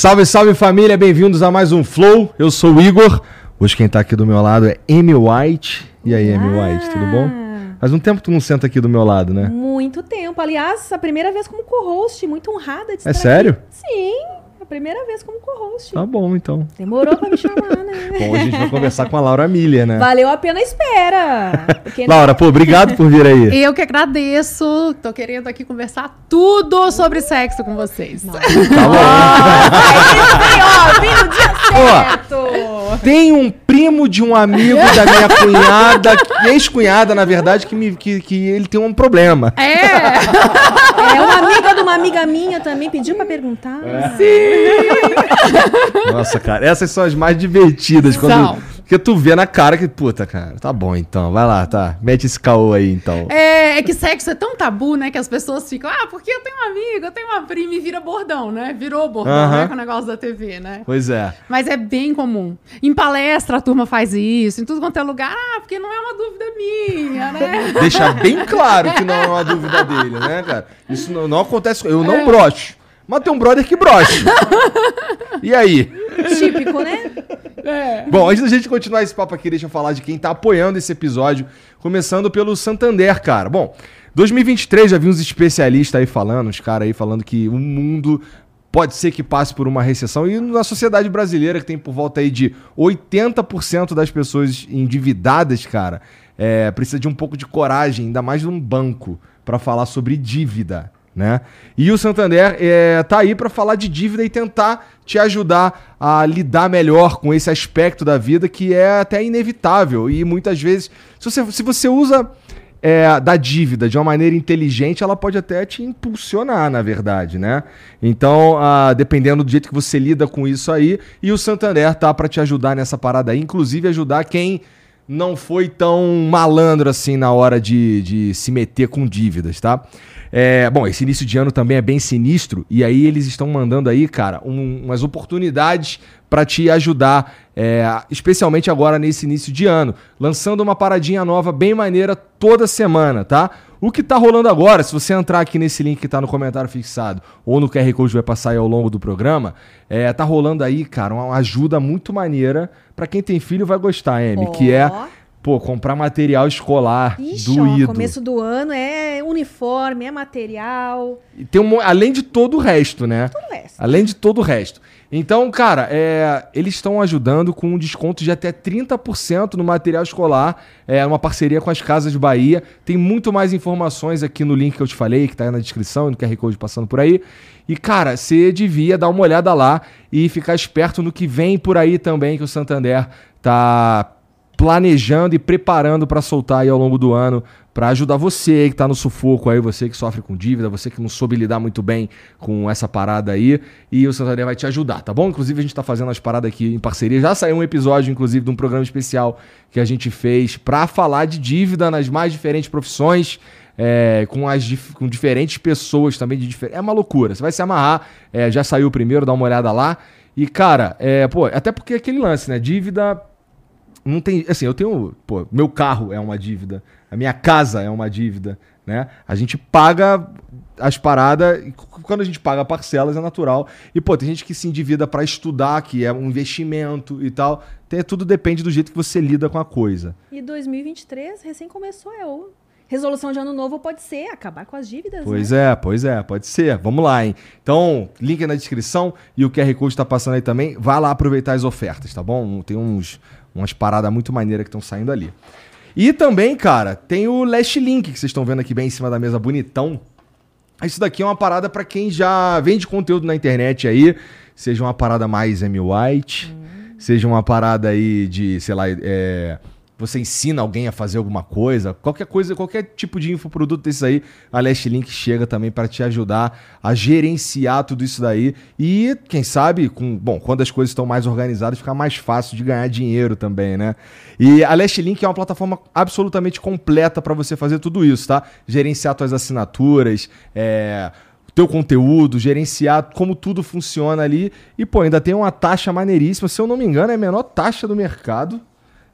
Salve, salve família, bem-vindos a mais um Flow. Eu sou o Igor. Hoje quem tá aqui do meu lado é Amy White. E aí, Amy White, tudo bom? Faz um tempo que tu não senta aqui do meu lado, né? Muito tempo. Aliás, a primeira vez como co-host, muito honrada de estar É sério? aqui. Sim, primeira vez como co-host. Tá bom, então. Demorou pra me chamar, né? Bom, a gente vai conversar com a Laura Milha, né? Valeu a pena a espera. Laura, pô, obrigado por vir aí. Eu que agradeço. Tô querendo aqui conversar tudo sobre sexo com vocês. Tá bom. Aí, ó, vim no dia certo. Tem um primo de um amigo da minha cunhada, ex-cunhada, na verdade, que, me, que, que ele tem um problema. É! É, uma amiga de uma amiga minha também pediu pra perguntar. Nossa, cara, essas são as mais divertidas. Quando, São. Porque tu vê na cara que, puta, cara, tá bom então, vai lá, tá. Mete esse caô aí então. É, é que sexo é tão tabu, né? Que as pessoas ficam, ah, porque eu tenho um amigo, eu tenho uma prima e vira bordão, né? Virou bordão, Aham. né? Com o negócio da TV, né? Pois é. Mas é bem comum. Em palestra a turma faz isso, em tudo quanto é lugar, ah, porque não é uma dúvida minha, né? Deixar bem claro que não é uma dúvida dele, né, cara? Isso não, não acontece. Eu não brocho. Mas tem um brother que broche. E aí? Típico, né? Bom, antes da gente continuar esse papo aqui, deixa eu falar de quem tá apoiando esse episódio, começando pelo Santander, cara. Bom, 2023 já vi uns especialistas aí falando, uns caras aí falando que o mundo pode ser que passe por uma recessão e na sociedade brasileira que tem por volta aí de 80% das pessoas endividadas, cara, é, precisa de um pouco de coragem, ainda mais de um banco, pra falar sobre dívida né? E o Santander é, tá aí para falar de dívida e tentar te ajudar a lidar melhor com esse aspecto da vida que é até inevitável e muitas vezes, se você, se você usa é, da dívida de uma maneira inteligente, ela pode até te impulsionar, na verdade, né? Então, ah, dependendo do jeito que você lida com isso aí, e o Santander tá para te ajudar nessa parada aí, inclusive ajudar quem não foi tão malandro assim na hora de, de se meter com dívidas, tá? É, bom, esse início de ano também é bem sinistro e aí eles estão mandando aí, cara, um- umas oportunidades para te ajudar, é, especialmente agora nesse início de ano, lançando uma paradinha nova bem maneira toda semana, tá? O que tá rolando agora, se você entrar aqui nesse link que tá no comentário fixado ou no QR Code vai passar aí ao longo do programa, é, tá rolando aí, cara, uma ajuda muito maneira para quem tem filho vai gostar, Amy, que é, pô, comprar material escolar Ixi, do ó, começo do ano é uniforme, é material, E tem um, além de todo o resto, né? tudo resto. Além de todo o resto. Então, cara, é, eles estão ajudando com um desconto de até 30% no material escolar, é uma parceria com as Casas Bahia. Tem muito mais informações aqui no link que eu te falei, que tá aí na descrição no QR Code passando por aí. E, cara, você devia dar uma olhada lá e ficar esperto no que vem por aí também, que o Santander tá planejando e preparando para soltar aí ao longo do ano para ajudar você que tá no sufoco aí, você que sofre com dívida, você que não soube lidar muito bem com essa parada aí, e o Santander vai te ajudar, tá bom? Inclusive a gente tá fazendo as paradas aqui em parceria, já saiu um episódio inclusive de um programa especial que a gente fez para falar de dívida nas mais diferentes profissões. é, com, as com diferentes pessoas também de difer- É uma loucura. Você vai se amarrar. é, já saiu o primeiro, dá uma olhada lá. E, cara, é, pô, até porque aquele lance, né? Dívida não tem. Assim, eu tenho. Pô, meu carro é uma dívida. A minha casa é uma dívida. Né? A gente paga as paradas. Quando a gente paga parcelas é natural. E, pô, tem gente que se endivida pra estudar, que é um investimento e tal. Tem, tudo depende do jeito que você lida com a coisa. E 2023 recém começou, é o resolução de ano novo pode ser acabar com as dívidas, Pois né? é, pois é, pode ser. Vamos lá, hein? Então, link na descrição e o QR Code tá passando aí também. Vai lá aproveitar as ofertas, tá bom? Tem uns, umas paradas muito maneiras que estão saindo ali. E também, cara, tem o Last Link que vocês estão vendo aqui bem em cima da mesa, bonitão. Isso daqui é uma parada pra quem já vende conteúdo na internet aí, seja uma parada mais Amy White, seja uma parada aí de, sei lá, é, você ensina alguém a fazer alguma coisa, qualquer coisa, qualquer tipo de infoproduto desse aí, a Last Link chega também para te ajudar a gerenciar tudo isso daí e, quem sabe, com, bom, quando as coisas estão mais organizadas, fica mais fácil de ganhar dinheiro também, né? E a Last Link é uma plataforma absolutamente completa para você fazer tudo isso, tá? Gerenciar suas assinaturas, é, teu conteúdo, gerenciar como tudo funciona ali. E, pô, ainda tem uma taxa maneiríssima. Se eu não me engano, é a menor taxa do mercado.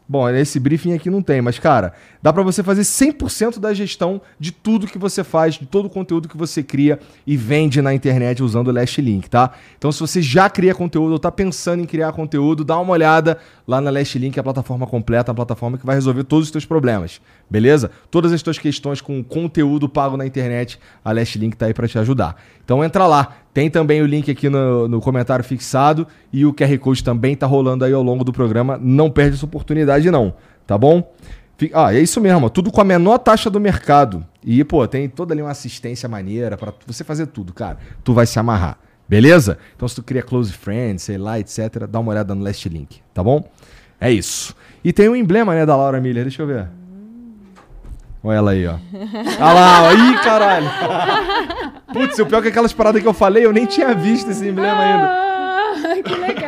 Bom, esse briefing aqui não tem, mas cara, dá pra você fazer 100% da gestão de tudo que você faz, de todo o conteúdo que você cria e vende na internet usando o Last Link, tá? Então se você já cria conteúdo ou tá pensando em criar conteúdo, dá uma olhada lá na Last Link, a plataforma completa, a plataforma que vai resolver todos os teus problemas, beleza? Todas as tuas questões com conteúdo pago na internet, a Last Link tá aí pra te ajudar. Então entra lá, tem também o link aqui no, no comentário fixado e o QR Code também tá rolando aí ao longo do programa. Não perde essa oportunidade não, tá bom? Ah, é isso mesmo, tudo com a menor taxa do mercado. E, pô, tem toda ali uma assistência maneira pra você fazer tudo, cara. Tu vai se amarrar, beleza? Então se tu cria close friends, sei lá, etc, dá uma olhada no last link, tá bom? É isso. E tem um emblema, né, da Laura Miller, deixa eu ver. Olha ela aí, ó. Olha lá, ó. Ih, caralho. Putz, o pior é que aquelas paradas que eu falei, eu nem tinha visto esse emblema ainda. Ah, que legal!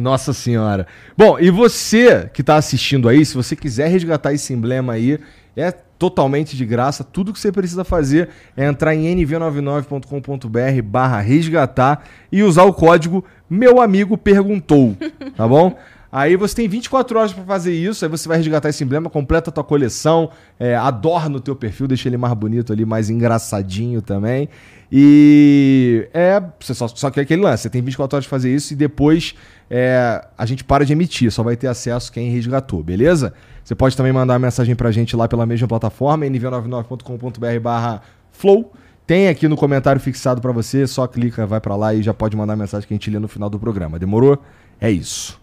Nossa senhora. Bom, e você que tá assistindo aí, se você quiser resgatar esse emblema aí, é totalmente de graça. Tudo que você precisa fazer é entrar em nv99.com.br barra resgatar e usar o código meu amigo perguntou, tá bom? Aí você tem 24 horas pra fazer isso, aí você vai resgatar esse emblema, completa a tua coleção, é, adorna o teu perfil, deixa ele mais bonito ali, mais engraçadinho também. E é, você só, só que é aquele lance, você tem 24 horas pra fazer isso e depois é, a gente para de emitir, só vai ter acesso quem resgatou, beleza? Você pode também mandar uma mensagem pra gente lá pela mesma plataforma, nv99.com.br barra flow. Tem aqui no comentário fixado pra você, só clica, vai pra lá e já pode mandar a mensagem que a gente lê no final do programa. Demorou? É isso.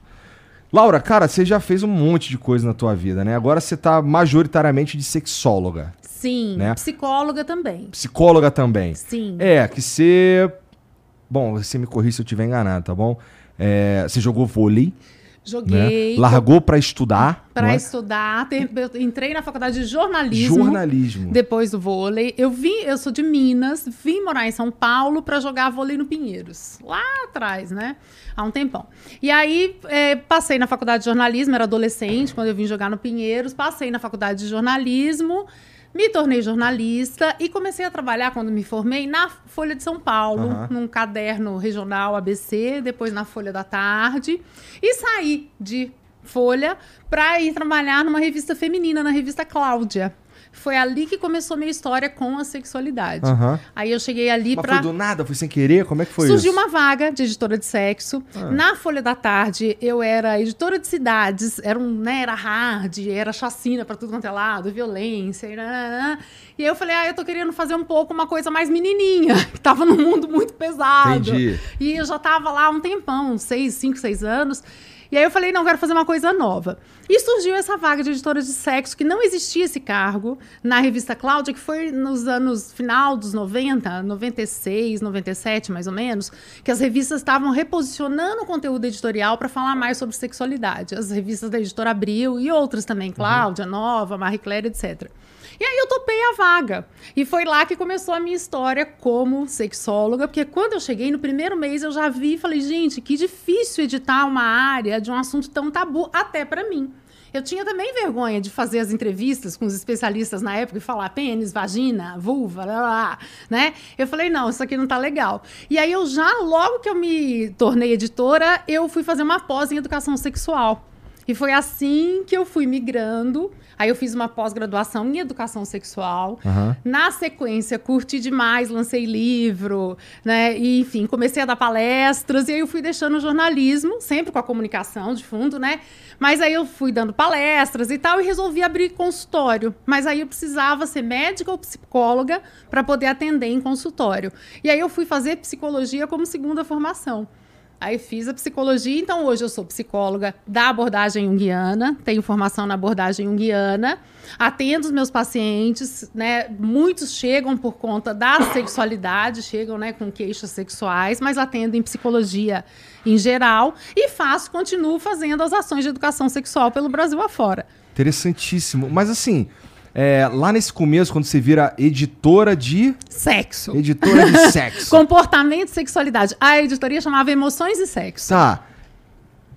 Laura, cara, você já fez um monte de coisa na tua vida, né? Agora você tá majoritariamente de sexóloga. Sim, Né? psicóloga também. Psicóloga também. Sim. É, que você. Bom, você me corrija se eu estiver enganado, tá bom? É, você jogou vôlei, né? Joguei Largou pra estudar. para é? estudar. entrei na faculdade de jornalismo. Jornalismo. Depois do vôlei, eu vim, eu sou de Minas, vim morar em São Paulo para jogar vôlei no Pinheiros, lá atrás, né? Há um tempão. E aí é, passei na faculdade de jornalismo, era adolescente quando eu vim jogar no Pinheiros, passei na faculdade de jornalismo, me tornei jornalista e comecei a trabalhar quando me formei na Folha de São Paulo, Aham. num caderno regional ABC, depois na Folha da Tarde e saí de Folha para ir trabalhar numa revista feminina, na revista Cláudia. Foi ali que começou minha história com a sexualidade. Aham. Aí eu cheguei ali para foi do nada? Foi sem querer? Como é que foi Surgiu isso? uma vaga de editora de sexo. Ah. Na Folha da Tarde, eu era editora de cidades, era, um, né, era hard, era chacina pra tudo quanto é lado, violência. E, nananã. e aí eu falei, ah, eu tô querendo fazer um pouco uma coisa mais menininha, que tava num mundo muito pesado. Entendi. E eu já tava lá há um tempão, seis, cinco, seis anos. E aí eu falei, não, quero fazer uma coisa nova. E surgiu essa vaga de editora de sexo, que não existia esse cargo, na revista Cláudia, que foi nos anos final dos 90, 96, 97, mais ou menos, que as revistas estavam reposicionando o conteúdo editorial para falar mais sobre sexualidade. As revistas da editora Abril e outras também, Cláudia, Nova, Marie Claire, etc. E aí eu topei a vaga. E foi lá que começou a minha história como sexóloga, porque quando eu cheguei no primeiro mês eu já vi e falei, gente, que difícil editar uma área de um assunto tão tabu até para mim. Eu tinha também vergonha de fazer as entrevistas com os especialistas na época e falar pênis, vagina, vulva, lá, lá, né? Eu falei, não, isso aqui não tá legal. E aí eu já, logo que eu me tornei editora, eu fui fazer uma pós em educação sexual. E foi assim que eu fui migrando. Aí eu fiz uma pós-graduação em educação sexual. Aham. Na sequência, curti demais, lancei livro, né? E, enfim, comecei a dar palestras. E aí eu fui deixando o jornalismo, sempre com a comunicação de fundo, né? Mas aí eu fui dando palestras e tal e resolvi abrir consultório. Mas aí eu precisava ser médica ou psicóloga para poder atender em consultório. E aí eu fui fazer psicologia como segunda formação. Aí fiz a psicologia, então hoje eu sou psicóloga da abordagem junguiana, tenho formação na abordagem junguiana, atendo os meus pacientes, né? Muitos chegam por conta da sexualidade, chegam, né, com queixas sexuais, mas atendo em psicologia em geral e faço, continuo fazendo as ações de educação sexual pelo Brasil afora. Interessantíssimo. Mas assim, é, lá nesse começo, quando você vira editora de. Sexo. Editora de sexo. Comportamento e sexualidade. A editoria chamava Emoções e Sexo. Tá.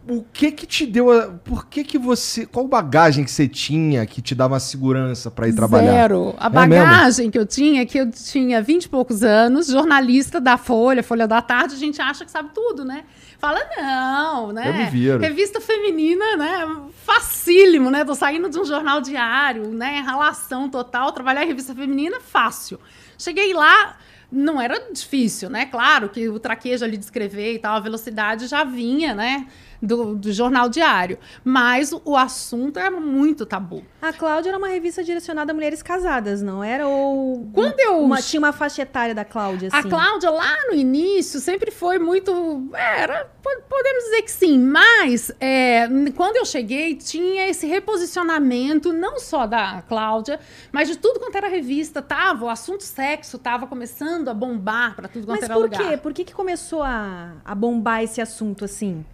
O que que te deu a, por que que você, qual bagagem que você tinha que te dava segurança pra ir trabalhar? Zero. A É bagagem que eu tinha, é que eu tinha 20 e poucos anos, jornalista da Folha, Folha da Tarde, a gente acha que sabe tudo, né? Fala, não, né? Eu me viro. Revista feminina, né? Facílimo, né? Tô saindo de um jornal diário, né? Relação total, trabalhar em revista feminina, fácil. Cheguei lá, não era difícil, né? Claro que o traquejo ali de escrever e tal, a velocidade já vinha, né? Do, do jornal diário. Mas o, o assunto era muito tabu. A Cláudia era uma revista direcionada a mulheres casadas, não era? Ou Quando eu uma, tinha uma faixa etária da Cláudia, A assim? Cláudia, lá no início, sempre foi muito. é, Era, po- podemos dizer que sim, mas é, quando eu cheguei, tinha esse reposicionamento, não só da Cláudia, mas de tudo quanto era revista. Tava, o assunto sexo tava começando a bombar para tudo quanto Mas era por lugar. quê? Por que, que começou a, a bombar esse assunto assim?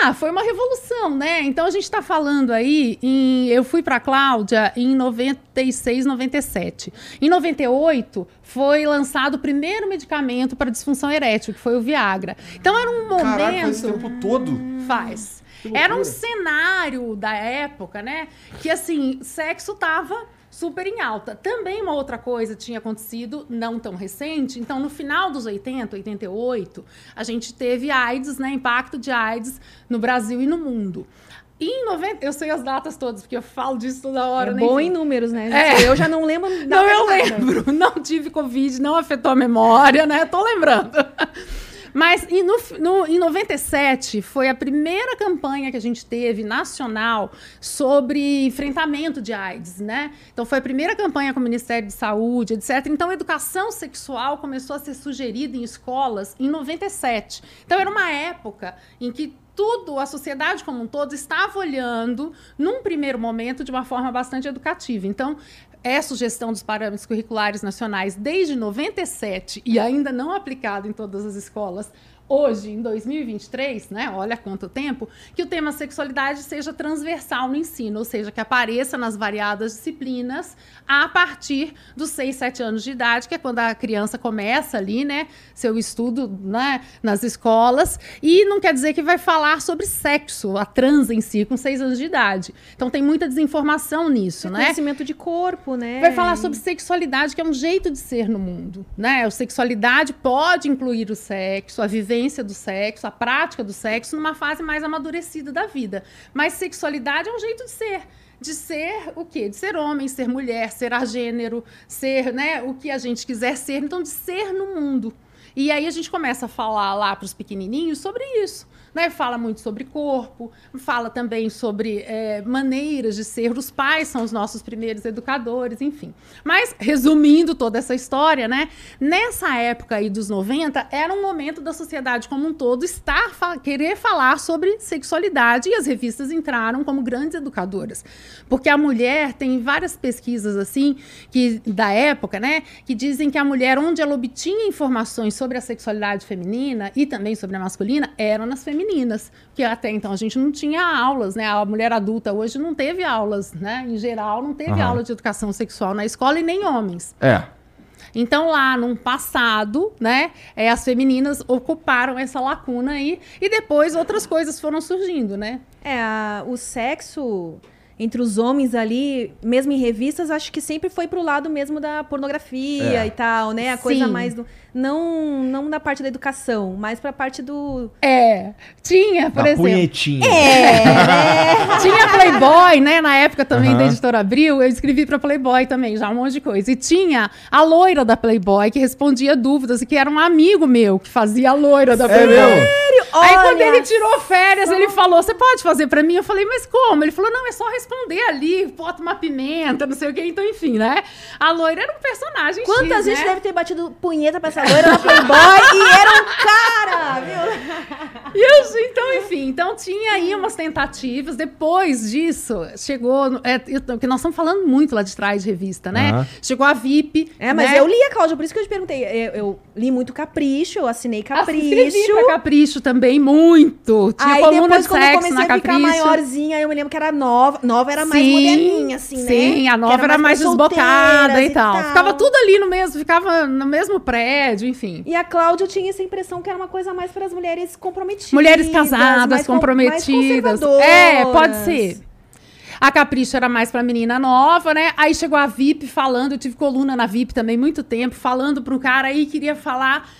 Ah, foi uma revolução, né? Então a gente está falando aí em. Eu fui para a Cláudia em 96, 97. Em 98 foi lançado o primeiro medicamento para disfunção erétil, que foi o Viagra. Então era um momento. Foi esse tempo todo? Faz. Era um cenário da época, né? Que assim, sexo tava super em alta. Também uma outra coisa tinha acontecido, não tão recente. Então, no final dos 80, 88, a gente teve AIDS, né? Impacto de AIDS no Brasil e no mundo. E em 90, eu sei as datas todas, porque eu falo disso toda hora, é né? bom em números, né? É. Eu já não lembro Não, eu nada. lembro. Não tive Covid, não afetou a memória, né? Tô lembrando. Mas em, no, no- em 97 foi a primeira campanha que a gente teve nacional sobre enfrentamento de AIDS, né? Então foi a primeira campanha com o Ministério de Saúde, etc. Então educação sexual começou a ser sugerida em escolas em 97. Então era uma época em que tudo, a sociedade como um todo, estava olhando, num primeiro momento, de uma forma bastante educativa. Então, é sugestão dos parâmetros curriculares nacionais desde 97 e ainda não aplicado em todas as escolas. Hoje, em 2023, né? Olha quanto tempo, que o tema sexualidade seja transversal no ensino, ou seja, que apareça nas variadas disciplinas a partir dos 6, 7 anos de idade, que é quando a criança começa ali, né? Seu estudo né, nas escolas. E não quer dizer que vai falar sobre sexo, a trans em si, com 6 anos de idade. Então tem muita desinformação nisso, né? Conhecimento de corpo, né? Vai falar sobre sexualidade, que é um jeito de ser no mundo, né? A sexualidade pode incluir o sexo, a vivência do sexo, a prática do sexo numa fase mais amadurecida da vida. Mas sexualidade é um jeito de ser. De ser o quê? De ser homem, ser mulher, ser agênero, ser né, o que a gente quiser ser. Então, de ser no mundo. E aí a gente começa a falar lá para os pequenininhos sobre isso. Né? Fala muito sobre corpo, fala também sobre é, maneiras de ser. Os pais são os nossos primeiros educadores, enfim. Mas, resumindo toda essa história, né? Nessa época aí dos 90, era um momento da sociedade como um todo estar fa querer falar sobre sexualidade e as revistas entraram como grandes educadoras. Porque a mulher tem várias pesquisas assim que da época, né, que dizem que a mulher onde ela obtinha informações sobre a sexualidade feminina e também sobre a masculina eram nas femininas, que até então a gente não tinha aulas, né? A mulher adulta hoje não teve aulas, né? Em geral, não teve Aham. aula de educação sexual na escola e nem homens. É. Então, lá no passado, né, é, as femininas ocuparam essa lacuna aí e depois outras coisas foram surgindo, né? É, a- o sexo entre os homens ali, mesmo em revistas, acho que sempre foi pro lado mesmo da pornografia É. e tal, né? A coisa Sim. mais do. Não, não da parte da educação, mas pra parte do. É, tinha, por Da exemplo. punhetinha. É, né? Tinha Playboy, né? Na época também Aham. da editora Abril, eu escrevi pra Playboy também, já um monte de coisa. E tinha a loira da Playboy que respondia dúvidas, e que era um amigo meu que fazia a loira da É Playboy. mesmo? Aí quando Olha ele tirou férias, só. ele falou: Você pode fazer pra mim? Eu falei, mas como? Ele falou: Não, é só responder ali, bota uma pimenta, não sei o quê. Então, enfim, né? A loira era um personagem Quantas X, vezes né? deve ter batido punheta pra essa loira na Playboy e era um cara, viu? Isso, então, enfim, então tinha aí umas tentativas. Depois disso, chegou. É, porque nós estamos falando muito lá de trás de revista, né? Aham. Chegou a VIP. É, mas né? eu li a Cláudia, por isso que eu te perguntei. Eu, eu li muito Capricho, eu assinei Ah, Capricho. pra Capricho também. muito. Tinha Aí coluna depois, de quando eu comecei a ficar Capricho. maiorzinha, eu me lembro que era nova. Nova era mais Sim, moderninha, assim, né? Sim, a nova era mais pra desbocada solteiras e tal. Ficava tudo ali no mesmo, ficava no mesmo prédio, enfim. E a Cláudia tinha essa impressão que era uma coisa mais para as mulheres comprometidas. Mulheres casadas, mais com- comprometidas. mais é, pode ser. A Capricho era mais pra menina nova, né? Aí chegou a VIP falando, eu tive coluna na VIP também muito tempo, falando pro cara aí, queria falar,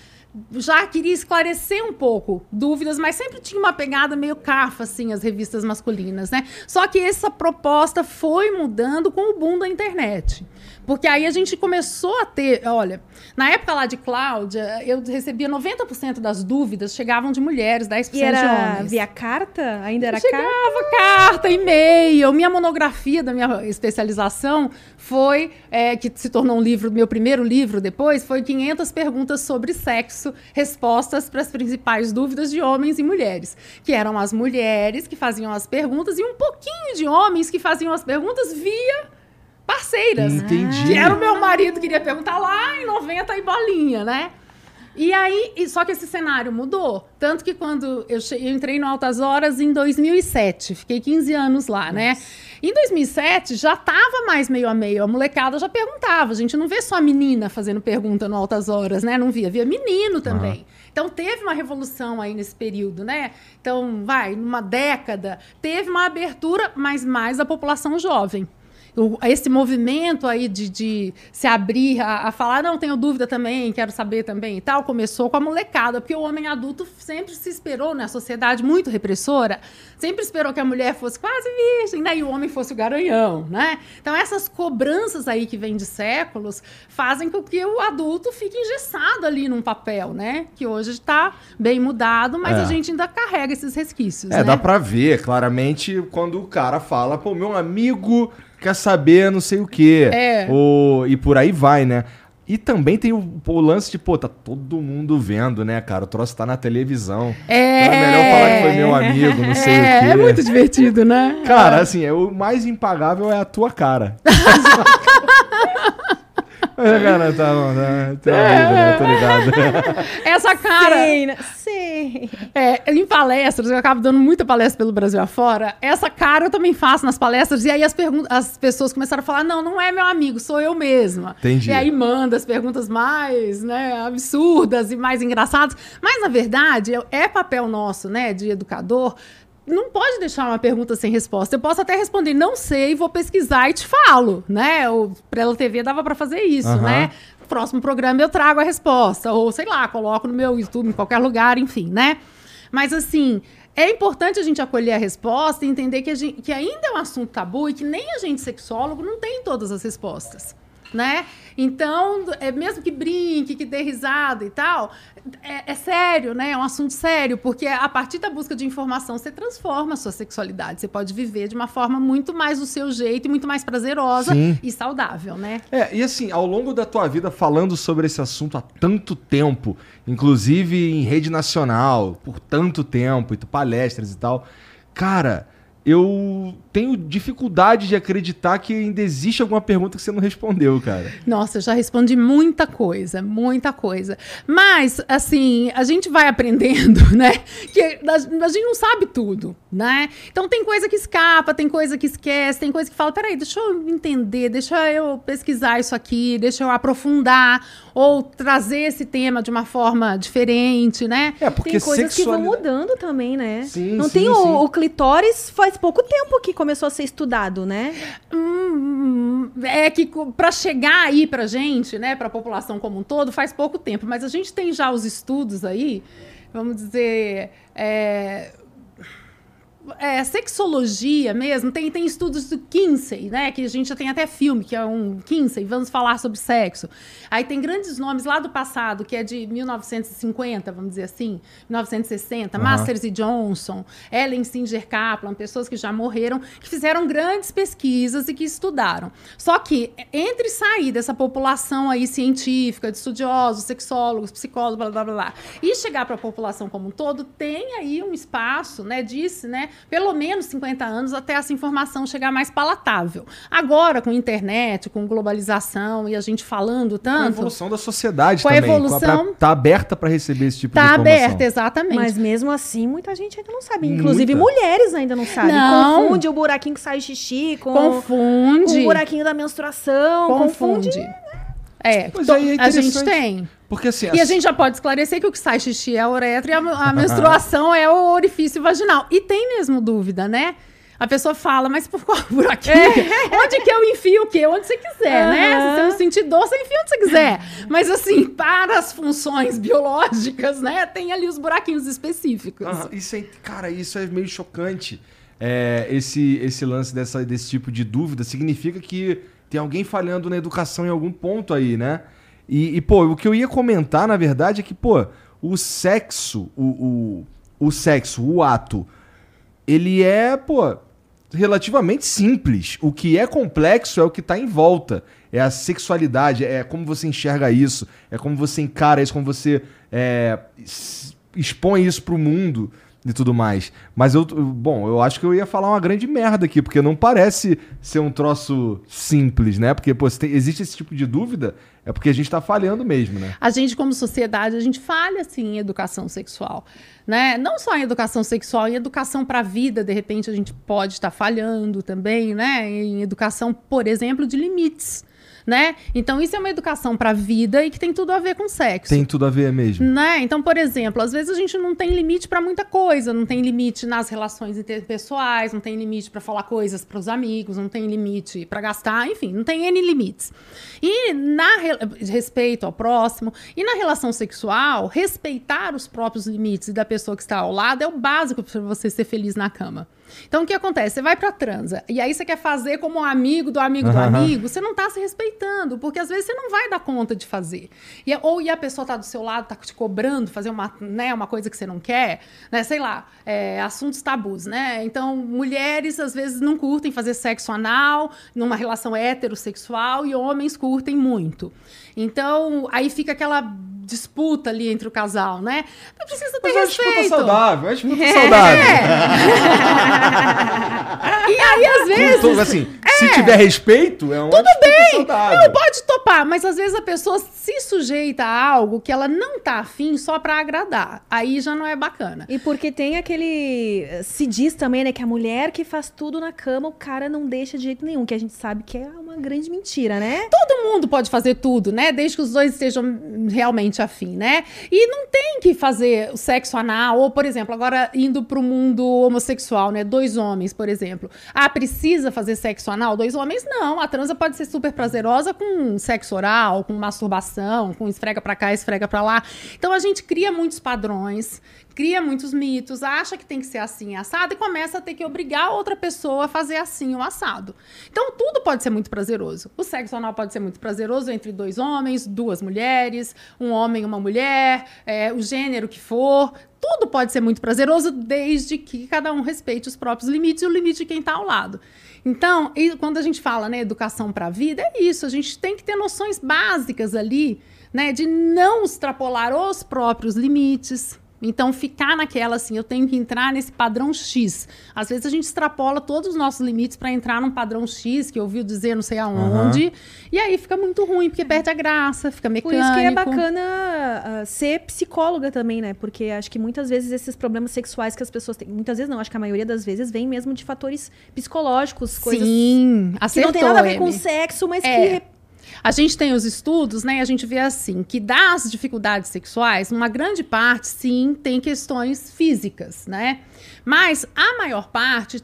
já queria esclarecer um pouco dúvidas, mas sempre tinha uma pegada meio cafa, assim, as revistas masculinas, né? Só que essa proposta foi mudando com o boom da internet. Porque aí a gente começou a ter, olha, na época lá de Cláudia, eu recebia 90% das dúvidas chegavam de mulheres, 10% E de era homens. via carta? Ainda era Chegava carta? carta, e-mail. Minha monografia da minha especialização foi, é, que se tornou um livro, meu primeiro livro depois, foi 500 perguntas sobre sexo, respostas para as principais dúvidas de homens e mulheres. Que eram as mulheres que faziam as perguntas e um pouquinho de homens que faziam as perguntas via parceiras. Entendi. Que era o meu marido que queria perguntar lá em 90 e bolinha, né? E aí, só que esse cenário mudou. Tanto que quando eu, che- eu entrei no Altas Horas em 2007, fiquei 15 anos lá, né? Em 2007 já tava mais meio a meio, a molecada já perguntava. A gente não vê só a menina fazendo pergunta no Altas Horas, né? Não via, via menino também. Então teve uma revolução aí nesse período, né? Então, vai, numa década, teve uma abertura, mas mais a população jovem o- esse movimento aí de, de se abrir a, a falar, não, tenho dúvida também, quero saber também e tal, começou com a molecada, porque o homem adulto sempre se esperou, né? A sociedade muito repressora, sempre esperou que a mulher fosse quase virgem, né? E o homem fosse o garanhão, né? Então essas cobranças aí que vêm de séculos fazem com que o adulto fique engessado ali num papel, né? Que hoje está bem mudado, mas É. a gente ainda carrega esses resquícios, É, né? dá pra ver claramente quando o cara fala, pô, meu amigo quer saber não sei o quê. É. Ou, e por aí vai, né? E também tem o, o lance de, pô, tá todo mundo vendo, né, cara? O troço tá na televisão. É, Então é melhor falar que foi meu amigo, não sei é, o quê. É muito divertido, né? Cara, assim, é, o mais impagável é a tua cara. Mas, cara, tá bom, tá, tá né? Tô ligado. Essa cara, Sei, né? Sei. é, em palestras, eu acabo dando muita palestra pelo Brasil afora. Essa cara eu também faço nas palestras. E aí as, as pessoas começaram a falar: não, não é meu amigo, sou eu mesma. Entendi. E aí manda as perguntas mais né, absurdas e mais engraçadas. Mas, na verdade, é- é papel nosso, né, de educador. Não pode deixar uma pergunta sem resposta. Eu posso até responder, não sei, vou pesquisar e te falo, né? O Prela TV dava para fazer isso, Aham. né? próximo programa eu trago a resposta, ou sei lá, coloco no meu YouTube, em qualquer lugar, enfim, né? Mas assim, é importante a gente acolher a resposta e entender que, a gente, que ainda é um assunto tabu e que nem a gente sexólogo não tem todas as respostas. Né? Então, é, mesmo que brinque, que dê risada e tal, é, é sério, né? É um assunto sério, porque a partir da busca de informação você transforma a sua sexualidade. Você pode viver de uma forma muito mais do seu jeito e muito mais prazerosa Sim. e saudável, né? É, e assim, ao longo da tua vida falando sobre esse assunto há tanto tempo, inclusive em rede nacional, por tanto tempo, e tu palestras e tal, cara, eu tenho dificuldade de acreditar que ainda existe alguma pergunta que você não respondeu, cara. Nossa, eu já respondi muita coisa, muita coisa. Mas, assim, a gente vai aprendendo, né? Que a, gente não sabe tudo, né? Então tem coisa que escapa, tem coisa que esquece, tem coisa que fala, peraí, deixa eu entender, deixa eu pesquisar isso aqui, deixa eu aprofundar, ou trazer esse tema de uma forma diferente, né? É, porque Tem coisas que vão sexualidade- mudando também, né? Sim, Não sim, tem o, sim. o clitóris faz pouco tempo que começou a ser estudado, né? Hum, é que para chegar aí pra gente, né, a população como um todo, faz pouco tempo, mas a gente tem já os estudos aí, vamos dizer, é, é, sexologia mesmo, tem, tem estudos do Kinsey, né? Que a gente já tem até filme, que é um Kinsey, vamos falar sobre sexo. Aí tem grandes nomes lá do passado, que é de 1950, vamos dizer assim, 1960, Aham. Masters e Johnson, Ellen Singer Kaplan, pessoas que já morreram, que fizeram grandes pesquisas e que estudaram. Só que entre sair dessa população aí científica, de estudiosos, sexólogos, psicólogos, blá blá blá, blá e chegar para a população como um todo, tem aí um espaço, né? Disse, né? Pelo menos 50 anos até essa informação chegar mais palatável. Agora, com internet, com globalização e a gente falando Com a tanto. evolução da sociedade Com a também. evolução- pra- tá aberta pra receber esse tipo de Tá informação. aberta, exatamente. Mas mesmo assim, muita gente ainda não sabe. Inclusive, Muita. mulheres ainda não sabem. Não. Confunde o buraquinho que sai xixi com, confunde. com o buraquinho da menstruação. Confunde. confunde. É, Pois to- aí é a gente tem. Porque assim... E a gente já pode esclarecer que o que sai xixi é a uretra e a, a menstruação é o orifício vaginal. E tem mesmo dúvida, né? A pessoa fala, mas por qual buraquinho? Onde que eu enfio o quê? Onde você quiser, né? Se você não sentir dor, você enfia onde você quiser. Mas assim, para as funções biológicas, né? Tem ali os buraquinhos específicos. Aham, isso é, cara, isso é meio chocante. É, esse, esse lance dessa, desse tipo de dúvida significa que tem alguém falhando na educação em algum ponto aí, né? E, e, pô, o que eu ia comentar, na verdade, é que, pô, o sexo, o, o, o sexo, o ato, ele é, pô, relativamente simples. O que é complexo é o que tá em volta. É a sexualidade, é como você enxerga isso, é como você encara isso, como você é, expõe isso pro mundo e tudo mais. Mas eu, bom, eu acho que eu ia falar uma grande merda aqui, porque não parece ser um troço simples, né? Porque, pô, tem- existe esse tipo de dúvida, é porque a gente tá falhando mesmo, né? A gente, como sociedade, a gente falha assim em educação sexual, né? Não só em educação sexual, em educação para a vida, de repente a gente pode estar falhando também, né? Em educação, por exemplo, de limites, né? Então isso é uma educação para a vida e que tem tudo a ver com sexo. Tem tudo a ver mesmo. Né? Então, por exemplo, às vezes a gente não tem limite para muita coisa, não tem limite nas relações interpessoais, não tem limite para falar coisas para os amigos, não tem limite para gastar, enfim, não tem N limites. E na re- respeito ao próximo e na relação sexual, respeitar os próprios limites da pessoa que está ao lado é o básico para você ser feliz na cama. Então, o que acontece? Você vai pra transa e aí você quer fazer como um amigo do amigo do Aham. amigo, você não tá se respeitando, porque às vezes você não vai dar conta de fazer. E, ou e a pessoa tá do seu lado, tá te cobrando fazer uma, né, uma coisa que você não quer, né? Sei lá, é, assuntos tabus, né? Então, mulheres às vezes não curtem fazer sexo anal numa relação heterossexual e homens curtem muito. Então, aí fica aquela disputa ali entre o casal, né? Mas precisa ter Mas é uma disputa respeito. saudável, é uma disputa saudável. E aí, às vezes. Tudo, assim, se tiver respeito, é uma Tudo bem, saudável. Não, pode topar, mas às vezes a pessoa se sujeita a algo que ela não tá afim só pra agradar. Aí já não é bacana. E porque tem aquele. Se diz também, né, que a mulher que faz tudo na cama, o cara não deixa de jeito nenhum, que a gente sabe que é uma grande mentira, né? Todo mundo pode fazer tudo, né? Desde que os dois estejam realmente afim, né? E não tem que fazer o sexo anal, ou, por exemplo, agora indo pro mundo homossexual, né? Dois homens, por exemplo. Ah, precisa fazer sexo anal? Dois homens? Não. A transa pode ser super prazerosa com sexo oral, com masturbação, com esfrega pra cá, esfrega pra lá. Então a gente cria muitos padrões, cria muitos mitos, acha que tem que ser assim, assado, e começa a ter que obrigar outra pessoa a fazer assim o assado. Então tudo pode ser muito prazeroso. O sexo anal pode ser muito prazeroso entre dois homens, duas mulheres, um homem e uma mulher, é, o gênero que for. Tudo pode ser muito prazeroso desde que cada um respeite os próprios limites e o limite de quem está ao lado. Então, quando a gente fala, né, educação para a vida, é isso. A gente tem que ter noções básicas ali, né, de não extrapolar os próprios limites. Então, ficar naquela assim, eu tenho que entrar nesse padrão X. Às vezes a gente extrapola todos os nossos limites para entrar num padrão X, que ouviu dizer não sei aonde, e aí fica muito ruim, porque perde a graça, fica Por mecânico. isso que é bacana ah, ser psicóloga também, né? Porque acho que muitas vezes esses problemas sexuais que as pessoas têm, muitas vezes não, acho que a maioria das vezes vem mesmo de fatores psicológicos, coisas Sim, que acertou, não tem nada a ver com Amy. sexo, mas É. que A gente tem os estudos, né? A gente vê assim que das dificuldades sexuais, uma grande parte, sim, tem questões físicas, né? Mas a maior parte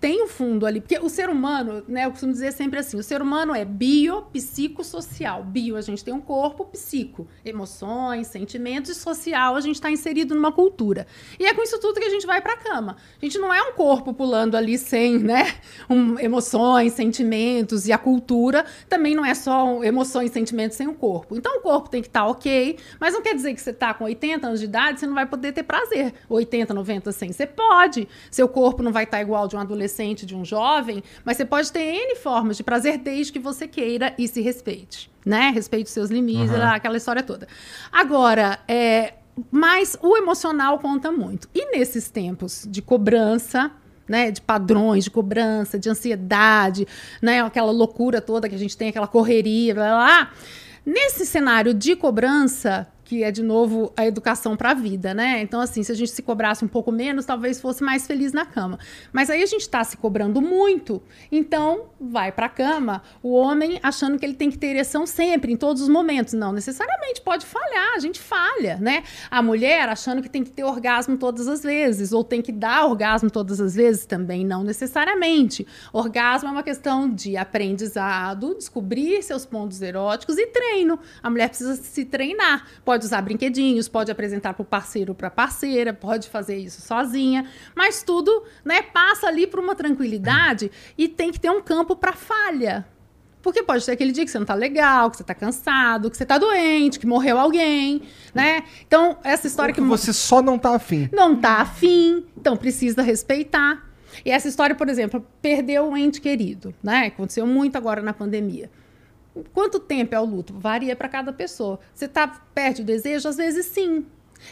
tem um fundo ali, porque o ser humano, né? Eu costumo dizer sempre assim: o ser humano é bio, psicossocial. Bio, a gente tem um corpo, psico, emoções, sentimentos, e social, a gente está inserido numa cultura. E é com isso tudo que a gente vai para a cama. A gente não é um corpo pulando ali sem, né? um- emoções, sentimentos, e a cultura também não é só emoções, sentimentos sem o corpo. Então o corpo tem que estar ok, mas não quer dizer que você está com 80 anos de idade, você não vai poder ter prazer. 80, 90, 100. Você pode. Seu corpo não vai estar igual de um adolescente, de um jovem, mas você pode ter N formas de prazer desde que você queira e se respeite. Né? Respeite os seus limites, Aham. aquela história toda. Agora, é, mas o emocional conta muito. E nesses tempos de cobrança, né, de padrões de cobrança, de ansiedade, né, aquela loucura toda que a gente tem, aquela correria, blá, blá, blá. Nesse cenário de cobrança, que é de novo a educação para a vida, né? Então, assim, se a gente se cobrasse um pouco menos, talvez fosse mais feliz na cama. Mas aí a gente está se cobrando muito, então vai para a cama o homem achando que ele tem que ter ereção sempre, em todos os momentos. Não necessariamente pode falhar, a gente falha, né? A mulher achando que tem que ter orgasmo todas as vezes, ou tem que dar orgasmo todas as vezes, também não necessariamente. Orgasmo é uma questão de aprendizado, descobrir seus pontos eróticos e treino. A mulher precisa se treinar. Pode usar brinquedinhos, pode apresentar para o parceiro ou para parceira, pode fazer isso sozinha, mas tudo, né, passa ali para uma tranquilidade e tem que ter um campo para falha. Porque pode ser aquele dia que você não tá legal, que você tá cansado, que você tá doente, que morreu alguém, né? Então, essa história que, que você só não tá afim. Não tá afim, então precisa respeitar. E essa história, por exemplo, perdeu um ente querido, né? Aconteceu muito agora na pandemia. Quanto tempo é o luto? Varia para cada pessoa. Você está perto do desejo? Às vezes sim.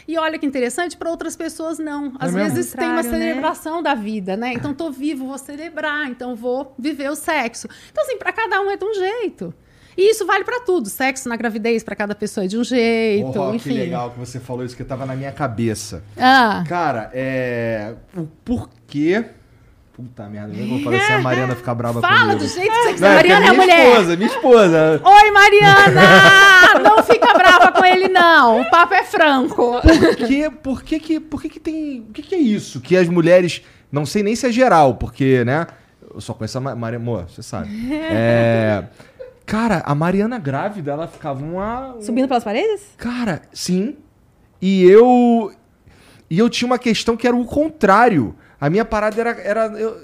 E olha que interessante, para outras pessoas não. Às é vezes tem uma né? celebração né? da vida, né? Então tô vivo, vou celebrar, então vou viver o sexo. Então assim, para cada um é de um jeito. E isso vale para tudo. Sexo na gravidez para cada pessoa é de um jeito, oh, enfim. Que legal que você falou isso que estava na minha cabeça. Ah. Cara, é o porquê Puta merda, eu vou falar assim, a Mariana ficar brava Fala comigo. do jeito que você quiser. Mariana é, é mulher. esposa, minha esposa. Oi, Mariana! não fica brava com ele, não. O papo é franco. Por que, por que, que, por que, que tem... O que, que é isso? Que as mulheres... Não sei nem se é geral, porque, né? Eu só conheço a Mariana... Amor, você sabe. É... Cara, a Mariana grávida, ela ficava uma... Subindo pelas paredes? Cara, sim. E eu... E eu tinha uma questão que era o contrário. A minha parada era. era eu,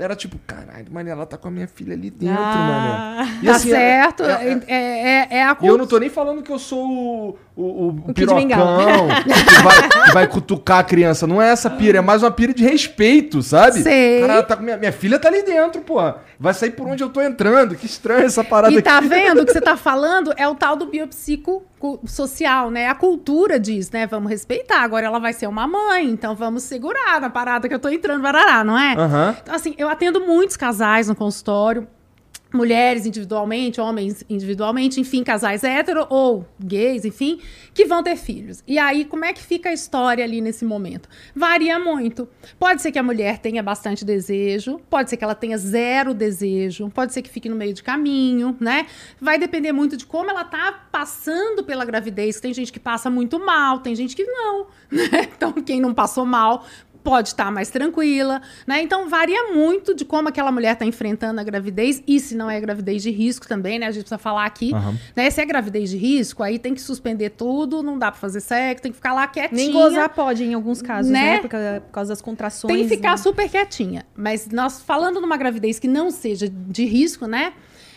era tipo, caralho, mano, ela tá com a minha filha ali dentro, ah, mano. E, tá assim, certo. É, é, é, é a E eu não tô nem falando que eu sou o, o, o, o pirocão que vai, que vai cutucar a criança. Não é essa pira, é mais uma pira de respeito, sabe? Sei. Cara, tá com minha, minha filha tá ali dentro, pô. Vai sair por onde eu tô entrando. Que estranho essa parada e tá aqui. E tá vendo o que você tá falando? É o tal do biopsico social, né? A cultura diz, né? Vamos respeitar. Agora ela vai ser uma mãe, então vamos segurar na parada que eu tô entrando, barará, não é? Uhum. Então, assim, eu atendo muitos casais no consultório mulheres individualmente, homens individualmente, enfim, casais hétero ou gays, enfim, que vão ter filhos. E aí, como é que fica a história ali nesse momento? Varia muito. Pode ser que a mulher tenha bastante desejo, pode ser que ela tenha zero desejo, pode ser que fique no meio de caminho, né? Vai depender muito de como ela tá passando pela gravidez. Tem gente que passa muito mal, tem gente que não, né? Então, quem não passou mal pode estar mais tranquila, né? Então varia muito de como aquela mulher está enfrentando a gravidez e se não é gravidez de risco também, né? A gente precisa falar aqui, uhum. né? Se é gravidez de risco, aí tem que suspender tudo, não dá para fazer sexo, tem que ficar lá quietinha. Nem gozar pode em alguns casos, né? né? Por, causa, por, causa, das contrações. Tem que ficar né? super quietinha. Mas nós falando numa gravidez que não seja de risco, né?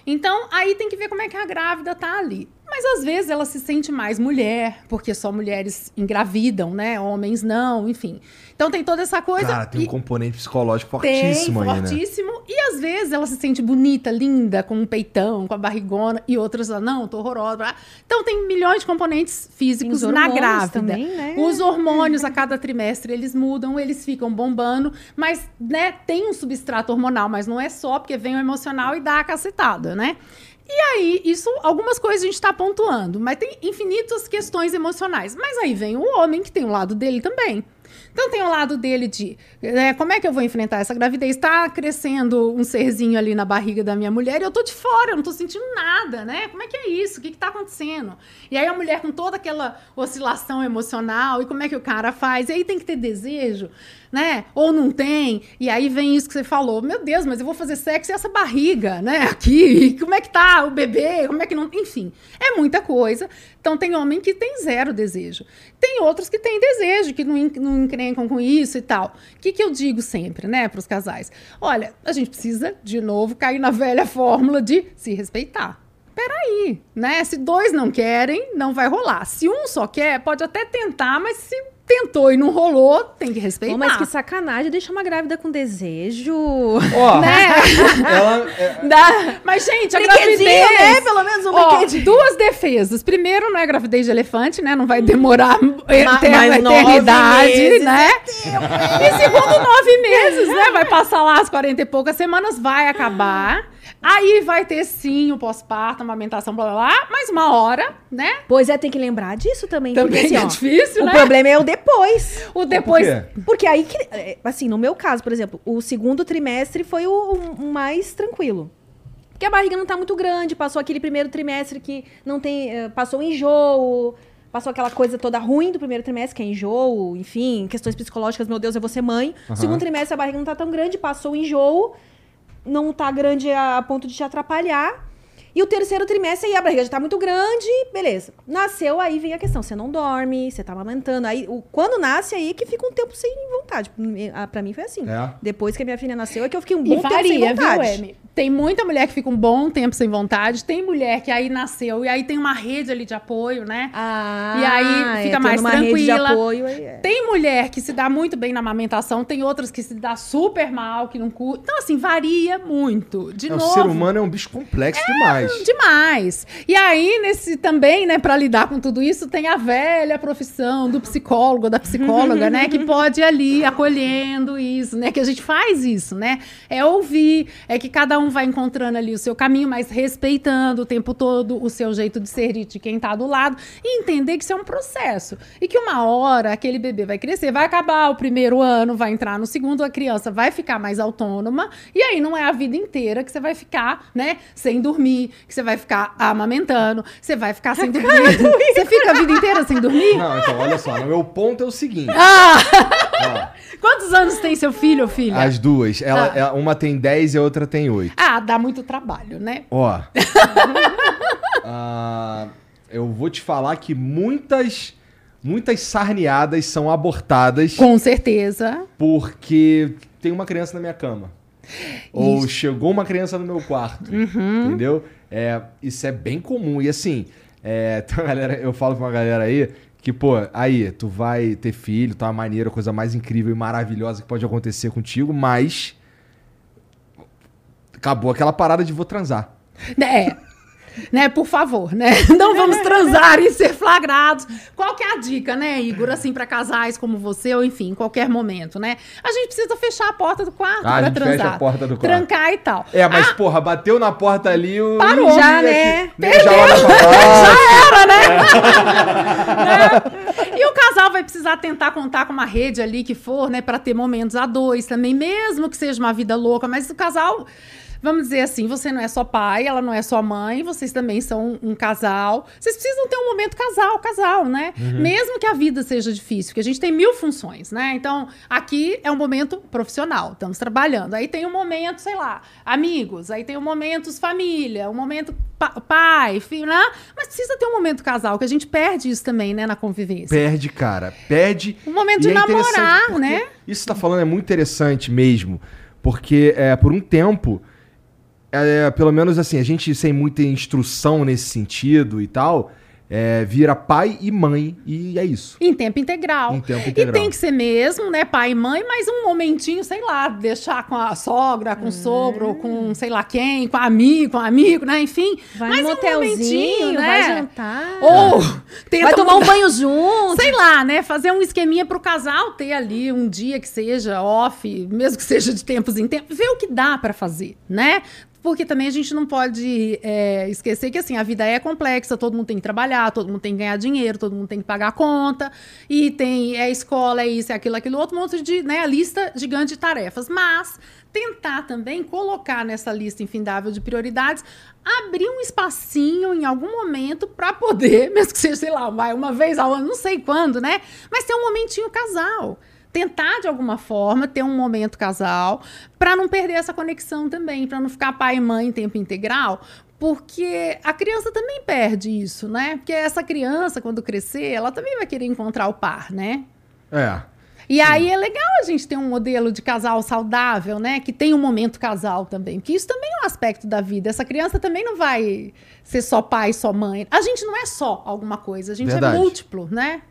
Então, aí tem que ver como é que a grávida tá ali. Mas às vezes ela se sente mais mulher, porque só mulheres engravidam, né? Homens não, enfim. Então tem toda essa coisa. Cara, tem um componente psicológico fortíssimo tem, aí, né? fortíssimo. Né? E às vezes ela se sente bonita, linda, com um peitão, com a barrigona, e outras lá, não, tô horrorosa. Então tem milhões de componentes físicos na grávida. Também, né? Os hormônios a cada trimestre eles mudam, eles ficam bombando, mas né, tem um substrato hormonal, mas não é só, porque vem o emocional e dá a cacetada, né? E aí, isso, algumas coisas a gente está pontuando, mas tem infinitas questões emocionais. Mas aí vem o homem, que tem um lado dele também. Então tem o lado dele de né, como é que eu vou enfrentar essa gravidez? Está crescendo um serzinho ali na barriga da minha mulher e eu tô de fora, eu não tô sentindo nada, né? Como é que é isso? O que, que tá acontecendo? E aí a mulher com toda aquela oscilação emocional, e como é que o cara faz? E aí tem que ter desejo né? Ou não tem. E aí vem isso que você falou. Meu Deus, mas eu vou fazer sexo e essa barriga, né? Aqui, como é que tá o bebê? Como é que não. Enfim, é muita coisa. Então tem homem que tem zero desejo. Tem outros que têm desejo, que não, não encrencam com isso e tal. O que, que eu digo sempre, né, para os casais? Olha, a gente precisa, de novo, cair na velha fórmula de se respeitar peraí, né? Se dois não querem, não vai rolar. Se um só quer, pode até tentar, mas se tentou e não rolou, tem que respeitar. Pô, mas que sacanagem, deixa uma grávida com desejo. Ó, Né? ela. é- Dá. Mas, gente, a gravidez... né? Pelo menos um brinquedinho. duas defesas. Primeiro, não é gravidez de elefante, né? Não vai demorar Ma- eterna mais nove eternidade, meses é né? E segundo, nove meses, né? Vai passar lá as 40 e poucas semanas, vai acabar. Aí vai ter sim o pós-parto, amamentação, blá blá blá, mais uma hora, né? Pois é, tem que lembrar disso também. Também porque, assim, é ó, difícil, o né? problema é o depois. O depois. Por quê? Porque aí, que, é, assim, no meu caso, por exemplo, o segundo trimestre foi o, o mais tranquilo. Porque a barriga não tá muito grande, passou aquele primeiro trimestre que não tem. eh, Passou o enjoo, passou aquela coisa toda ruim do primeiro trimestre, que é enjoo, enfim, questões psicológicas, meu Deus, eu vou ser mãe. Aham. Segundo trimestre, a barriga não tá tão grande, passou o enjoo, não tá grande a ponto de te atrapalhar. E o terceiro trimestre, aí a barriga já tá muito grande, beleza. Nasceu, aí vem a questão. Você não dorme, você tá amamentando. Aí, o, quando nasce, aí que fica um tempo sem vontade. Ah, Pra mim foi assim. É. Depois que a minha filha nasceu, é que eu fiquei um E bom tempo sem varia, viu, vontade. Emi? Tem muita mulher que fica um bom tempo sem vontade, tem mulher que aí nasceu e aí tem uma rede ali de apoio, né? Ah, E aí fica é, mais tendo uma rede de tranquila. apoio, aí é. Tem mulher que se dá muito bem na amamentação, tem outras que se dá super mal, que não curte. Então, assim, varia muito. De É, o novo. ser humano é um bicho complexo demais. Demais. E aí, nesse também, né, para lidar com tudo isso, tem a velha profissão do psicólogo, da psicóloga, né, que pode ali acolhendo isso, né, que a gente faz isso, né? É ouvir, é que cada um vai encontrando ali o seu caminho, mas respeitando o tempo todo o seu jeito de ser de quem tá do lado e entender que isso é um processo e que uma hora aquele bebê vai crescer, vai acabar o primeiro ano, vai entrar no segundo, a criança vai ficar mais autônoma e aí não é a vida inteira que você vai ficar, né, sem dormir, que você vai ficar amamentando, você vai ficar sem dormir. Você fica a vida inteira sem dormir? Não, então, olha só. O meu ponto é o seguinte. Ah! ó, Quantos anos tem seu filho ou filha? as duas. Ela, Ah. é- uma tem 10 e a outra tem 8. Ah, dá muito trabalho, né? Ó. ah, eu vou te falar que muitas. Muitas sarneadas são abortadas Com certeza. porque tem uma criança na minha cama. Ou chegou uma criança no meu quarto. Uhum. Entendeu? É, isso é bem comum. E assim, é, uma galera, eu falo pra uma galera aí que, pô, aí, tu vai ter filho, tá uma maneira, coisa mais incrível e maravilhosa que pode acontecer contigo, mas. Acabou aquela parada de vou transar. É. Né, por favor, né? Não vamos transar e ser flagrados. Qual que é a dica, né, Igor, assim, para casais como você, ou enfim, em qualquer momento, né? A gente precisa fechar a porta do quarto Ah, a para gente transar. fecha a porta do quarto. Trancar e tal. É, mas, porra, bateu na porta ali, o. Parou. Ih, Já, aqui- né? nego já olha pra baixo. E o casal vai precisar tentar contar com uma rede ali que for, né, para ter momentos a dois também, mesmo que seja uma vida louca, mas o casal, vamos dizer assim, você não é só pai, ela não é só mãe, vocês também são um casal. Vocês precisam ter um momento casal, casal, né? Mesmo que a vida seja difícil, porque a gente tem mil funções, né? Então, aqui é um momento profissional, estamos trabalhando. Aí tem um momento, sei lá, amigos, aí tem um momento família, um momento pa- pai, filho, né? Mas precisa ter um momento casal, que a gente perde isso também, né, na convivência. Perde, cara. Perde. Um momento de é namorar, né? Isso que você tá falando é muito interessante mesmo. Porque é, por um tempo, é, pelo menos assim, a gente sem muita instrução nesse sentido e tal, é, vira pai e mãe e é isso. Em tempo integral. Em tempo E integral. tem que ser mesmo, né, pai e mãe, mas um momentinho, sei lá, deixar com a sogra, com o sogro, ou com sei lá quem, com amigo, com amigo, né, enfim. Vai mas no um motelzinho, momentinho, vai né? jantar. Ou tenta vai tomar um banho junto. Sei lá, né? Fazer um esqueminha pro casal ter ali um dia que seja off, mesmo que seja de tempos em tempos, ver o que dá pra fazer, né? Porque também a gente não pode é, esquecer que assim, a vida é complexa, todo mundo tem que trabalhar, todo mundo tem que ganhar dinheiro, todo mundo tem que pagar a conta, e tem é escola, é isso, é aquilo, aquilo, outro monte de, né, a lista gigante de tarefas. Mas tentar também colocar nessa lista infindável de prioridades, abrir um espacinho em algum momento para poder, mesmo que seja, sei lá, uma vez ao ano, não sei quando, né? Mas ter um momentinho casal. Tentar de alguma forma ter um momento casal para não perder essa conexão também, para não ficar pai e mãe em tempo integral, porque a criança também perde isso, né? Porque essa criança, quando crescer, ela também vai querer encontrar o par, né? É. E aí é legal a gente ter um modelo de casal saudável, né? Que tem um momento casal também. Porque isso também é um aspecto da vida. Essa criança também não vai ser só pai, só mãe. A gente não é só alguma coisa, a gente Verdade. é múltiplo, né?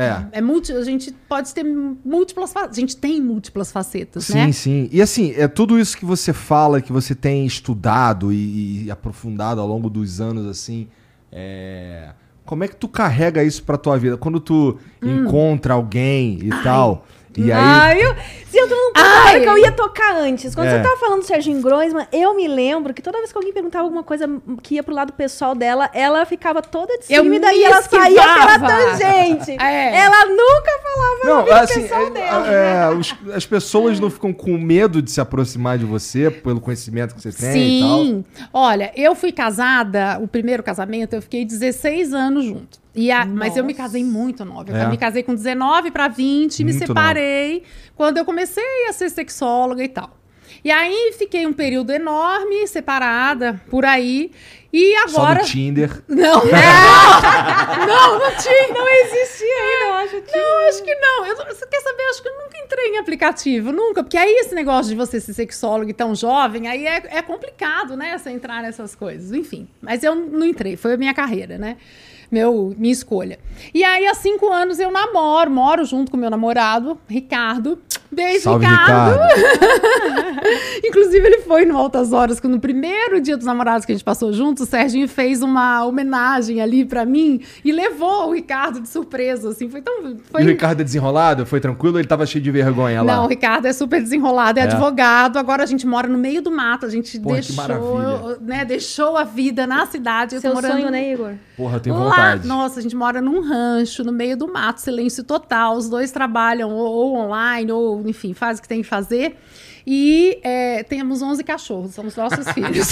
É, É. é multi, a gente pode ter múltiplas facetas. A gente tem múltiplas facetas, Sim, né? sim. E assim, é tudo isso que você fala, que você tem estudado e, e aprofundado ao longo dos anos, assim. é, Como é que tu carrega isso pra tua vida? Quando tu Hum. encontra alguém e tal. E aí. Ai, eu, se eu ponto Ai. que eu ia tocar antes. Quando É. você tava falando do Serginho Groisman, eu me lembro que toda vez que alguém perguntava alguma coisa que ia pro lado pessoal dela, ela ficava toda Eu tímida me e ela saía pela tangente. É. Ela nunca falava Não, assim, pessoal é- dela. é, os- as pessoas não ficam com medo de se aproximar de você pelo conhecimento que você tem e tal. Sim. Olha, eu fui casada, o primeiro casamento, eu fiquei 16 anos junto. E a- mas eu me casei muito nova. Eu É. me casei com 19 para 20, me Muito separei quando eu comecei a ser sexóloga e tal. E aí fiquei um período enorme, separada, por aí. E Só agora. no Tinder. Não, não, não, não tinha. Não existia ainda, eu acho. que- Não, acho que não. Eu, você quer saber? Acho que eu nunca entrei em aplicativo, nunca. Porque aí esse negócio de você ser sexólogo e tão jovem, aí é, é complicado, né? Você entrar nessas coisas. Enfim, mas eu não entrei. Foi a minha carreira, né? Meu, minha escolha. E aí, há cinco anos, eu namoro, moro junto com meu namorado, Ricardo. Beijo, Salve, Ricardo. Ricardo. Inclusive, ele foi no Altas Horas, que no primeiro dia dos namorados que a gente passou juntos, o Serginho fez uma homenagem ali pra mim e levou o Ricardo de surpresa, assim. Foi tão. Foi... E o Ricardo é desenrolado? Foi tranquilo ou ele tava cheio de vergonha lá? Não, o Ricardo é super desenrolado, é, É. advogado. Agora a gente mora no meio do mato, a gente Porra, deixou, né, deixou a vida na cidade. Eu tô Seu morando sonho, né, Igor? Porra, eu tenho Lá, vontade. nossa, a gente mora num rancho, no meio do mato, silêncio total. Os dois trabalham ou, ou online, ou, enfim, faz o que tem que fazer. E é, temos 11 cachorros, somos nossos filhos.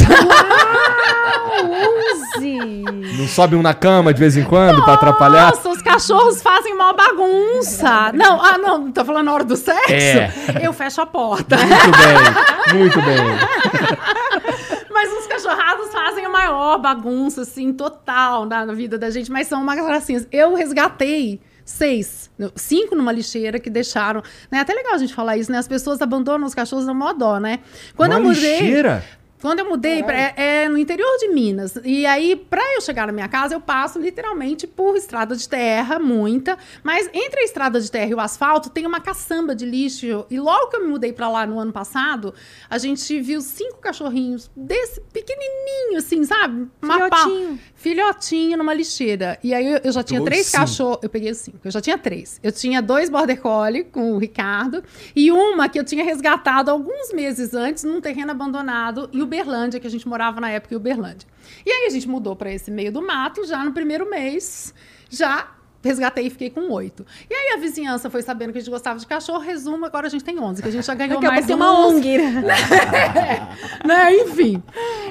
11! Não sobe um na cama de vez em quando pra atrapalhar? Nossa, os cachorros fazem uma bagunça. Não, ah, não, tô falando na hora do sexo. É. Eu fecho a porta. Muito bem, muito bem. Mas os cachorrados fazem a maior bagunça, assim, total na, na vida da gente, mas são uma gracinhas. Eu resgatei seis, cinco numa lixeira que deixaram. Né? Até legal a gente falar isso, né? As pessoas abandonam os cachorros na maior dó, né? Quando Uma eu mudei. lixeira? Quando eu mudei, pra- é, é no interior de Minas. E aí, pra eu chegar na minha casa, eu passo literalmente por estrada de terra, muita. Mas entre a estrada de terra e o asfalto, tem uma caçamba de lixo. E logo que eu me mudei pra lá no ano passado, a gente viu cinco cachorrinhos desse pequenininho, assim, sabe? Filhotinho. Filhotinho numa lixeira. E aí eu, eu já tinha três cachorros. Eu peguei os cinco. Eu já tinha três. Eu tinha dois border collie com o Ricardo e uma que eu tinha resgatado alguns meses antes num terreno abandonado em Uberlândia, que a gente morava na época em Uberlândia. E aí a gente mudou para esse meio do mato já no primeiro mês. Já resgatei e fiquei com oito. E aí a vizinhança foi sabendo que a gente gostava de cachorro. Resumo, agora a gente tem onze, que a gente já ganhou Daqui mais uma ONG. né? Enfim.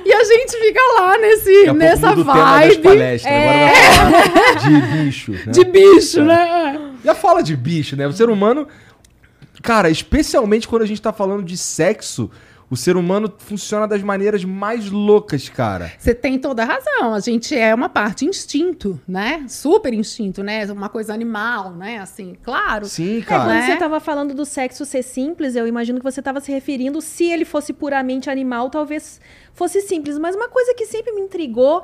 E a gente fica lá nesse, Daqui nessa vibe falar de bicho. Né? de bicho, né? Já fala de bicho, né? O ser humano. Cara, especialmente quando a gente tá falando de sexo, o ser humano funciona das maneiras mais loucas, cara. Você tem toda a razão. A gente é uma parte instinto, né? Super instinto, né? Uma coisa animal, né? Assim, claro. Sim, É, cara. quando Né? você tava falando do sexo ser simples, eu imagino que você tava se referindo, se ele fosse puramente animal, talvez fosse simples. Mas uma coisa que sempre me intrigou,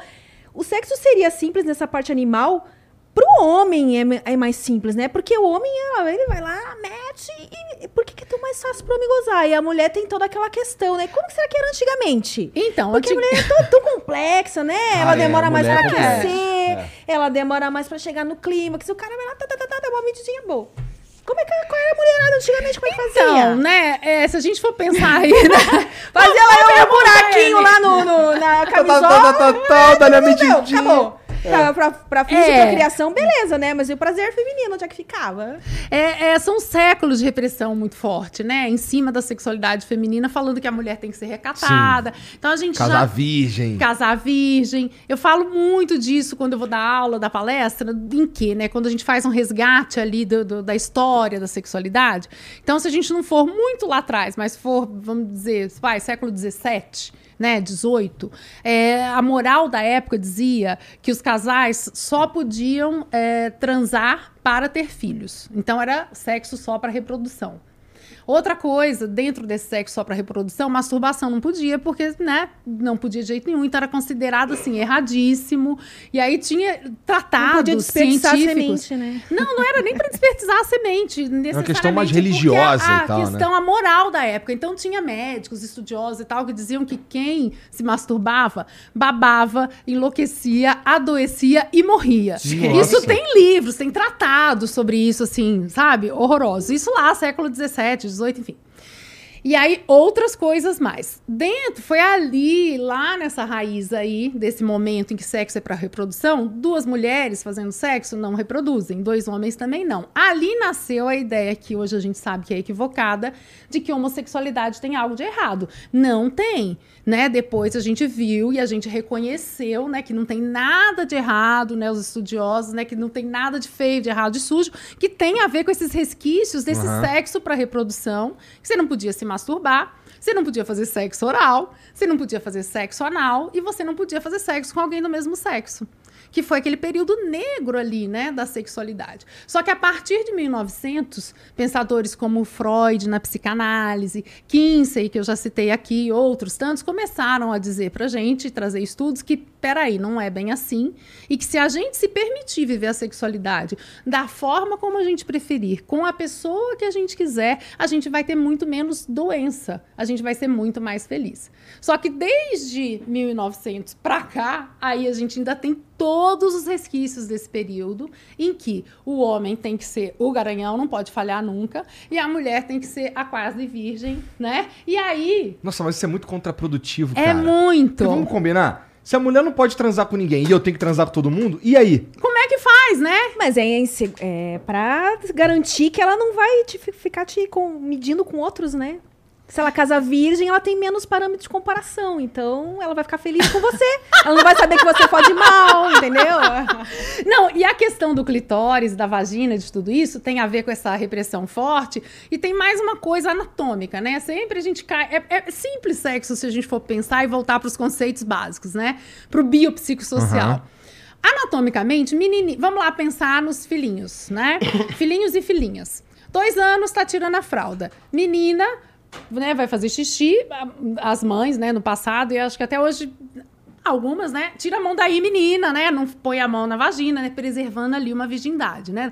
o sexo seria simples nessa parte animal? Pro homem é, é mais simples, né? Porque o homem, ele vai lá, mete e... Por que é tão mais fácil pro homem gozar? E a mulher tem toda aquela questão, né? Como que será que era antigamente? Então, Porque a antig- mulher é tão, tão complexa, né? Ah, ela é, demora a mais pra é aquecer, É. ela demora mais pra chegar no clima, que se o cara vai lá, tá, tá, tá, tá, dá uma medidinha boa. Como é que qual era a mulherada antigamente? Como é que fazia? Então, né? é, se a gente for pensar aí, né? Fazia lá eu um buraquinho lá no, no- na Tá, camisola. tá, tá, tá, tá, dá-lhe a entendeu? medidinha. Acabou. Pra, pra, pra fins de É. procriação, beleza, né? Mas e o prazer feminino, onde é que ficava? É, é, são séculos de repressão muito forte, né? Em cima da sexualidade feminina, falando que a mulher tem que ser recatada. Então a gente Casar já virgem. casar virgem. Eu falo muito disso quando eu vou dar aula, dar palestra, em que, né? Quando a gente faz um resgate ali do- do- da história da sexualidade. Então, se a gente não for muito lá atrás, mas for, vamos dizer, vai, século XVII, né, 18, é, a moral da época dizia que os casais só podiam é, transar para ter filhos. Então, era sexo só para reprodução. Outra coisa, dentro desse sexo só para reprodução, masturbação não podia, porque, né, não podia de jeito nenhum, então era considerado, assim, erradíssimo. E aí tinha tratados Não podia desperdiçar a científicos. semente, né? Não, não era nem para desperdiçar a semente. uma questão mais religiosa porque e tal, A né? questão, a moral da época. Então tinha médicos, estudiosos e tal, que diziam que quem se masturbava, babava, enlouquecia, adoecia e morria. Nossa. Isso tem livros, tem tratados sobre isso, assim, sabe? Horroroso. Isso lá, século XVII, XVIII, enfim. E aí, outras coisas mais. Dentro, foi ali, lá nessa raiz aí, desse momento em que sexo é para reprodução, duas mulheres fazendo sexo não reproduzem, dois homens também não. Ali nasceu a ideia, que hoje a gente sabe que é equivocada, de que homossexualidade tem algo de errado. Não tem, né? Depois a gente viu e a gente reconheceu, né, que não tem nada de errado, né, os estudiosos, né, que não tem nada de feio, de errado, de sujo, que tem a ver com esses resquícios desse Aham. sexo para reprodução, que você não podia se masturbar, você não podia fazer sexo oral, você não podia fazer sexo anal e você não podia fazer sexo com alguém do mesmo sexo. Que foi aquele período negro ali, né, da sexualidade. Só que a partir de 1900, pensadores como Freud na psicanálise, Kinsey, que eu já citei aqui, outros tantos, começaram a dizer pra gente, trazer estudos que, peraí, não é bem assim, e que se a gente se permitir viver a sexualidade da forma como a gente preferir, com a pessoa que a gente quiser, a gente vai ter muito menos doença, a gente vai ser muito mais feliz. Só que desde 1900 pra cá, aí a gente ainda tem todos os resquícios desse período em que o homem tem que ser o garanhão, não pode falhar nunca, e a mulher tem que ser a quase virgem, né? E aí Nossa, mas isso é muito contraprodutivo, é cara. muito. Porque vamos combinar? Se a mulher não pode transar com ninguém e eu tenho que transar com todo mundo, e aí? Como é que faz, né? Mas é, se- é pra garantir que ela não vai te fi- ficar te com- medindo com outros, né? Se ela casa virgem, ela tem menos parâmetros de comparação. Então, ela vai ficar feliz com você. ela não vai saber que você fode mal, entendeu? Não, e a questão do clitóris, da vagina, de tudo isso, tem a ver com essa repressão forte. E tem mais uma coisa anatômica, né? Sempre a gente cai. É, é simples sexo se a gente for pensar e voltar para os conceitos básicos, né? Para o biopsicossocial. Aham. Anatomicamente, menini, vamos lá pensar nos filhinhos, né? filhinhos e filhinhas. Dois anos, tá tirando a fralda. Menina, né, vai fazer xixi. As mães, né, no passado, e acho que até hoje Algumas, né? Tira a mão daí, menina, né? Não põe a mão na vagina, né? Preservando ali uma virgindade, né?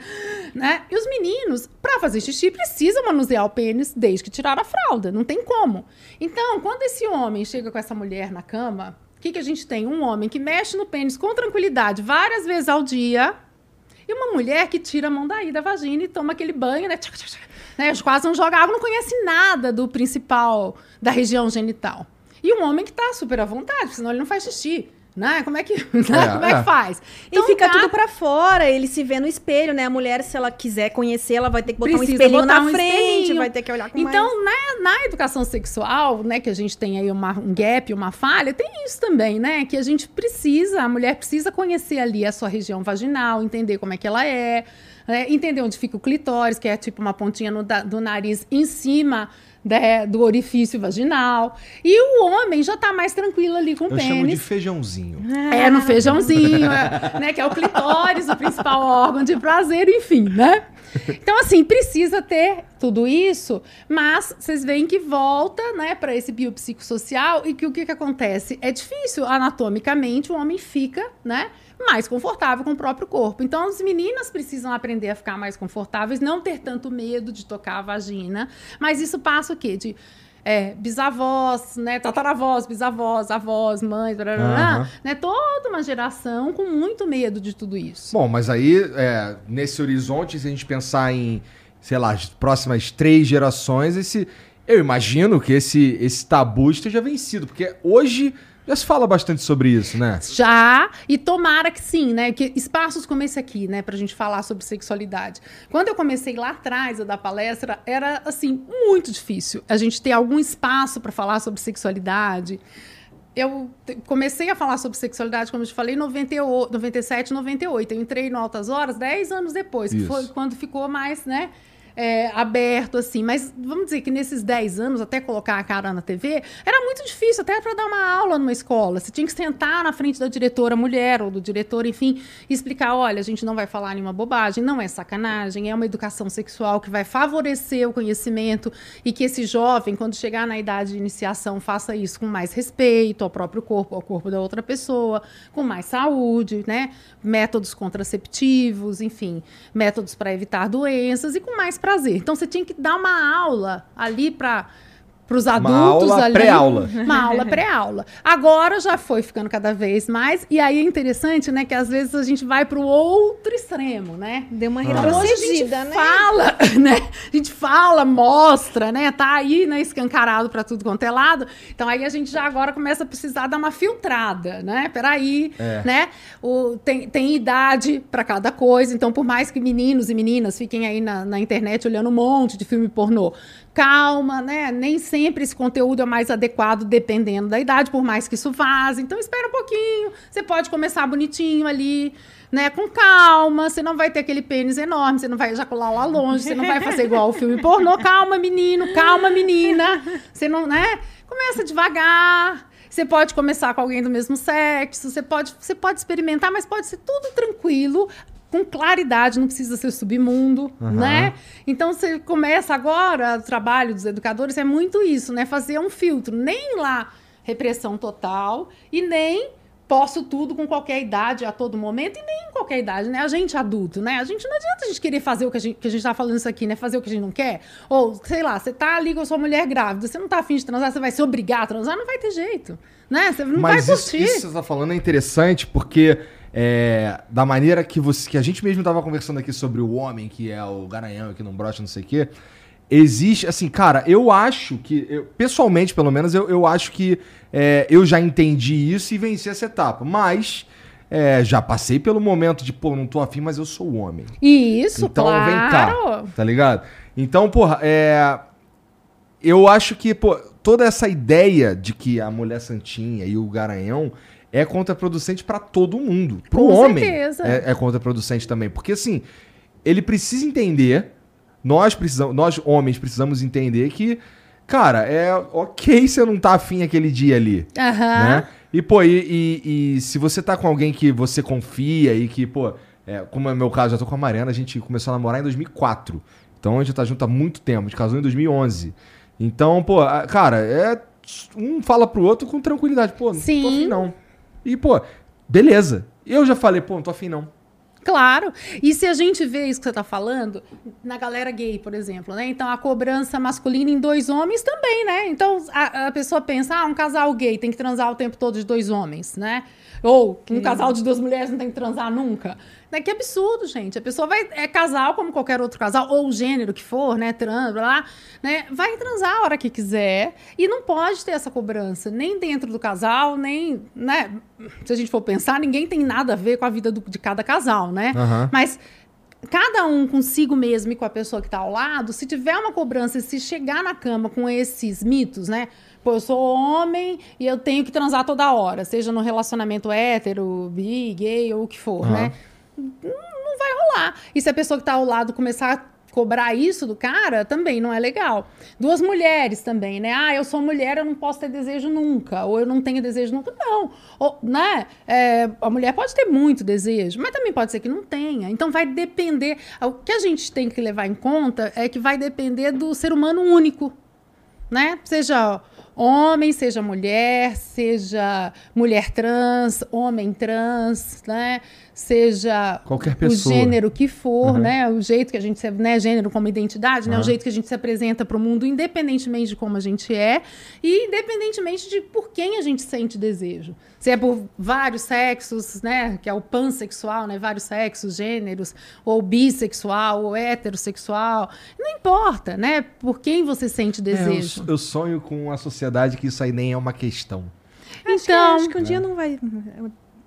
né? E os meninos, pra fazer xixi, precisam manusear o pênis desde que tiraram a fralda. Não tem como. Então, quando esse homem chega com essa mulher na cama, o que, que a gente tem? Um homem que mexe no pênis com tranquilidade várias vezes ao dia. E uma mulher que tira a mão daí da vagina e toma aquele banho, né? Né? Quase não joga água, não conhece nada do principal da região genital. E um homem que tá super à vontade, porque senão ele não faz xixi. Né? Como é que, né? Como é é. que faz? e fica tá- tudo pra fora, ele se vê no espelho, né? A mulher, se ela quiser conhecer, ela vai ter que botar um Precisa espelhinho botar na um frente, espelhinho. vai ter que olhar com mais... Então, na, na educação sexual, né, que a gente tem aí uma, um gap, uma falha, tem isso também, né? Que a gente precisa, a mulher precisa conhecer ali a sua região vaginal, entender como é que ela é, né, entender onde fica o clitóris, que é tipo uma pontinha no do nariz em cima né, do orifício vaginal. E o homem já tá mais tranquilo ali com o Eu chamo de pênis. feijãozinho. É, no feijãozinho, é, né? Que é o clitóris, o principal órgão de prazer, enfim, né? Então, assim, precisa ter tudo isso, mas vocês veem que volta, né, para esse biopsicossocial e que o que, que acontece? É difícil, anatomicamente, o homem fica, né, mais confortável com o próprio corpo. Então, as meninas precisam aprender a ficar mais confortáveis, não ter tanto medo de tocar a vagina, mas isso passa o quê? De é, bisavós, né, tataravós, bisavós, avós, mães, blá, blá, blá, Aham. né, toda uma geração com muito medo de tudo isso. Bom, mas aí, é, nesse horizonte, se a gente pensar em, sei lá, as próximas três gerações, esse. Eu imagino que esse, esse tabu esteja vencido, porque hoje já se fala bastante sobre isso, né? Já, e tomara que sim, né? Que espaços como esse aqui, né, pra gente falar sobre sexualidade. Quando eu comecei lá atrás a dar palestra, era assim, muito difícil a gente ter algum espaço para falar sobre sexualidade. Eu comecei a falar sobre sexualidade, como eu te falei, em 98, 97, 98. Eu entrei no Altas Horas 10 anos depois, que Isso. foi quando ficou mais, né? É, aberto, assim. Mas vamos dizer que nesses 10 anos, até colocar a cara na TV, era muito difícil, até para dar uma aula numa escola. Você tinha que sentar na frente da diretora mulher ou do diretor, enfim, e explicar: olha, a gente não vai falar nenhuma bobagem, não é sacanagem, é uma educação sexual que vai favorecer o conhecimento e que esse jovem, quando chegar na idade de iniciação, faça isso com mais respeito ao próprio corpo, ao corpo da outra pessoa, com mais saúde, né? Métodos contraceptivos, enfim, métodos para evitar doenças e com mais prazer. Então você tinha que dar uma aula ali para para os adultos aula ali. pré-aula. Uma aula pré-aula. Agora já foi ficando cada vez mais. E aí é interessante, né? Que às vezes a gente vai para o outro extremo, né? Deu uma Então, hoje a gente retrocedida, né? fala, né? A gente fala, mostra, né? Tá aí, né, escancarado para tudo quanto é lado. Então aí a gente já agora começa a precisar dar uma filtrada, né? Peraí, É. né? O, tem, tem idade para cada coisa. Então, por mais que meninos e meninas fiquem aí na, na internet olhando um monte de filme pornô, calma, né? Nem sempre esse conteúdo é mais adequado dependendo da idade, por mais que isso vaze. Então, espera um pouquinho. Você pode começar bonitinho ali, né? Com calma. Você não vai ter aquele pênis enorme, você não vai ejacular lá longe, você não vai fazer igual o filme pornô. Calma, menino, calma, menina. Você não, né? Começa devagar. Você pode começar com alguém do mesmo sexo, você pode, você pode experimentar, mas pode ser tudo tranquilo, com claridade, não precisa ser submundo, né? Então você começa agora, o trabalho dos educadores é muito isso, né? Fazer um filtro, nem lá repressão total e nem posso tudo com qualquer idade a todo momento e nem em qualquer idade, né? A gente adulto, né? A gente não adianta a gente querer fazer o que a gente, que a gente tá falando isso aqui, né? Fazer o que a gente não quer. Ou, sei lá, você tá ali com a sua mulher grávida, você não tá afim de transar, você vai se obrigar a transar, não vai ter jeito, né? Você não Mas vai isso, curtir. isso que você tá falando é interessante porque é, da maneira que você que a gente mesmo tava conversando aqui sobre o homem que é o garanhão que não brocha não sei o quê existe assim cara eu acho que eu- pessoalmente pelo menos eu, eu acho que é, eu já entendi isso e venci essa etapa mas é, já passei pelo momento de pô não tô afim mas eu sou homem Isso, então claro. vem cá, tá ligado? Então, porra, é. Eu acho que, pô, toda essa ideia de que a mulher santinha e o garanhão é contraproducente pra todo mundo. Pro Com homem certeza. é, é contraproducente também. Porque, assim, ele precisa entender, nós precisamos, nós homens precisamos entender que, cara, é ok você não tá afim aquele dia ali Aham. né? E, pô, e, e- e se você tá com alguém que você confia e que, pô, é, como é o meu caso, já tô com a Mariana, a gente começou a namorar em 2004. Então a gente tá junto há muito tempo, a gente casou em 2011. Então, pô, cara, é. Um fala pro outro com tranquilidade, pô, não Sim. tô afim não. E, pô, beleza. Eu já falei, pô, não tô afim não. Claro. E se a gente vê isso que você está falando, na galera gay, por exemplo, né? Então a cobrança masculina em dois homens também, né? Então a, a pessoa pensa, ah, um casal gay tem que transar o tempo todo de dois homens, né? Ou um casal de duas mulheres não tem que transar nunca. Né? Que absurdo, gente. A pessoa vai. É casal como qualquer outro casal, ou o gênero que for, né? Trans, blá, blá, né? Vai transar a hora que quiser. E não pode ter essa cobrança, nem dentro do casal, nem. Né? Se a gente for pensar, ninguém tem nada a ver com a vida do- de cada casal, né? Aham. Mas cada um consigo mesmo e com a pessoa que está ao lado, se tiver uma cobrança e se chegar na cama com esses mitos, né? Pô, eu sou homem e eu tenho que transar toda hora, seja no relacionamento hétero, bi, gay ou o que for, Aham. né? Não, vai rolar. E se a pessoa que está ao lado começar a cobrar isso do cara, também não é legal. Duas mulheres também, né? Ah, eu sou mulher, eu não posso ter desejo nunca. Ou eu não tenho desejo nunca. Não. Ou, né? É, a mulher pode ter muito desejo, mas também pode ser que não tenha. Então vai depender. O que a gente tem que levar em conta é que vai depender do ser humano único né? Seja homem, seja mulher, seja mulher trans, homem trans, né? Seja Qualquer o pessoa. gênero que for, Uhum. né? O jeito que a gente se, né? Gênero como identidade, né? O Uhum. jeito que a gente se apresenta para o mundo, independentemente de como a gente é e independentemente de por quem a gente sente desejo. Se é por vários sexos, né? Que é o pansexual, né? Vários sexos, gêneros, ou bissexual, ou heterossexual. Não importa, né? Por quem você sente É, eu, desejo. eu sonho com uma sociedade que isso aí nem é uma questão. Acho que, Então- acho que um dia não vai.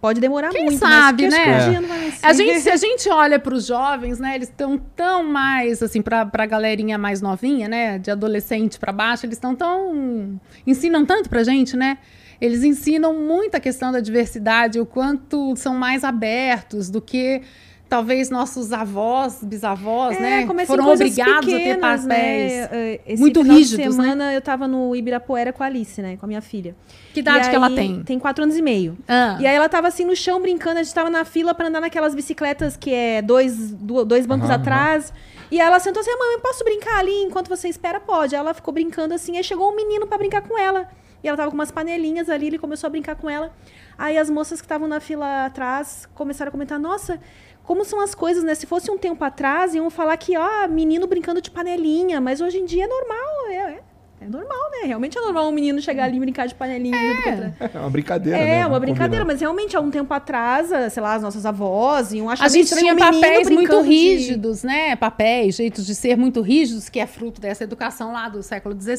Pode demorar Quem muito, sabe, né? ser. A gente, se a gente olha para os jovens, né, eles estão tão mais, assim, para a galerinha mais novinha, né, de adolescente para baixo, eles estão tão. ensinam tanto pra gente, né? eles ensinam muito a questão da diversidade, o quanto são mais abertos do que talvez nossos avós, bisavós, É, né, foram obrigados a ter pequenas, papéis. né? Eh, Esse muito final rígidos, de semana eu tava no Ibirapuera com a Alice, né? Com a minha filha. Que idade E que ela tem? Tem quatro anos e meio. Ah. E aí ela tava assim no chão brincando, a gente tava na fila pra andar naquelas bicicletas que é dois, dois bancos Aham, atrás. E ela sentou assim, mãe, posso brincar ali enquanto você espera? Pode. Aí ela ficou brincando assim, aí chegou um menino pra brincar com ela. E ela tava com umas panelinhas ali, ele começou a brincar com ela. Aí as moças que estavam na fila atrás começaram a comentar, nossa, como são as coisas, né? Se fosse um tempo atrás, iam falar que, ó, menino brincando de panelinha, mas hoje em dia é normal, é, é, é normal, né? Realmente é normal um menino chegar ali e brincar de panelinha. junto com outra. É uma brincadeira, É, né? uma brincadeira, combinar. mas realmente há um tempo atrás, ah, sei lá, as nossas avós iam achar A gente tinha um papéis muito brincando de- rígidos, né? Papéis, jeitos de ser muito rígidos, que é fruto dessa educação lá do século XVII,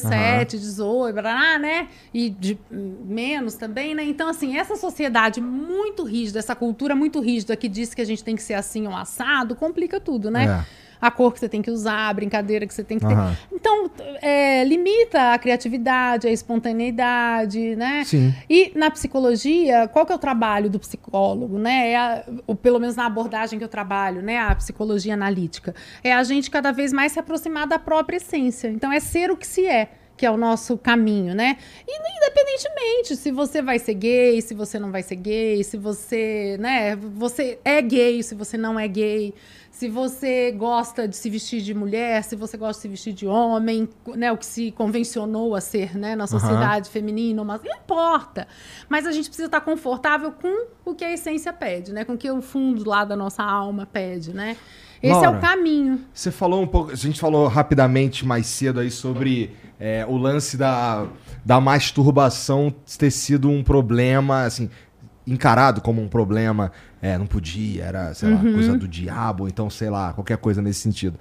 XVIII, blá, né? E de hum, menos também, né? Então, assim, essa sociedade muito rígida, essa cultura muito rígida que diz que a gente tem que ser assim ou assado, complica tudo, né? É. A cor que você tem que usar, a brincadeira que você tem que ter. Aham. Então, é, limita a criatividade, a espontaneidade, né? Sim. E na psicologia, qual que é o trabalho do psicólogo, né? É a- ou pelo menos na abordagem que eu trabalho, né? A psicologia analítica. É a gente cada vez mais se aproximar da própria essência. Então, é ser o que se é. Que é o nosso caminho, né? E independentemente se você vai ser gay, se você não vai ser gay, se você, né, você é gay, se você não é gay, se você gosta de se vestir de mulher, se você gosta de se vestir de homem, né, o que se convencionou a ser, né, na sociedade feminina, mas não importa. Mas a gente precisa estar confortável com o que a essência pede, né, com o que o fundo lá da nossa alma pede, né? Esse é Laura. o caminho. Você falou um pouco, a gente falou rapidamente mais cedo aí sobre é, o lance da, da masturbação ter sido um problema, assim, encarado como um problema, é, não podia, era, sei lá, coisa do diabo, então, sei lá, qualquer coisa nesse sentido.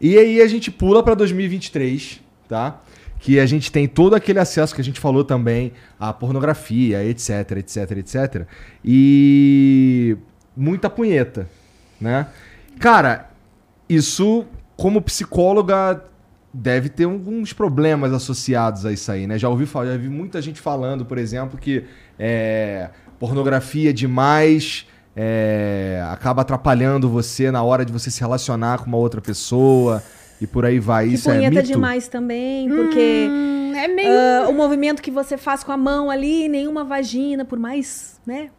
E aí a gente pula pra 2023, tá? Que a gente tem todo aquele acesso que a gente falou também à pornografia, etc, etc, etc. E muita punheta, né? Cara, isso, como psicóloga, deve ter alguns problemas associados a isso aí, né? Já ouvi falar, já vi muita gente falando, por exemplo, que é, pornografia demais é, acaba atrapalhando você na hora de você se relacionar com uma outra pessoa e por aí vai. Que Isso é punheta mito? demais também, porque Hum, é meio ah, o movimento que você faz com a mão ali, nenhuma vagina, por mais, né?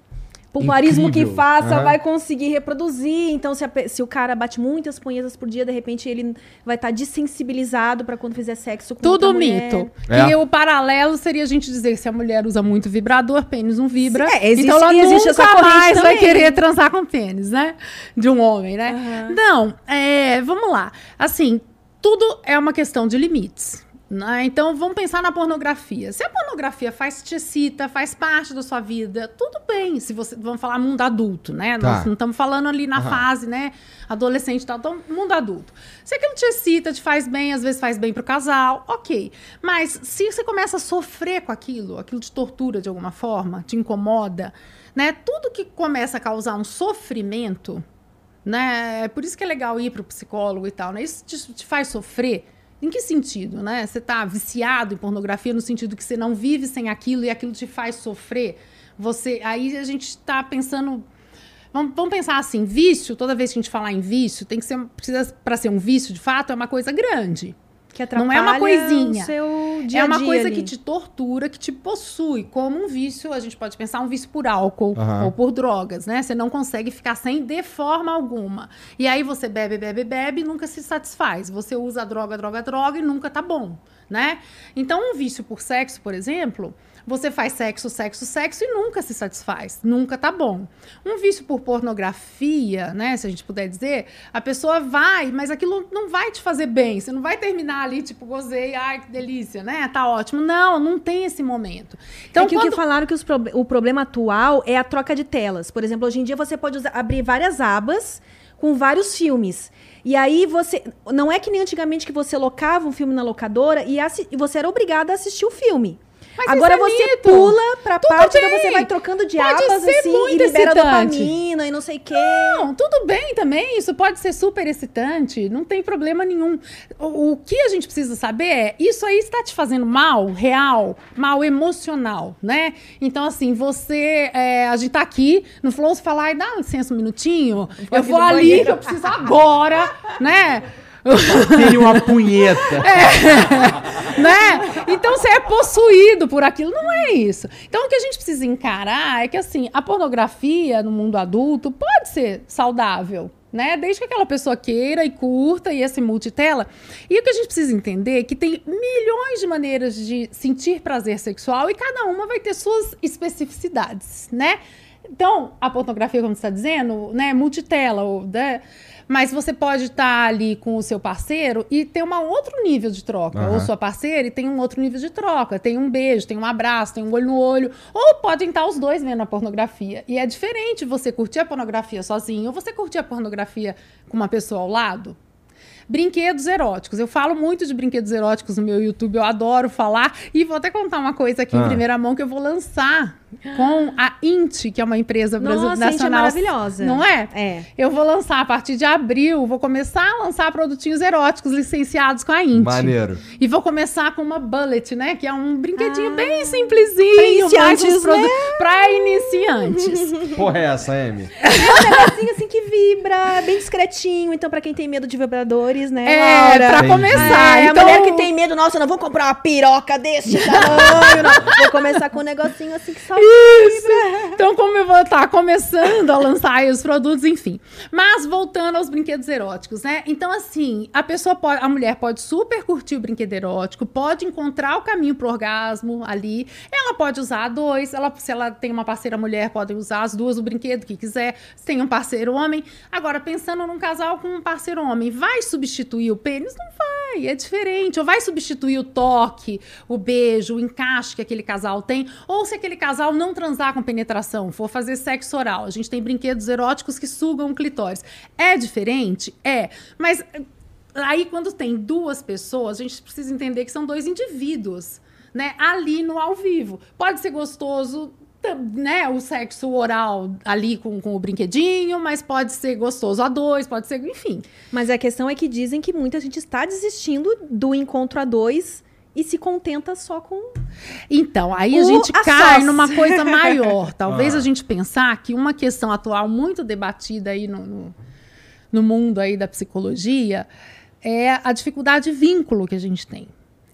Pompoarismo que Incrível. faça, Aham. vai conseguir reproduzir. Então, se, a se o cara bate muitas punhetas por dia, de repente ele vai estar desensibilizado pra quando fizer sexo com Tudo outra mulher. mito. É. E o paralelo seria a gente dizer que se a mulher usa muito vibrador, pênis não vibra. Sim, é, existe- então ela e existe nunca mais vai também. querer transar com pênis, né? De um homem, né? Aham. Não, é, vamos lá. Assim, tudo é uma questão de limites. Né? Então vamos pensar na pornografia. Se a pornografia faz te excita, faz parte da sua vida, tudo bem. Se você vamos falar mundo adulto, né? Tá. Nós não estamos falando ali na Aham. fase, né? Adolescente tal, então mundo adulto. Se aquilo te excita, te faz bem, às vezes faz bem pro casal, ok. Mas se você começa a sofrer com aquilo, aquilo te tortura de alguma forma, te incomoda, né? Tudo que começa a causar um sofrimento, né? É por isso que é legal ir pro psicólogo e tal, né? Isso te, te faz sofrer. Em que sentido, né? Você tá viciado em pornografia no sentido que você não vive sem aquilo e aquilo te faz sofrer. Você, aí a gente tá pensando Vamos, vamos pensar assim, vício, toda vez que a gente falar em vício, tem que ser, precisa para ser um vício, de fato, é uma coisa grande. Que Não é uma atrapalha coisinha. o seu dia é uma dia coisa ali. que te tortura, que te possui, como um vício, a gente pode pensar um vício por álcool Aham. ou por drogas, né? Você não consegue ficar sem de forma alguma. E aí você bebe, bebe, bebe e nunca se satisfaz. Você usa droga, droga, droga e nunca tá bom, né? Então, um vício por sexo, por exemplo, você faz sexo, sexo, sexo e nunca se satisfaz, nunca tá bom. Um vício por pornografia, né, se a gente puder dizer, a pessoa vai, mas aquilo não vai te fazer bem, você não vai terminar ali, tipo, gozei, ai, que delícia, né, tá ótimo. Não, não tem esse momento. Então, Então, que o quando... que falaram que os prob- o problema atual é a troca de telas. Por exemplo, hoje em dia você pode usar- abrir várias abas com vários filmes. E aí você. Não é que nem antigamente que você locava um filme na locadora e, assi- e você era obrigado a assistir o filme. Mas Agora é você pula pra Tudo parte bem. que você vai trocando de Pode abas ser assim e muito libera excitante. dopamina e não sei o quê. Não, tudo bem também, isso pode ser super excitante, não tem problema nenhum. O, o que a gente precisa saber é, isso aí está te fazendo mal, real, mal emocional, né? Então, assim, você, é, a gente tá aqui no Flow, você fala, ai, dá licença um minutinho, eu vou ali, banheiro." que eu preciso agora, né? Tem uma punheta. né? Então você é possuído por aquilo. Não é isso. Então o que a gente precisa encarar é que assim, a pornografia no mundo adulto pode ser saudável. Né? Desde que aquela pessoa queira e curta e esse multitela. E o que a gente precisa entender é que tem milhões de maneiras de sentir prazer sexual e cada uma vai ter suas especificidades, né? Então, a pornografia, como você está dizendo, né, multitela, ou, né, mas você pode estar ali com o seu parceiro e ter um outro nível de troca. Aham. Ou sua parceira e tem um outro nível de troca. Tem um beijo, tem um abraço, tem um olho no olho. Ou podem estar os dois vendo a pornografia. E é diferente você curtir a pornografia sozinho ou você curtir a pornografia com uma pessoa ao lado. Brinquedos eróticos. Eu falo muito de brinquedos eróticos no meu YouTube, eu adoro falar. E vou até contar uma coisa aqui Ah. em primeira mão que eu vou lançar com a Int, que é uma empresa brasileira Nossa, a gente é nacional. maravilhosa. Não é? É. Eu vou lançar a partir de abril, vou começar a lançar produtinhos eróticos licenciados com a Int. Maneiro. E vou começar com uma bullet, né? Que é um brinquedinho Ah. bem simplesinho, produ- né? pra iniciantes. Porra é essa, Amy? É um negocinho assim que vibra, bem discretinho. Então, pra quem tem medo de vibradores, né, É, Laura? pra Entendi. começar. É, então, a mulher que tem medo, nossa, eu não vou comprar uma piroca desse tamanho, não. Vou começar com um negocinho assim que só Isso. Então, como eu vou estar começando a lançar os produtos, enfim. Mas voltando aos brinquedos eróticos, né? Então, assim, a pessoa pode, a mulher pode super curtir o brinquedo erótico, pode encontrar o caminho pro orgasmo ali. Ela pode usar dois, ela, se ela tem uma parceira mulher, pode usar as duas o brinquedo que quiser. Se tem um parceiro homem. Agora, pensando num casal com um parceiro homem, vai substituir o pênis? Não vai, é diferente. Ou vai substituir o toque, o beijo, o encaixe que aquele casal tem. Ou se aquele casal não transar com penetração, for fazer sexo oral. A gente tem brinquedos eróticos que sugam o clitóris. É diferente? É. Mas eh, aí, quando tem duas pessoas, a gente precisa entender que são dois indivíduos. Né, ali no ao vivo. Pode ser gostoso, né, o sexo oral ali com, com o brinquedinho, mas pode ser gostoso a dois, pode ser, enfim. Mas a questão é que dizem que muita gente está desistindo do encontro a dois e se contenta só com. Então, aí a O gente a cai sós. numa coisa maior. Talvez Ah. a gente pensar que uma questão atual muito debatida aí no, no, no mundo aí da psicologia é a dificuldade de vínculo que a gente tem.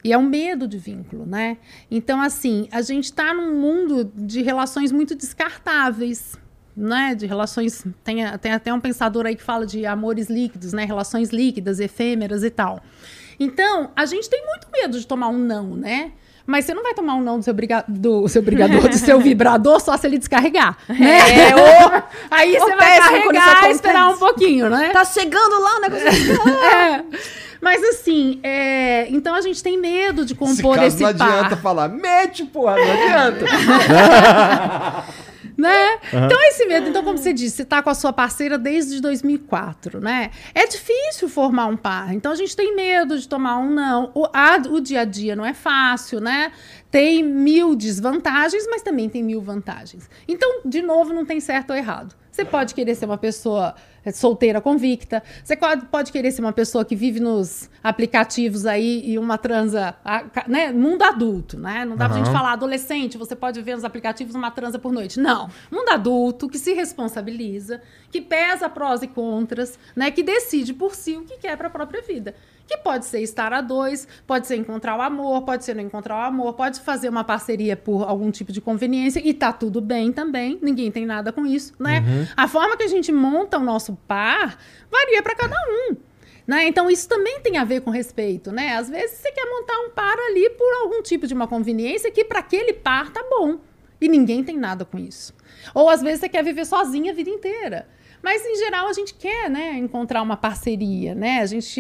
E é o medo de vínculo, né? Então, assim, a gente está num mundo de relações muito descartáveis, né? De relações. Tem, tem até um pensador aí que fala de amores líquidos, né? Relações líquidas, efêmeras e tal. Então, a gente tem muito medo de tomar um não, né? Mas você não vai tomar um não do seu, briga do seu brigador, do seu vibrador, só se ele descarregar. Né? É, ô, Aí você vai carregar e esperar um pouquinho, né? tá chegando lá o negócio. É. Mas assim, é, então a gente tem medo de compor caso esse não adianta par, falar, mete, porra, não adianta. Né? Então esse medo, então como você disse, você tá com a sua parceira desde 2004, né? É difícil formar um par. Então a gente tem medo de tomar um não. O, a- o dia a dia não é fácil, né? Tem mil desvantagens, mas também tem mil vantagens. Então, de novo, não tem certo ou errado. Você pode querer ser uma pessoa eh, solteira convicta, você pode, querer ser uma pessoa que vive nos aplicativos aí e uma transa, né? Mundo adulto, né? Não dá pra Aham. gente falar adolescente, você pode ver nos aplicativos uma transa por noite. Não. Mundo adulto que se responsabiliza, que pesa prós e contras, né? Que decide por si o que quer para a própria vida. Que pode ser estar a dois, pode ser encontrar o amor, pode ser não encontrar o amor, pode fazer uma parceria por algum tipo de conveniência e tá tudo bem também, ninguém tem nada com isso, né? A forma que a gente monta o nosso par varia para cada um. Né? Então, isso também tem a ver com respeito, né? Às vezes você quer montar um par ali por algum tipo de uma conveniência que para aquele par tá bom. E ninguém tem nada com isso. Ou às vezes você quer viver sozinha a vida inteira. Mas em geral a gente quer, né, encontrar uma parceria, né? A gente,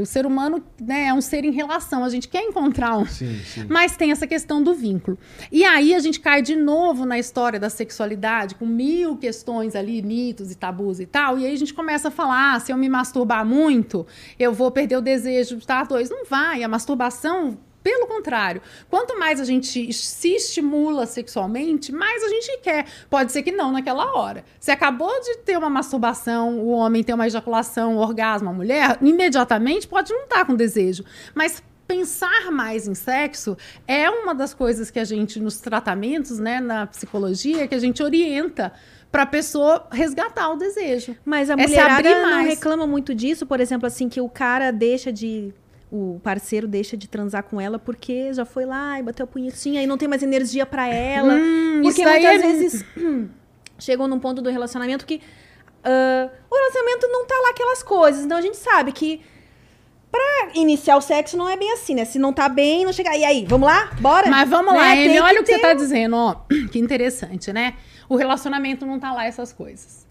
o ser humano, né, é um ser em relação. A gente quer encontrar um, Sim, sim. mas tem essa questão do vínculo. E aí a gente cai de novo na história da sexualidade, com mil questões ali, mitos e tabus e tal. E aí a gente começa a falar: ah, se eu me masturbar muito, eu vou perder o desejo de estar dois. Não vai. A masturbação Pelo contrário, quanto mais a gente se estimula sexualmente, mais a gente quer. Pode ser que não naquela hora. Se acabou de ter uma masturbação, o homem tem uma ejaculação, um orgasmo, a mulher, imediatamente pode não estar com desejo. Mas pensar mais em sexo é uma das coisas que a gente, nos tratamentos, né, na psicologia, que a gente orienta para a pessoa resgatar o desejo. Mas a É mulherada não reclama muito disso, por exemplo, assim, que o cara deixa de. O parceiro deixa de transar com ela porque já foi lá e bateu a punhetinha e não tem mais energia pra ela. Hum, porque muitas é- vezes chegam num ponto do relacionamento que ah, o relacionamento não tá lá aquelas coisas. Então a gente sabe que pra iniciar o sexo não é bem assim, né? Se não tá bem, não chega. E aí, vamos lá? Bora? Mas vamos Né? lá, Amy, olha o que ter você tá dizendo, ó. Que interessante, né? O relacionamento não tá lá essas coisas.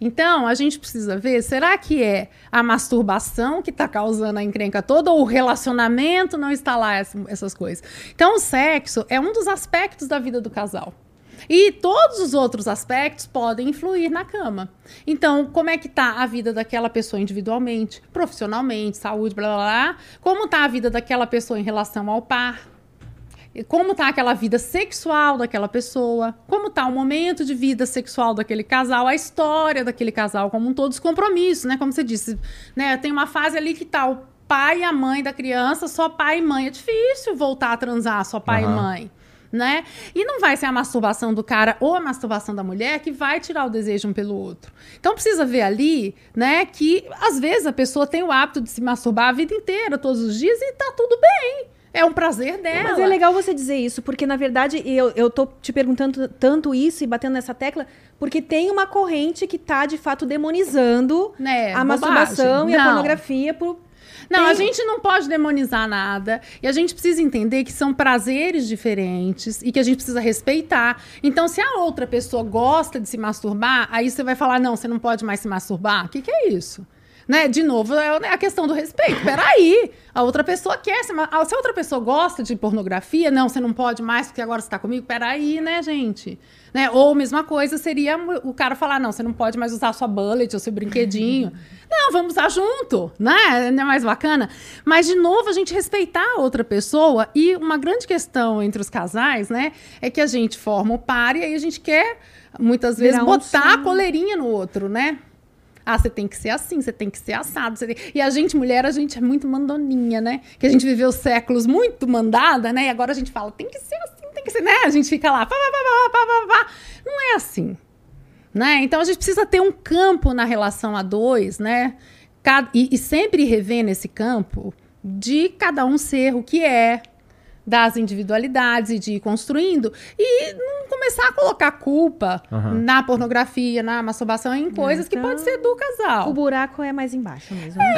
Então, a gente precisa ver, será que é a masturbação que tá causando a encrenca toda ou o relacionamento não está lá essa- essas coisas? Então, o sexo é um dos aspectos da vida do casal. E todos os outros aspectos podem influir na cama. Então, como é que tá a vida daquela pessoa individualmente, profissionalmente, saúde, blá blá blá? Como tá a vida daquela pessoa em relação ao par? Como tá aquela vida sexual daquela pessoa, como tá o momento de vida sexual daquele casal, a história daquele casal como um todo, os compromissos, né? Como você disse, né? Tem uma fase ali que tá o pai e a mãe da criança, só pai e mãe. É difícil voltar a transar só pai Aham. e mãe. Né? E não vai ser a masturbação do cara ou a masturbação da mulher que vai tirar o desejo um pelo outro. Então precisa ver ali, né, que às vezes a pessoa tem o hábito de se masturbar a vida inteira, todos os dias, e tá tudo bem. É um prazer dela. Mas é legal você dizer isso, porque na verdade eu, eu tô te perguntando tanto isso e batendo nessa tecla, porque tem uma corrente que tá de fato demonizando né? a bobagem. masturbação e a pornografia por. Não, Tem- a gente não pode demonizar nada. E a gente precisa entender que são prazeres diferentes e que a gente precisa respeitar. Então, se a outra pessoa gosta de se masturbar, aí você vai falar: não, você não pode mais se masturbar. O que, que é isso? Né? De novo, é a questão do respeito. Peraí, a outra pessoa quer. Se, a outra pessoa gosta de pornografia, não, você não pode mais porque agora você tá comigo. Peraí, né, gente? Né? Ou mesma coisa seria o cara falar: não, você não pode mais usar a sua bullet ou seu brinquedinho. Não, vamos usar junto, né? Não é mais bacana? Mas, de novo, a gente respeitar a outra pessoa. E uma grande questão entre os casais, né? É que a gente forma o par e aí a gente quer, muitas vezes, Virar um botar a sonho. coleirinha no outro, né? Ah, você tem que ser assim, você tem que ser assado. tem- E a gente, mulher, a gente é muito mandoninha, né? Que a gente viveu séculos muito mandada, né? E agora a gente fala, tem que ser assim, tem que ser, né? A gente fica lá, pá, pá, pá, pá, pá, pá. Não é assim. Né? Então a gente precisa ter um campo na relação a dois, né? E, e sempre rever nesse campo de cada um ser o que é, das individualidades e de ir construindo e não começar a colocar culpa Aham. na pornografia, na masturbação, em coisas que Então, pode ser do casal. O buraco é mais embaixo mesmo. né?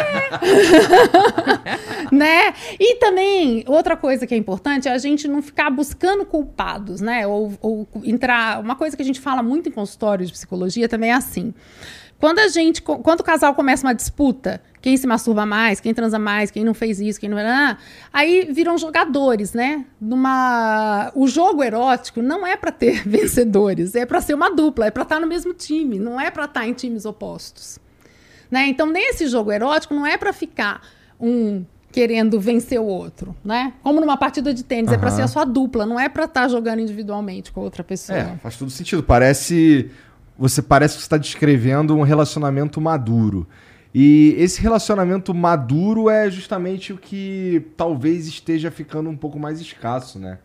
né? E também, outra coisa que é importante é a gente não ficar buscando culpados, né? Ou, ou entrar. Uma coisa que a gente fala muito em consultório de psicologia também é assim. Quando a gente, quando o casal começa uma disputa, quem se masturba mais, quem transa mais, quem não fez isso, quem não era, aí viram jogadores, né? Numa, o jogo erótico não é para ter vencedores, é para ser uma dupla, é para estar no mesmo time, não é para estar em times opostos. Né? Então, nesse jogo erótico, não é para ficar um querendo vencer o outro, né? Como numa partida de tênis, é para ser a sua dupla, não é para estar jogando individualmente com outra pessoa. É, faz todo sentido. Parece. Você parece que você está descrevendo um relacionamento maduro. E esse relacionamento maduro é justamente o que talvez esteja ficando um pouco mais escasso, né?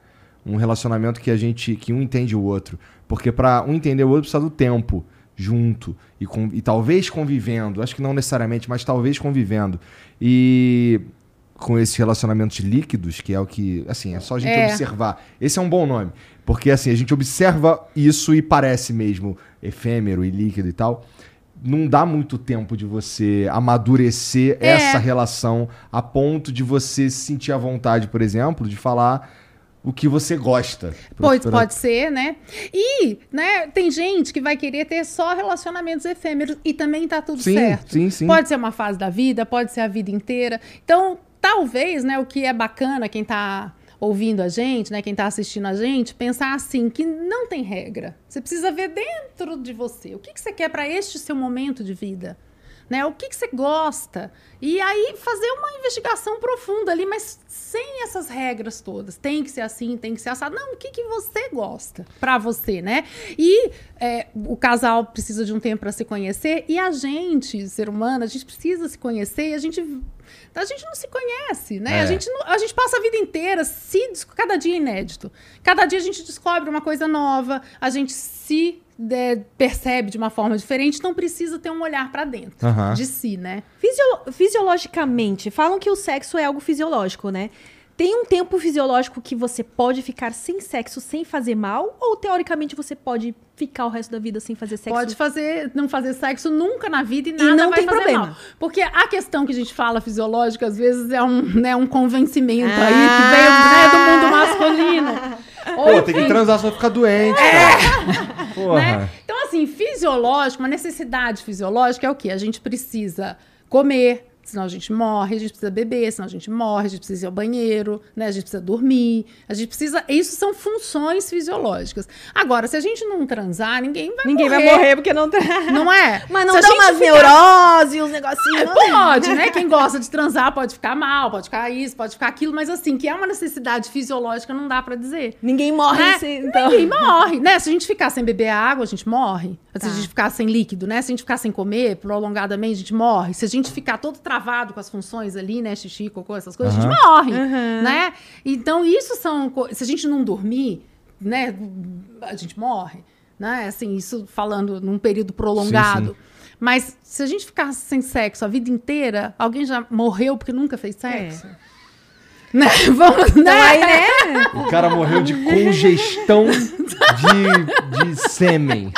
Um relacionamento que a gente. que um entende o outro. Porque para um entender o outro precisa do tempo junto e, com- e talvez convivendo. Acho que não necessariamente, mas talvez convivendo. E com esses relacionamentos líquidos, que é o que, assim, é só a gente É. observar. Esse é um bom nome, porque assim, a gente observa isso e parece mesmo efêmero e líquido e tal. Não dá muito tempo de você amadurecer É. essa relação a ponto de você se sentir à vontade, por exemplo, de falar o que você gosta. Pode, pode ser, né? E, né, tem gente que vai querer ter só relacionamentos efêmeros e também tá tudo Sim, certo. sim, sim. Pode ser uma fase da vida, pode ser a vida inteira. Então, talvez, né, o que é bacana quem tá ouvindo a gente, né, quem tá assistindo a gente, pensar assim, que não tem regra. Você precisa ver dentro de você. O que, que você quer para este seu momento de vida? né? O que, que você gosta? E aí fazer uma investigação profunda ali, mas sem essas regras todas. Tem que ser assim, tem que ser assado. Não, o que, que você gosta para você, né? E é, o casal precisa de um tempo para se conhecer e a gente, ser humano, a gente precisa se conhecer e a gente a gente não se conhece, né? É. A, gente não- a gente passa a vida inteira se cada dia é inédito. Cada dia a gente descobre uma coisa nova, a gente se é, percebe de uma forma diferente, então precisa ter um olhar para dentro de si, né? Fisiolo- fisiologicamente, falam que o sexo é algo fisiológico, né? Tem um tempo fisiológico que você pode ficar sem sexo sem fazer mal? Ou teoricamente você pode ficar o resto da vida sem fazer sexo? Pode fazer, não fazer sexo nunca na vida e E nada não vai tem fazer problema. mal. Porque a questão que a gente fala fisiológica, às vezes, é um, né, um convencimento aí Ah. que veio né, do mundo masculino. Ou, Pô, tem que transar só ficar doente, cara. Porra. né? Então, assim, fisiológico, uma necessidade fisiológica é o quê? A gente precisa comer, senão a gente morre, a gente precisa beber, senão a gente morre, a gente precisa ir ao banheiro, né? A gente precisa dormir, a gente precisa. Isso são funções fisiológicas. Agora, se a gente não transar, ninguém vai Ninguém morrer. vai morrer porque não tá. Não é? Mas não Se dá umas ficar- neuroses, uns negocinhos. não? Pode, né? Quem gosta de transar pode ficar mal, pode ficar isso, pode ficar aquilo, mas assim, que é uma necessidade fisiológica, não dá pra dizer. Ninguém morre Né? se- então. Ninguém morre, né? Se a gente ficar sem beber água, a gente morre. Se Tá. a gente ficar sem líquido, né? Se a gente ficar sem comer prolongadamente, a gente morre. Se a gente ficar todo travado com as funções ali, né? Xixi, cocô, essas coisas, a gente morre, né? Então, isso são... Se a gente não dormir, né? A gente morre, né? Assim, isso falando num período prolongado. Sim, Mas se a gente ficar sem sexo a vida inteira, alguém já morreu porque nunca fez sexo? Né? Vamos, Então né? aí, né? O cara morreu de congestão de, de sêmen.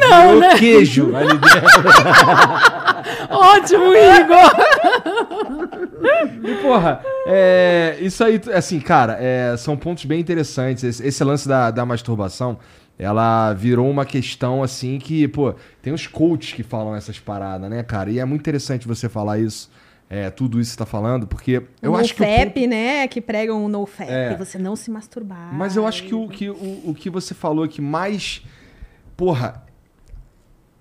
Não, Virou né? queijo ali dentro. Ótimo, Igor! E, porra, é, isso aí, assim, cara, é, são pontos bem interessantes. Esse, esse lance da, da masturbação, ela virou uma questão, assim, que, pô, tem os coaches que falam essas paradas, né, cara? E é muito interessante você falar isso, é, tudo isso que você tá falando, porque eu o acho que. o NoFap, ponto- né? Que pregam o NoFap. É. Você não se masturbar. Mas eu acho que o que, o, o que você falou que mais, porra,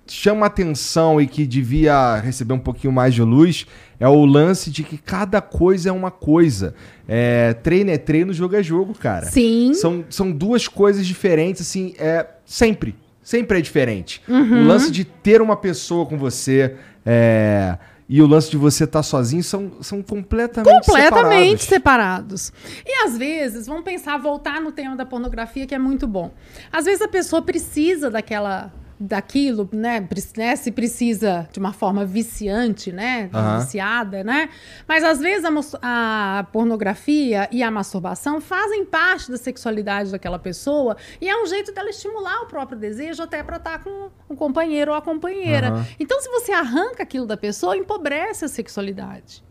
chama atenção e que devia receber um pouquinho mais de luz é o lance de que cada coisa é uma coisa. É, treino é treino, jogo é jogo, cara. Sim. São, são duas coisas diferentes, assim, é, sempre. Sempre é diferente. Uhum. O lance de ter uma pessoa com você é, e o lance de você estar sozinho são, são completamente completamente separados. separados. E às vezes, vamos pensar, voltar no tema da pornografia, que é muito bom. Às vezes a pessoa precisa daquela daquilo, né, né, se precisa de uma forma viciante, né, Aham. viciada, né, mas às vezes a, a pornografia e a masturbação fazem parte da sexualidade daquela pessoa e é um jeito dela estimular o próprio desejo até para estar com o companheiro ou a companheira. Aham. Então, se você arranca aquilo da pessoa, empobrece a sexualidade.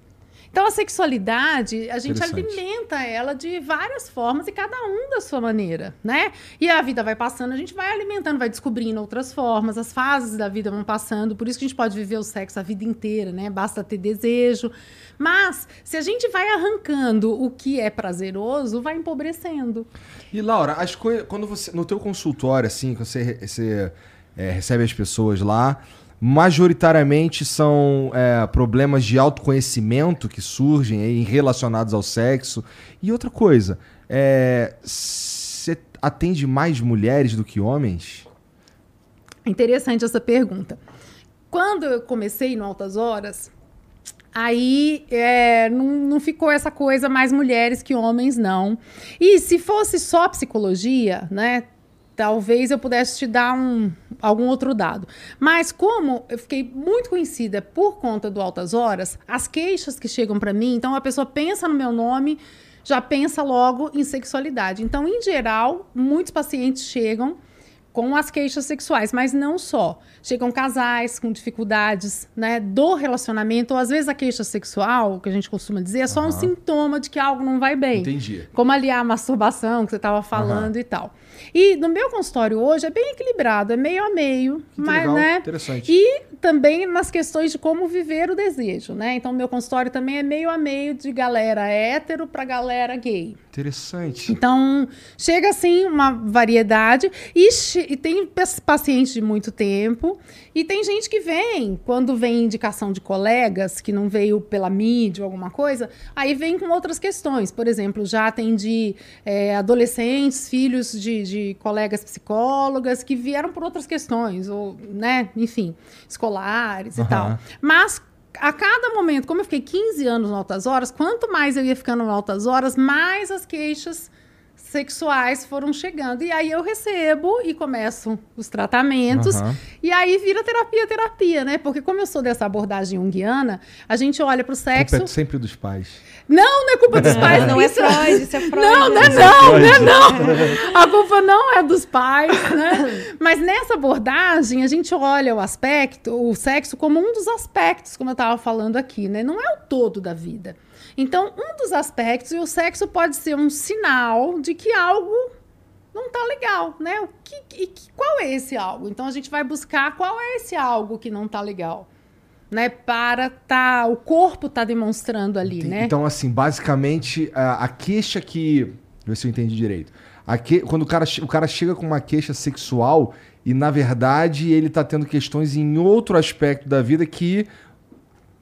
Então, a sexualidade, a gente alimenta ela de várias formas e cada um da sua maneira, né? E a vida vai passando, a gente vai alimentando, vai descobrindo outras formas, as fases da vida vão passando, por isso que a gente pode viver o sexo a vida inteira, né? Basta ter desejo. Mas, se a gente vai arrancando o que é prazeroso, vai empobrecendo. E Laura, as coisas. Quando você. No teu consultório, assim, que você, você é, recebe as pessoas lá, majoritariamente são é, problemas de autoconhecimento que surgem aí relacionados ao sexo. E outra coisa, é, você atende mais mulheres do que homens? Interessante essa pergunta. Quando eu comecei no Altas Horas, aí é, não, não ficou essa coisa mais mulheres que homens, não. E se fosse só psicologia, né? Talvez eu pudesse te dar um, algum outro dado. Mas como eu fiquei muito conhecida por conta do Altas Horas, as queixas que chegam para mim, então a pessoa pensa no meu nome, já pensa logo em sexualidade. Então, em geral, muitos pacientes chegam com as queixas sexuais, mas não só. Chegam casais com dificuldades né, do relacionamento, ou às vezes a queixa sexual, que a gente costuma dizer, é só um Aham. sintoma de que algo não vai bem. Entendi. Como aliar a masturbação, que você estava falando e tal. E no meu consultório hoje é bem equilibrado, é meio a meio, Que mas, legal, né? Interessante. E também nas questões de como viver o desejo, né? Então, meu consultório também é meio a meio de galera hétero para galera gay. Interessante. Então, chega assim uma variedade e, e tem pa- pacientes de muito tempo e tem gente que vem, quando vem indicação de colegas, que não veio pela mídia ou alguma coisa, aí vem com outras questões. Por exemplo, já atendi é, adolescentes, filhos de, de colegas psicólogas que vieram por outras questões, ou, né, enfim, escolares e Aham. tal. Mas a cada momento, como eu fiquei 15 anos no Altas Horas, quanto mais eu ia ficando no Altas Horas, mais as queixas sexuais foram chegando. E aí eu recebo e começo os tratamentos. Aham. E aí vira terapia, terapia, né? Porque como eu sou dessa abordagem junguiana, a gente olha Culpa sexo... é sempre dos pais. Não, não é culpa dos pais. Não é isso- Freud, isso é Freud. Não, não é né? não, não é não. A culpa não é dos pais, né? Mas nessa abordagem, a gente olha o aspecto, o sexo como um dos aspectos, como eu estava falando aqui, né? Não é o todo da vida. Então, um dos aspectos, e o sexo pode ser um sinal de que algo não tá legal, né? O que, e que- qual é esse algo? Então a gente vai buscar qual é esse algo que não tá legal, né? Para tá, o corpo tá demonstrando ali, Tem- né? Então, assim, basicamente, a, a queixa que. Deixa eu ver se eu entendi direito. Que- quando o cara, o cara chega com uma queixa sexual e, na verdade, ele tá tendo questões em outro aspecto da vida que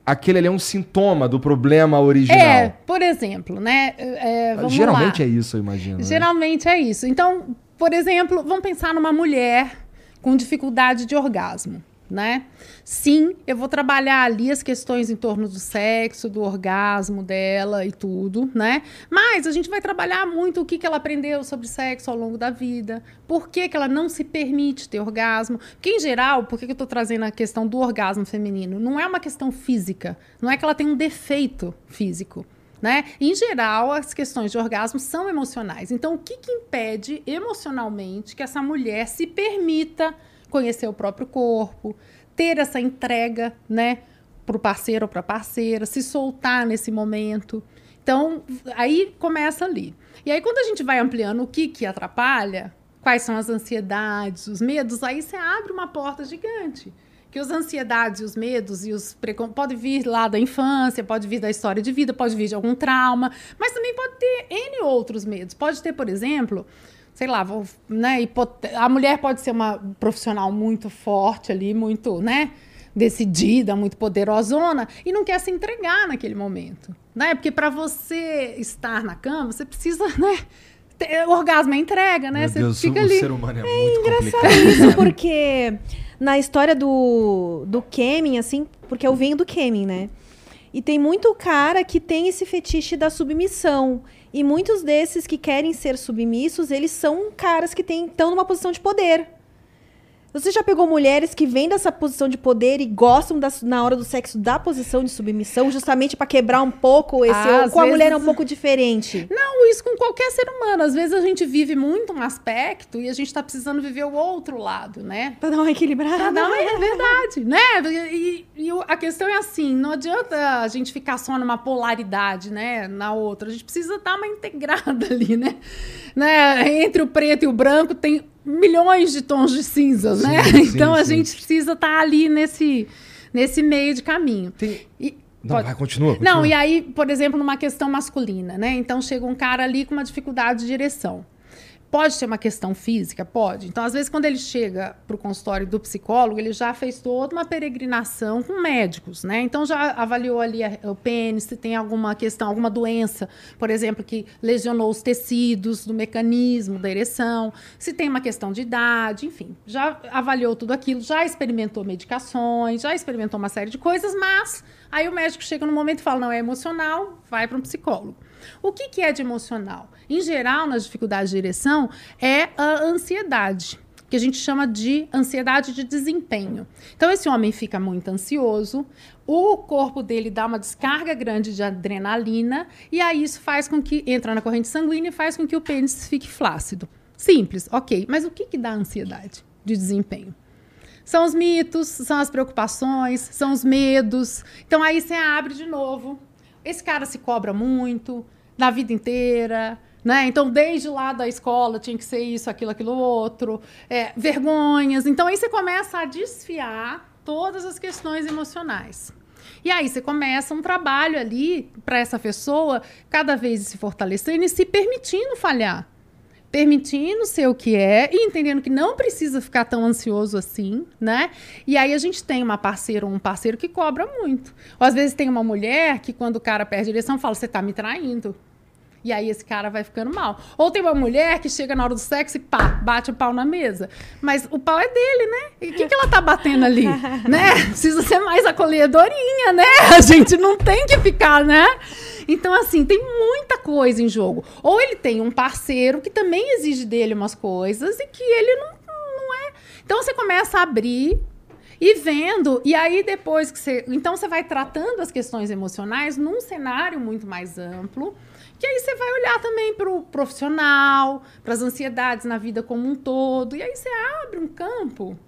aquele ali é um sintoma do problema original. É, por exemplo, né? é, vamos Geralmente lá. é isso, eu imagino. né? Geralmente é isso. Então, por exemplo, vamos pensar numa mulher com dificuldade de orgasmo, né? Sim, eu vou trabalhar ali as questões em torno do sexo, do orgasmo dela e tudo, né? Mas a gente vai trabalhar muito o que, que ela aprendeu sobre sexo ao longo da vida, por que, que ela não se permite ter orgasmo. Porque, em geral, por que, que eu estou trazendo a questão do orgasmo feminino? Não é uma questão física, não é que ela tem um defeito físico. Né? Em geral, as questões de orgasmo são emocionais. Então, o que, que impede emocionalmente que essa mulher se permita conhecer o próprio corpo, ter essa entrega, né, para o parceiro ou para a parceira, se soltar nesse momento? Então, aí começa ali. E aí, quando a gente vai ampliando o que, que atrapalha, quais são as ansiedades, os medos, aí você abre uma porta gigante que as ansiedades e os medos e os precon... pode vir lá da infância, pode vir da história de vida, pode vir de algum trauma, mas também pode ter N outros medos. Pode ter, por exemplo, sei lá, vou, né, hipote... a mulher pode ser uma profissional muito forte ali, muito, né, decidida, muito poderosona e não quer se entregar naquele momento, né? Porque para você estar na cama, você precisa, né, ter, orgasmo é entrega, né? Meu você Deus, fica o ali. ser humano é, muito complicado. Isso porque na história do, do Kemin, assim, porque eu venho do Kemin, né? E tem muito cara que tem esse fetiche da submissão. E muitos desses que querem ser submissos, eles são caras que estão numa posição de poder. Você já pegou mulheres que vêm dessa posição de poder e gostam da- na hora do sexo da posição de submissão, justamente para quebrar um pouco esse. Ah, ou com a mulher é um vezes- pouco diferente. Não, isso com qualquer ser humano. Às vezes a gente vive muito um aspecto e a gente tá precisando viver o outro lado, né? Pra dar uma equilibrada. Pra dar uma- é verdade, né? E, e a questão é assim, não adianta a gente ficar só numa polaridade, né? Na outra. A gente precisa dar uma integrada ali, né? né? Entre o preto e o branco tem milhões de tons de cinzas, né? Sim, sim, então a sim. gente precisa estar ali nesse, nesse meio de caminho. Tem- E- Não, pode- vai, continua. continua. não, e aí, por exemplo, numa questão masculina, né? Então chega um cara ali com uma dificuldade de direção. Pode ser uma questão física? Pode. Então, às vezes, quando ele chega para o consultório do psicólogo, ele já fez toda uma peregrinação com médicos, né? Então, já avaliou ali a- o pênis, se tem alguma questão, alguma doença, por exemplo, que lesionou os tecidos do mecanismo da ereção, se tem uma questão de idade, enfim. Já avaliou tudo aquilo, já experimentou medicações, já experimentou uma série de coisas, mas aí o médico chega no momento e fala: não, é emocional, vai para um psicólogo. O que, que é de emocional? Em geral, nas dificuldades de ereção, é a ansiedade, que a gente chama de ansiedade de desempenho. Então, esse homem fica muito ansioso, o corpo dele dá uma descarga grande de adrenalina, e aí isso faz com que entra na corrente sanguínea e faz com que o pênis fique flácido. Simples, ok. Mas o que, que dá ansiedade de desempenho? São os mitos, são as preocupações, são os medos. Então aí você abre de novo. Esse cara se cobra muito, na vida inteira, Né? Então, desde lá da escola tinha que ser isso, aquilo, aquilo outro, é, vergonhas. Então, aí você começa a desfiar todas as questões emocionais. E aí você começa um trabalho ali para essa pessoa cada vez se fortalecendo e se permitindo falhar. Permitindo ser o que é e entendendo que não precisa ficar tão ansioso assim, né? E aí a gente tem uma parceira ou um parceiro que cobra muito. Ou às vezes tem uma mulher que, quando o cara perde a direção, fala: Você tá me traindo. E aí esse cara vai ficando mal. Ou tem uma mulher que chega na hora do sexo e pá, bate o pau na mesa. Mas o pau é dele, né? E o que, que ela tá batendo ali? né? Precisa ser mais acolhedorinha, né? A gente não tem que ficar, né? Então, assim, tem muita coisa em jogo. Ou ele tem um parceiro que também exige dele umas coisas e que ele não, não é. Então você começa a abrir e vendo, e aí depois que você. Então você vai tratando as questões emocionais num cenário muito mais amplo. Que aí você vai olhar também para o profissional, para as ansiedades na vida como um todo. E aí você abre um campo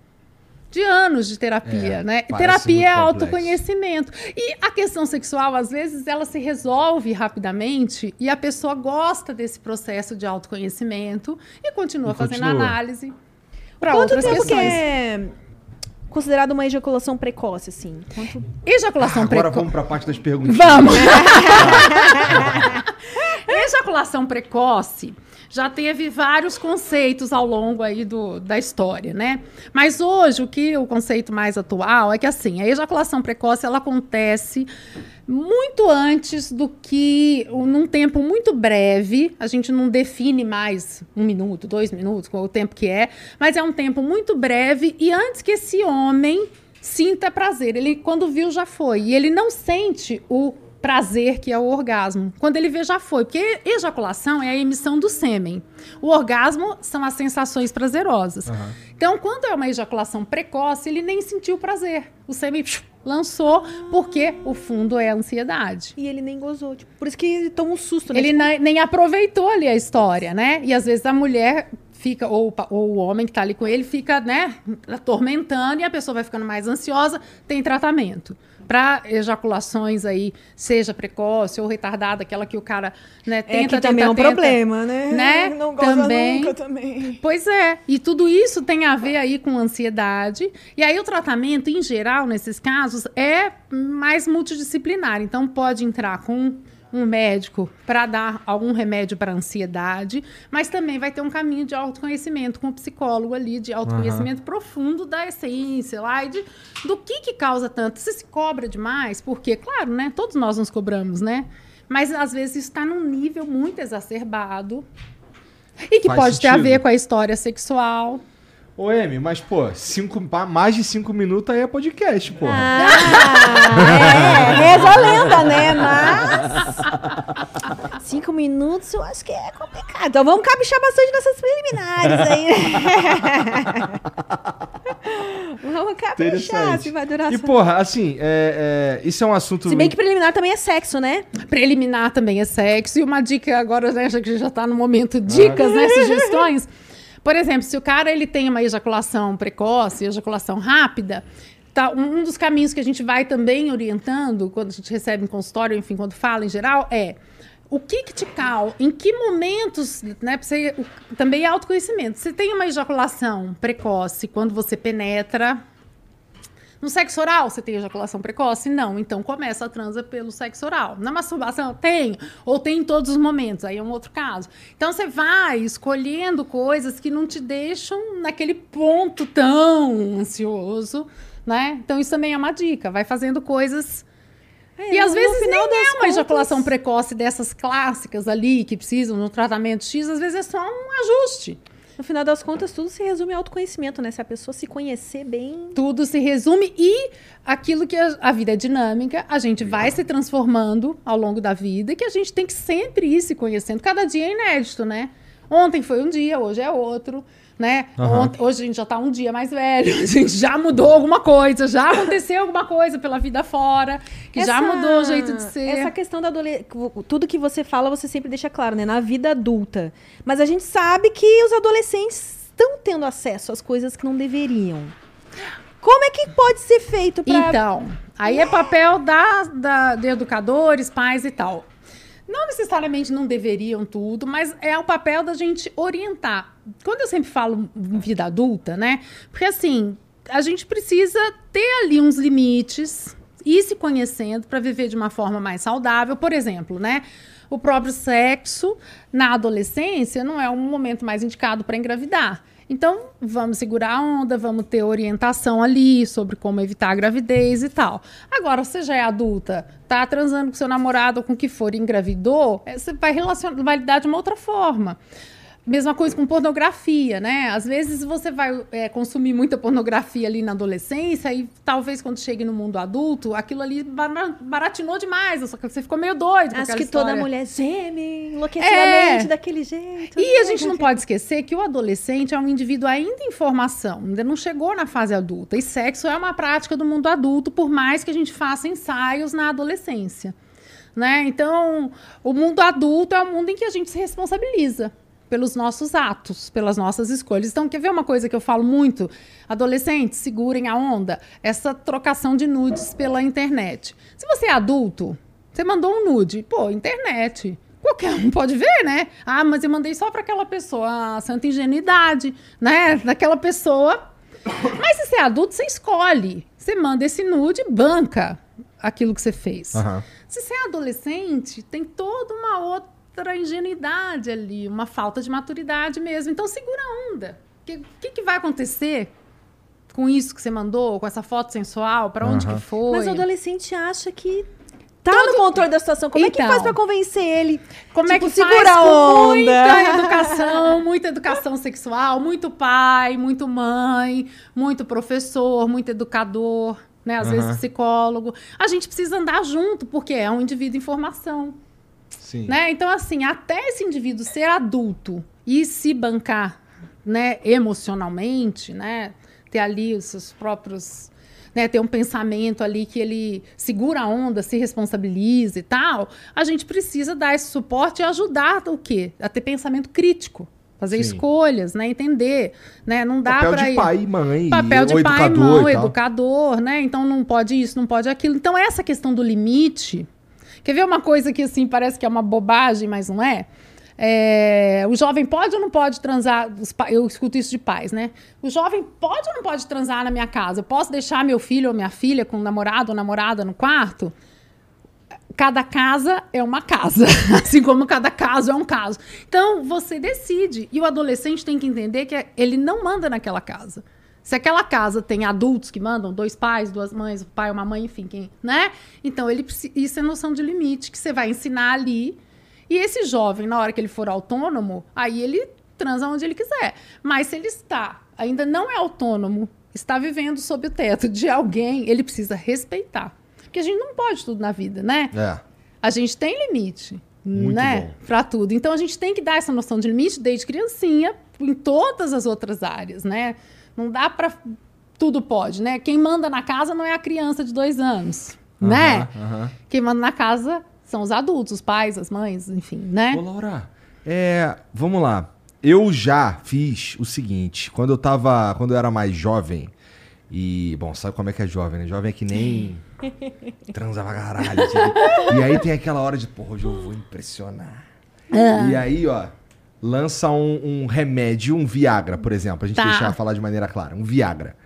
de anos de terapia, É, né? Terapia é autoconhecimento. E a questão sexual, às vezes, ela se resolve rapidamente e a pessoa gosta desse processo de autoconhecimento e continua E fazendo continua. análise para Quanto outras tempo que questões. é considerado uma ejaculação precoce, assim? Quanto... Ejaculação Agora precoce. vamos pra parte das perguntas. Vamos! Ejaculação precoce já teve vários conceitos ao longo aí do, da história, né? Mas hoje, o que o conceito mais atual é que assim, a ejaculação precoce ela acontece muito antes do que num tempo muito breve. A gente não define mais um minuto, dois minutos, qual o tempo que é, mas é um tempo muito breve e antes que esse homem sinta prazer. Ele, quando viu, já foi. E ele não sente o prazer que é o orgasmo. Quando ele vê, já foi. Porque ejaculação é a emissão do sêmen. O orgasmo são as sensações prazerosas. Então, quando é uma ejaculação precoce, ele nem sentiu prazer. O sêmen psh, lançou, porque o fundo é a ansiedade. E ele nem gozou. Tipo, por isso que ele toma um susto, né? Ele Tipo, nem, aproveitou ali a história, né? E às vezes a mulher fica, ou, ou o homem que tá ali com ele, fica, né, atormentando e a pessoa vai ficando mais ansiosa, tem tratamento. Para ejaculações aí, seja precoce ou retardada, aquela que o cara, né, é tenta, que também tenta, é um tenta. problema, né? Né? Não goza Também. nunca também. Pois é, e tudo isso tem a ver aí com ansiedade. E aí o tratamento, em geral, nesses casos, é mais multidisciplinar. Então pode entrar com um médico para dar algum remédio para ansiedade, mas também vai ter um caminho de autoconhecimento com o psicólogo ali, de autoconhecimento profundo da essência lá e de, do que que causa tanto. Se se cobra demais, porque, claro, né? Todos nós nos cobramos, né? Mas às vezes isso está num nível muito exacerbado e que Faz pode ter a sentido. ver com a história sexual. Ô, Emi, mas, pô, cinco, mais de cinco minutos aí é podcast, pô. Ah, é, reza a lenda, né? Mas. Cinco minutos eu acho que é complicado. Então vamos caprichar bastante nessas preliminares aí. vamos caprichar se vai durar. E, só- porra, assim, é, é, isso é um assunto. Se bem que preliminar também é sexo, né? Preliminar também é sexo. E uma dica agora, né, já que já está no momento dicas, né, sugestões. Por exemplo, se o cara ele tem uma ejaculação precoce, ejaculação rápida, tá, um dos caminhos que a gente vai também orientando, quando a gente recebe em consultório, enfim, quando fala em geral, é o que que te causa, em que momentos, né, você, também é autoconhecimento. Você tem uma ejaculação precoce quando você penetra, no sexo oral, você tem ejaculação precoce? Não. Então começa a transa pelo sexo oral. Na masturbação, tem. Ou tem em todos os momentos. Aí é um outro caso. Então você vai escolhendo coisas que não te deixam naquele ponto tão ansioso, né? Então isso também é uma dica. Vai fazendo coisas. É, e às vezes nem é uma contas- ejaculação precoce dessas clássicas ali que precisam no tratamento X, às vezes é só um ajuste. No final das contas, tudo se resume ao autoconhecimento, né? Se a pessoa se conhecer bem. tudo se resume e aquilo que a, a vida é dinâmica, a gente vai se transformando ao longo da vida e que a gente tem que sempre ir se conhecendo. Cada dia é inédito, né? Ontem foi um dia, hoje é outro, né? Ont- hoje a gente já tá um dia mais velho, a gente já mudou alguma coisa, já aconteceu alguma coisa pela vida fora, que já Essa- mudou o jeito de ser. Essa questão da adolescência. Tudo que você fala, você sempre deixa claro, né? Na vida adulta. Mas a gente sabe que os adolescentes estão tendo acesso às coisas que não deveriam. Como é que pode ser feito pra. Então, aí é papel da, da- de educadores, pais e tal. Não necessariamente não deveriam tudo, mas é o papel da gente orientar. Quando eu sempre falo vida adulta, né? Porque assim, a gente precisa ter ali uns limites, ir se conhecendo para viver de uma forma mais saudável. Por exemplo, né? O próprio sexo na adolescência não é um momento mais indicado para engravidar. Então, vamos segurar a onda, vamos ter orientação ali sobre como evitar a gravidez e tal. Agora, você já é adulta, tá transando com seu namorado ou com o que for, engravidou, eh, você vai, relacionar, vai lidar de uma outra forma. Mesma coisa com pornografia, né? Às vezes você vai é, consumir muita pornografia ali na adolescência e talvez quando chegue no mundo adulto, aquilo ali baratinou demais, só que você ficou meio doido. Acho que história. toda mulher geme enlouquecidamente é. daquele jeito. E a gente não pode esquecer que o adolescente é um indivíduo ainda em formação, ainda não chegou na fase adulta. E sexo é uma prática do mundo adulto, por mais que a gente faça ensaios na adolescência. Né? Então, o mundo adulto é um mundo em que a gente se responsabiliza pelos nossos atos, pelas nossas escolhas. Então, quer ver uma coisa que eu falo muito? Adolescentes, segurem a onda. Essa trocação de nudes pela internet. Se você é adulto, você mandou um nude. Pô, internet. Qualquer um pode ver, né? Ah, mas eu mandei só para aquela pessoa. Ah, santa ingenuidade, né? Daquela pessoa. Mas se você é adulto, você escolhe. Você manda esse nude, banca aquilo que você fez. Uhum. Se você é adolescente, tem toda uma outra outra ingenuidade ali, uma falta de maturidade mesmo. Então segura a onda. O que, que, que, vai acontecer com isso que você mandou, com essa foto sensual? Para onde uhum. que foi? Mas o adolescente acha que tá Todo... no controle da situação. Como então, é que faz então. para convencer ele? Como tipo, é que segura a onda? Muita educação, muita educação sexual, muito pai, muito mãe, muito professor, muito educador, né? Às uhum. vezes psicólogo. A gente precisa andar junto, porque é um indivíduo em formação. Sim. Né? Então, assim, até esse indivíduo ser adulto e se bancar né, emocionalmente, né, ter ali os seus próprios. Né, ter um pensamento ali que ele segura a onda, se responsabiliza e tal, a gente precisa dar esse suporte e ajudar o quê? A ter pensamento crítico fazer Sim. escolhas, né? Entender, né? Não dá para papel de pai e mãe, papel de pai e mãe, educador, né? Então não pode isso, não pode aquilo. Então essa questão do limite, Quer ver uma coisa que assim parece que é uma bobagem, mas não é? É, o jovem pode ou não pode transar? Eu escuto isso de pais, né? O jovem pode ou não pode transar na minha casa? Eu posso deixar meu filho ou minha filha com um namorado ou namorada no quarto? Cada casa é uma casa, assim como cada caso é um caso. Então você decide. E o adolescente tem que entender que ele não manda naquela casa. Se aquela casa tem adultos que mandam, dois pais, duas mães, um pai, uma mãe, enfim, quem, né? Então, ele isso é noção de limite que você vai ensinar ali. E esse jovem, na hora que ele for autônomo, aí ele transa onde ele quiser. Mas se ele está, ainda não é autônomo, está vivendo sob o teto de alguém, ele precisa respeitar. Porque a gente não pode tudo na vida, né? É. A gente tem limite. Muito né? Para tudo. Então a gente tem que dar essa noção de limite desde criancinha em todas as outras áreas, né? Não dá para tudo pode, né? Quem manda na casa não é a criança de dois anos, né? Quem manda na casa são os adultos, os pais, as mães, enfim, né? Ô, Laura, é, vamos lá. Eu já fiz o seguinte, quando eu tava, quando eu era mais jovem, e, bom, sabe como é que é jovem, né? Jovem é que nem transa pra caralho. Tipo, e aí tem aquela hora de, porra, hoje eu vou impressionar. Ah. E aí, ó, lança um, um, remédio, um Viagra, por exemplo, a gente tá. deixar falar de maneira clara, um Viagra.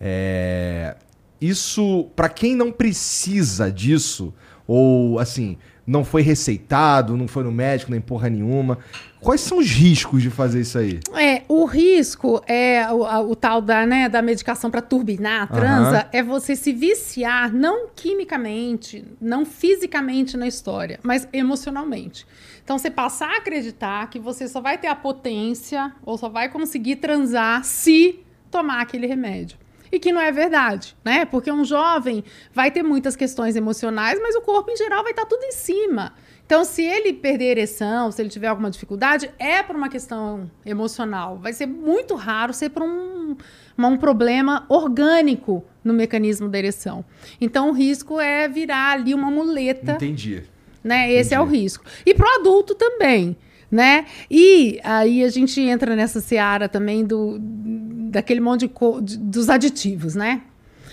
É... Isso, para quem não precisa disso, ou assim, não foi receitado, não foi no médico, nem porra nenhuma. Quais são os riscos de fazer isso aí? É, o risco é o, o tal da, né, da medicação para turbinar a transa, uhum. é você se viciar não quimicamente, não fisicamente na história, mas emocionalmente. Então você passar a acreditar que você só vai ter a potência ou só vai conseguir transar se tomar aquele remédio. E que não é verdade, né? Porque um jovem vai ter muitas questões emocionais, mas o corpo em geral vai estar tudo em cima. Então, se ele perder ereção, se ele tiver alguma dificuldade, é por uma questão emocional. Vai ser muito raro ser por um, um problema orgânico no mecanismo da ereção. Então, o risco é virar ali uma muleta. Entendi. Né? Esse é o risco. E para o adulto também. Né? E aí a gente entra nessa seara também do, daquele monte de, de dos aditivos, né?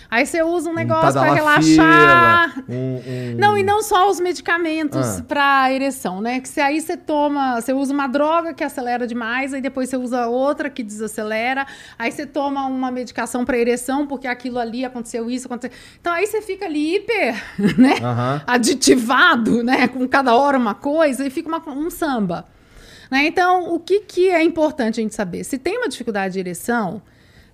Aí você usa um negócio pra tadalafila, relaxar. Um, um- Não, e não só os medicamentos Ah. pra ereção, né? Que se aí você toma, você usa uma droga que acelera demais, aí depois você usa outra que desacelera, aí você toma uma medicação pra ereção, porque aquilo ali aconteceu isso, aconteceu. Então aí você fica ali hiper, né? Aditivado, né? Com cada hora uma coisa, e fica uma- um samba. Né? Então, o que, que é importante a gente saber? Se tem uma dificuldade de ereção,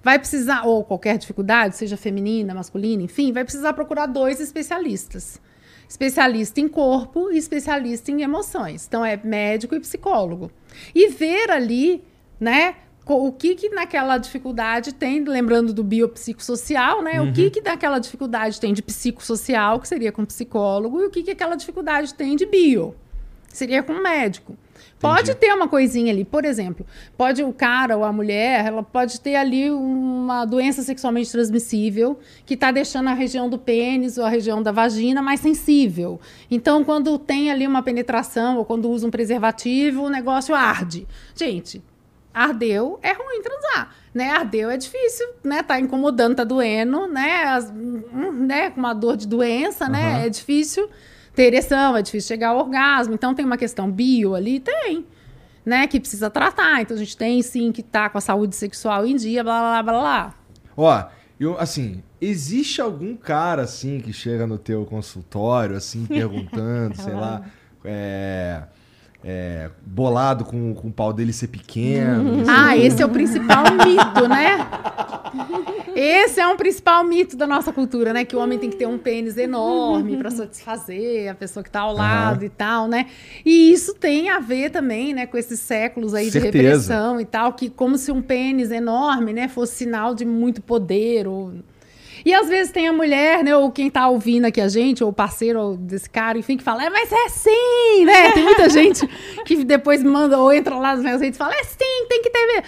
vai precisar, ou qualquer dificuldade, seja feminina, masculina, enfim, vai precisar procurar dois especialistas. Especialista em corpo e especialista em emoções. Então, é médico e psicólogo. E ver ali, né, o que que naquela dificuldade tem, lembrando do biopsicossocial, né, o que que naquela dificuldade tem de psicossocial, que seria com psicólogo, e o que que aquela dificuldade tem de bio, que seria com médico. Pode ter uma coisinha ali, por exemplo, pode o cara ou a mulher, ela pode ter ali uma doença sexualmente transmissível que está deixando a região do pênis ou a região da vagina mais sensível. Então, quando tem ali uma penetração ou quando usa um preservativo, o negócio arde. Gente, ardeu é ruim transar, né? Ardeu é difícil, né? Tá incomodando, tá doendo, né? As- hum, né? Com uma dor de doença, né? É difícil ter ereção, é difícil chegar ao orgasmo. Então tem uma questão bio ali, tem, né? Que precisa tratar. Então a gente tem sim que tá com a saúde sexual em dia, blá blá blá blá. blá. Ó, eu, assim, existe algum cara, assim, que chega no teu consultório, assim, perguntando, sei lá, é, é, bolado com, com o pau dele ser pequeno? não sei Ah, esse é o principal mito, né? Esse é um principal mito da nossa cultura, né? Que o homem tem que ter um pênis enorme para satisfazer a pessoa que tá ao lado e tal, né? E isso tem a ver também, né, com esses séculos aí Certeza. de repressão e tal, que como se um pênis enorme, né, fosse sinal de muito poder ou e às vezes tem a mulher, né, ou quem tá ouvindo aqui a gente, ou o parceiro desse cara, enfim, que fala, é, mas é sim, né? Tem muita gente que depois manda ou entra lá nas minhas redes e fala, é sim, tem que ter.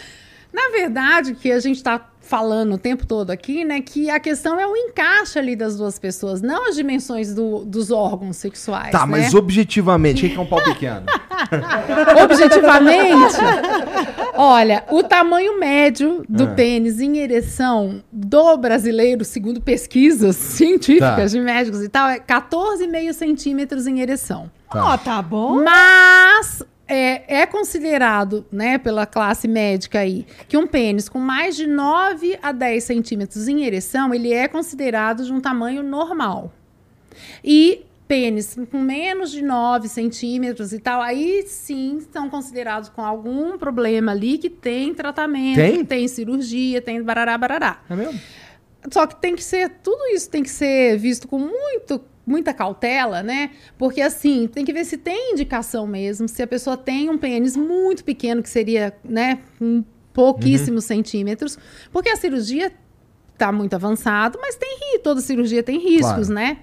Na verdade, que a gente tá falando o tempo todo aqui, né, que a questão é o encaixe ali das duas pessoas, não as dimensões do- dos órgãos sexuais. Tá, né? mas objetivamente, o que é um pau pequeno? Objetivamente, olha, o tamanho médio do Ah. pênis em ereção do brasileiro, segundo pesquisas científicas Tá. de médicos e tal, é 14,5 centímetros em ereção. Ó, tá bom. Mas é, é considerado, né, pela classe médica aí, que um pênis com mais de 9 a 10 centímetros em ereção, ele é considerado de um tamanho normal. E pênis com menos de 9 centímetros e tal, aí sim são considerados com algum problema ali que tem tratamento, Tem? tem cirurgia, tem barará, barará. É mesmo? Só que tem que ser, tudo isso tem que ser visto com muito, muita cautela, né? Porque assim, tem que ver se tem indicação mesmo, se a pessoa tem um pênis muito pequeno, que seria, né, com pouquíssimos centímetros, porque a cirurgia tá muito avançado, mas tem toda cirurgia tem riscos, Claro. né?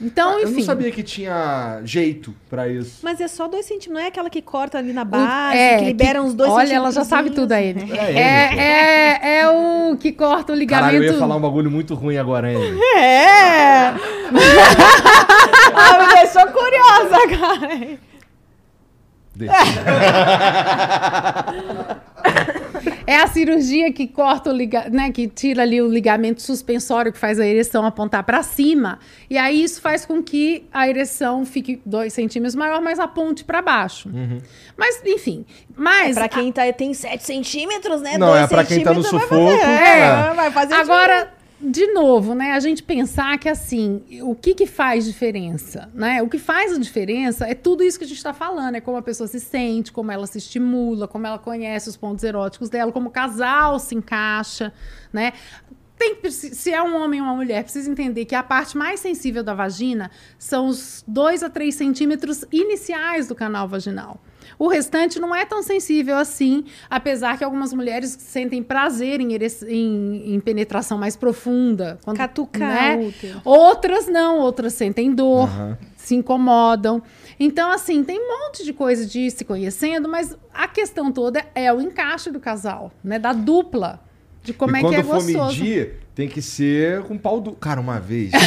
Então, Ah, enfim. Eu não sabia que tinha jeito pra isso. Mas é só dois centímetros, não é aquela que corta ali na base, é, que libera uns dois Olha, ela já sabe tudo aí. centímetrozinhos. É, É, é, é o que corta o ligamento. Caralho, eu ia falar um bagulho muito ruim agora, hein? É! ah, me deixou curiosa, cara. Deixa. É a cirurgia que corta o liga, né, que tira ali o ligamento suspensório que faz a ereção apontar para cima. E aí isso faz com que a ereção fique dois centímetros maior, mas aponte para baixo. Uhum. Mas, enfim. Mas Pra quem tá, tem 7 centímetros, né? Não, Dois é pra quem tá no centímetros sufoco, Vai fazer, é. é, vai fazer Agora, de novo, né, a gente pensar que assim, o que que faz diferença, né? O que faz a diferença é tudo isso que a gente está falando, é como a pessoa se sente, como ela se estimula, como ela conhece os pontos eróticos dela, como o casal se encaixa, né? Tem, se é um homem ou uma mulher, precisa entender que a parte mais sensível da vagina são os 2 a 3 centímetros iniciais do canal vaginal. O restante não é tão sensível assim, apesar que algumas mulheres sentem prazer em, em- em penetração mais profunda. quando- Catucar né? Outras não, outras sentem dor, Aham. se incomodam. Então, assim, tem um monte de coisa de ir se conhecendo, mas a questão toda é o encaixe do casal, né? Da dupla. De como e é quando que é for gostoso. medir, tem que ser com pau do. Cara, uma vez.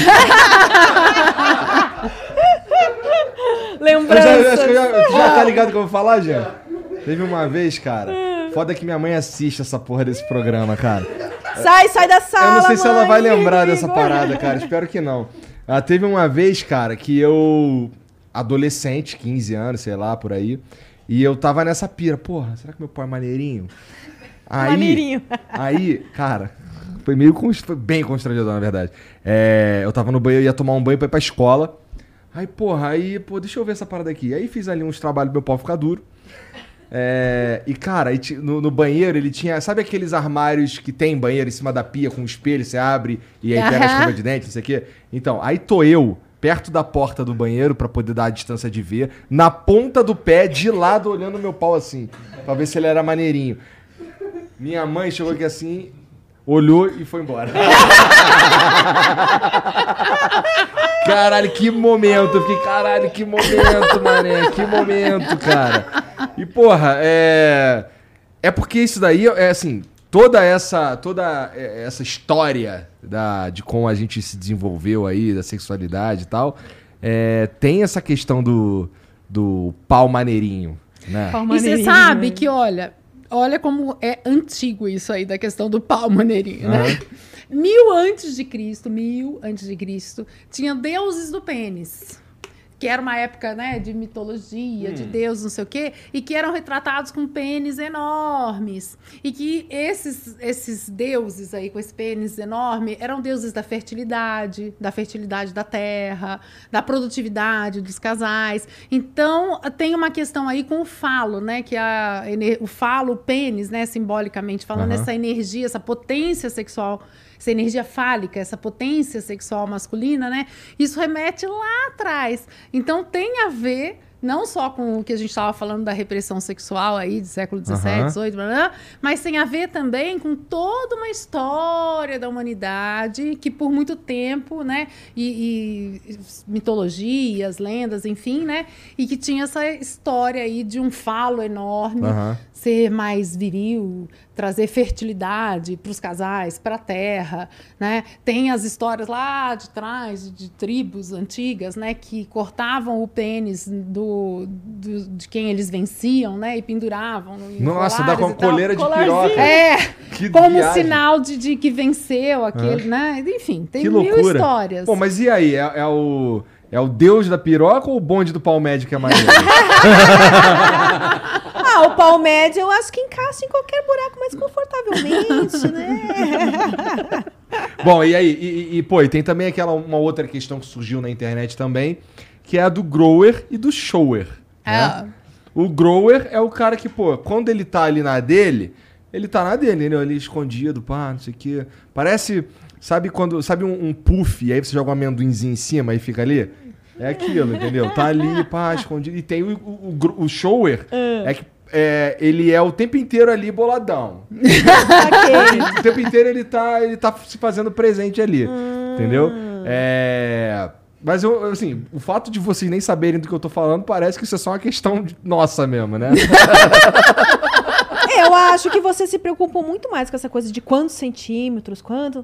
Eu já, Lembrança. acho que eu já, tu já tá ligado o que eu vou falar, Jean? Teve uma vez, cara. Foda que minha mãe assiste essa porra desse programa, cara. Sai, sai da sala. Eu não sei se ela mãe. vai lembrar dessa parada, cara. Espero que não. Ela teve uma vez, cara, que eu. Adolescente, 15 anos, sei lá, por aí. E eu tava nessa pira. Porra, será que meu pai é maneirinho? Aí, Maneirinho. Aí, cara, foi meio. const- Foi bem constrangedor, na verdade. É, eu tava no banheiro, ia tomar um banho pra ir pra escola. Aí, porra, aí, pô, deixa eu ver essa parada aqui. Aí fiz ali uns trabalhos pro meu pau ficar duro. É, e, cara, no, no banheiro ele tinha. Sabe aqueles armários que tem banheiro em cima da pia com um espelho, você abre e aí pega a Aham. escova de dente, não sei o quê? Então, aí tô eu, perto da porta do banheiro, pra poder dar a distância de ver, na ponta do pé, de lado, olhando meu pau assim, pra ver se ele era maneirinho. Minha mãe chegou aqui assim, olhou e foi embora. Caralho, que momento. Eu fiquei, caralho, que momento, mané. Que momento, cara. E, porra, é. É porque isso daí é assim. Toda essa, toda é, essa história da, de como a gente se desenvolveu aí, da sexualidade e tal, é, tem essa questão do, do pau maneirinho, né? Pau E você maneirinho, sabe né? que, olha, olha como é antigo isso aí da questão do pau maneirinho, né? Aham. Mil antes de Cristo, mil antes de Cristo, tinha deuses do pênis. Que era uma época, né, de mitologia, Hum. de deuses, não sei o quê, e que eram retratados com pênis enormes. E que esses, esses deuses aí, com esse pênis enorme, eram deuses da fertilidade, da fertilidade da terra, da produtividade dos casais. Então, tem uma questão aí com o falo, né, que a, o falo, o pênis, né, simbolicamente falando, Aham. essa energia, essa potência sexual essa energia fálica, essa potência sexual masculina, né? Isso remete lá atrás. Então tem a ver não só com o que a gente estava falando da repressão sexual aí do século XVII. XVIII, blá, mas tem a ver também com toda uma história da humanidade que por muito tempo, né, e, e mitologias, lendas, enfim, né, e que tinha essa história aí de um falo enorme, Aham. ser mais viril, trazer fertilidade para os casais, para a terra, né? Tem as histórias lá de trás de tribos antigas, né, que cortavam o pênis do, do- de quem eles venciam, né, e penduravam. Nossa, dá com a coleira de piroca. É, Que como viagem. sinal de, de que venceu aquele, né? Enfim, tem Que mil loucura. histórias. Pô, mas e aí? É, é o. É o deus da piroca ou o bonde do pau médio que é maneiro? Ah, o pau médio eu acho que encaixa em qualquer buraco mais confortavelmente, né? Bom, e aí? E, e- pô, e tem também aquela uma outra questão que surgiu na internet também, que é a do grower e do shower. Ah. Né? O grower é o cara que, pô, quando ele tá ali na dele, ele tá na dele, entendeu? Ali escondido, pá, não sei o quê. Parece, sabe quando, sabe um, um puff, e aí você joga um amendoinzinho em cima e fica ali? É aquilo, entendeu? Tá ali, pá, escondido. E tem o, o, o o shower, é que é, ele é o tempo inteiro ali boladão. ok. O tempo inteiro ele tá, ele tá se fazendo presente ali. Entendeu? É. Mas eu, assim, o fato de vocês nem saberem do que eu tô falando parece que isso é só uma questão de- nossa mesmo, né? Eu acho que você se preocupou muito mais com essa coisa de quantos centímetros, quanto.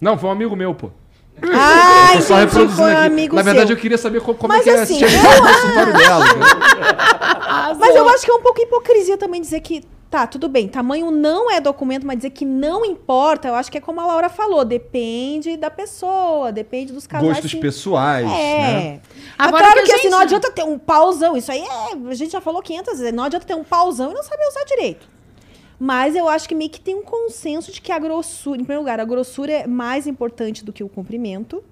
Não, foi um amigo meu, pô. Ah, Tô só entendi, foi um amigo Na verdade, seu. eu queria saber co- como Mas é que assim, é no consultório dela. né? Mas eu acho que é um pouco hipocrisia também dizer que, tá, tudo bem, tamanho não é documento, mas dizer que não importa, eu acho que é como a Laura falou, depende da pessoa, depende dos casais. Gostos que- pessoais, né? É. Agora é claro que que, assim, gente- não adianta ter um pauzão. Isso aí é. A gente já falou 500 vezes. Não adianta ter um pauzão e não saber usar direito. Mas eu acho que meio que tem um consenso de que a grossura, em primeiro lugar, a grossura é mais importante do que o comprimento,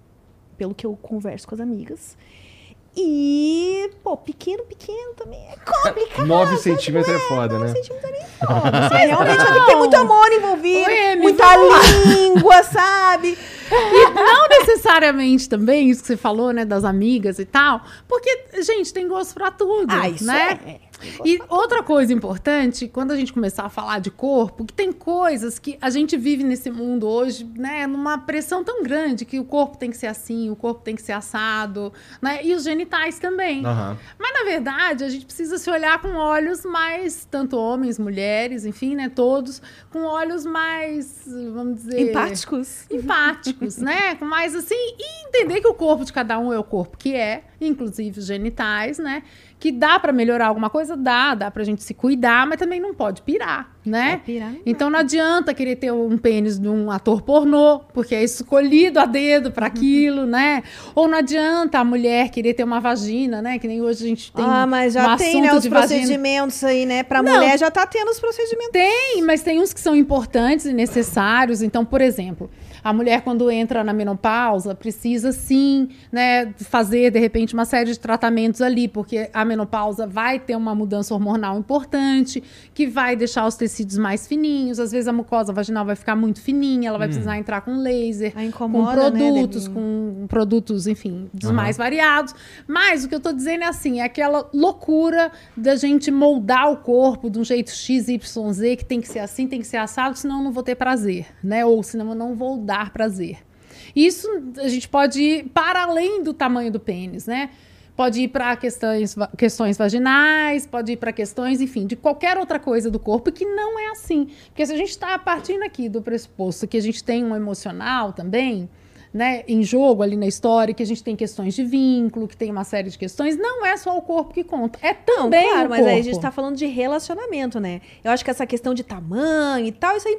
pelo que eu converso com as amigas. E, pô, pequeno, pequeno também é complicado. 9 centímetros é foda, né? 9 centímetros é meio foda. Aí realmente vai ter que ter muito amor envolvido, Oi, muita língua, sabe? não necessariamente também, isso que você falou, né, das amigas e tal, porque, gente, tem gosto pra tudo, Ah, isso né? é. E outra coisa importante, quando a gente começar a falar de corpo, que tem coisas que a gente vive nesse mundo hoje, né, numa pressão tão grande que o corpo tem que ser assim, o corpo tem que ser assado, né, e os genitais também. Aham. Mas na verdade, a gente precisa se olhar com olhos mais, tanto homens, mulheres, enfim, né, todos, com olhos mais, vamos dizer, Empáticos. empáticos, né? Com mais assim, e entender que o corpo de cada um é o corpo que é, inclusive os genitais, né? Que dá pra melhorar alguma coisa, dá, dá pra gente se cuidar, mas também não pode pirar, né? É, pirar não então não adianta querer ter um pênis de um ator pornô, porque é escolhido a dedo para aquilo, né? Ou não adianta a mulher querer ter uma vagina, né? Que nem hoje a gente tem ah, mas já um tem, né, os de vagina. procedimentos aí, né? Pra Não. mulher já tá tendo os procedimentos. Tem, mas tem uns que são importantes e necessários. Então, por exemplo, a mulher quando entra na menopausa precisa sim, né, fazer de repente uma série de tratamentos ali, porque a menopausa vai ter uma mudança hormonal importante, que vai deixar os tecidos mais fininhos. Às vezes a mucosa vaginal vai ficar muito fininha, ela vai precisar entrar com laser, Aí com incomoda, né, produtos, Debinha? com produtos, enfim, dos Aham. mais variados. Mas o que eu tô dizendo é assim, é aquela loucura da gente moldar o corpo de um jeito X, Y, Z, que tem que ser assim, tem que ser assado, senão eu não vou ter prazer, né? Ou senão eu não vou dar prazer. Isso a gente pode ir para além do tamanho do pênis, né? Pode ir para questões, questões vaginais, pode ir para questões, enfim, de qualquer outra coisa do corpo que não é assim. Porque se a gente está partindo aqui do pressuposto que a gente tem um emocional também, né, em jogo ali na história, que a gente tem questões de vínculo, que tem uma série de questões, não é só o corpo que conta, é Não, também claro, o mas aí a corpo. gente tá falando de relacionamento, né? Eu acho que essa questão de tamanho e tal, isso aí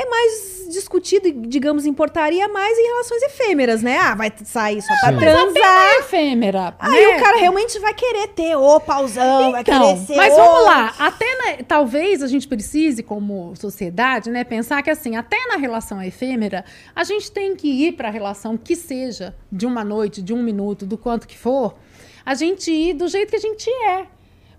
é mais discutido, digamos, em portaria mais em relações efêmeras, né? Ah, vai sair só pra Sim. transar. é efêmera. Aí né? o cara realmente vai querer ter o pauzão, vai Então, querer ser mas o- vamos lá, até na- talvez a gente precise, como sociedade, né, pensar que assim, até na relação efêmera, a gente tem que ir para a relação que seja de uma noite, de um minuto, do quanto que for, a gente ir do jeito que a gente é.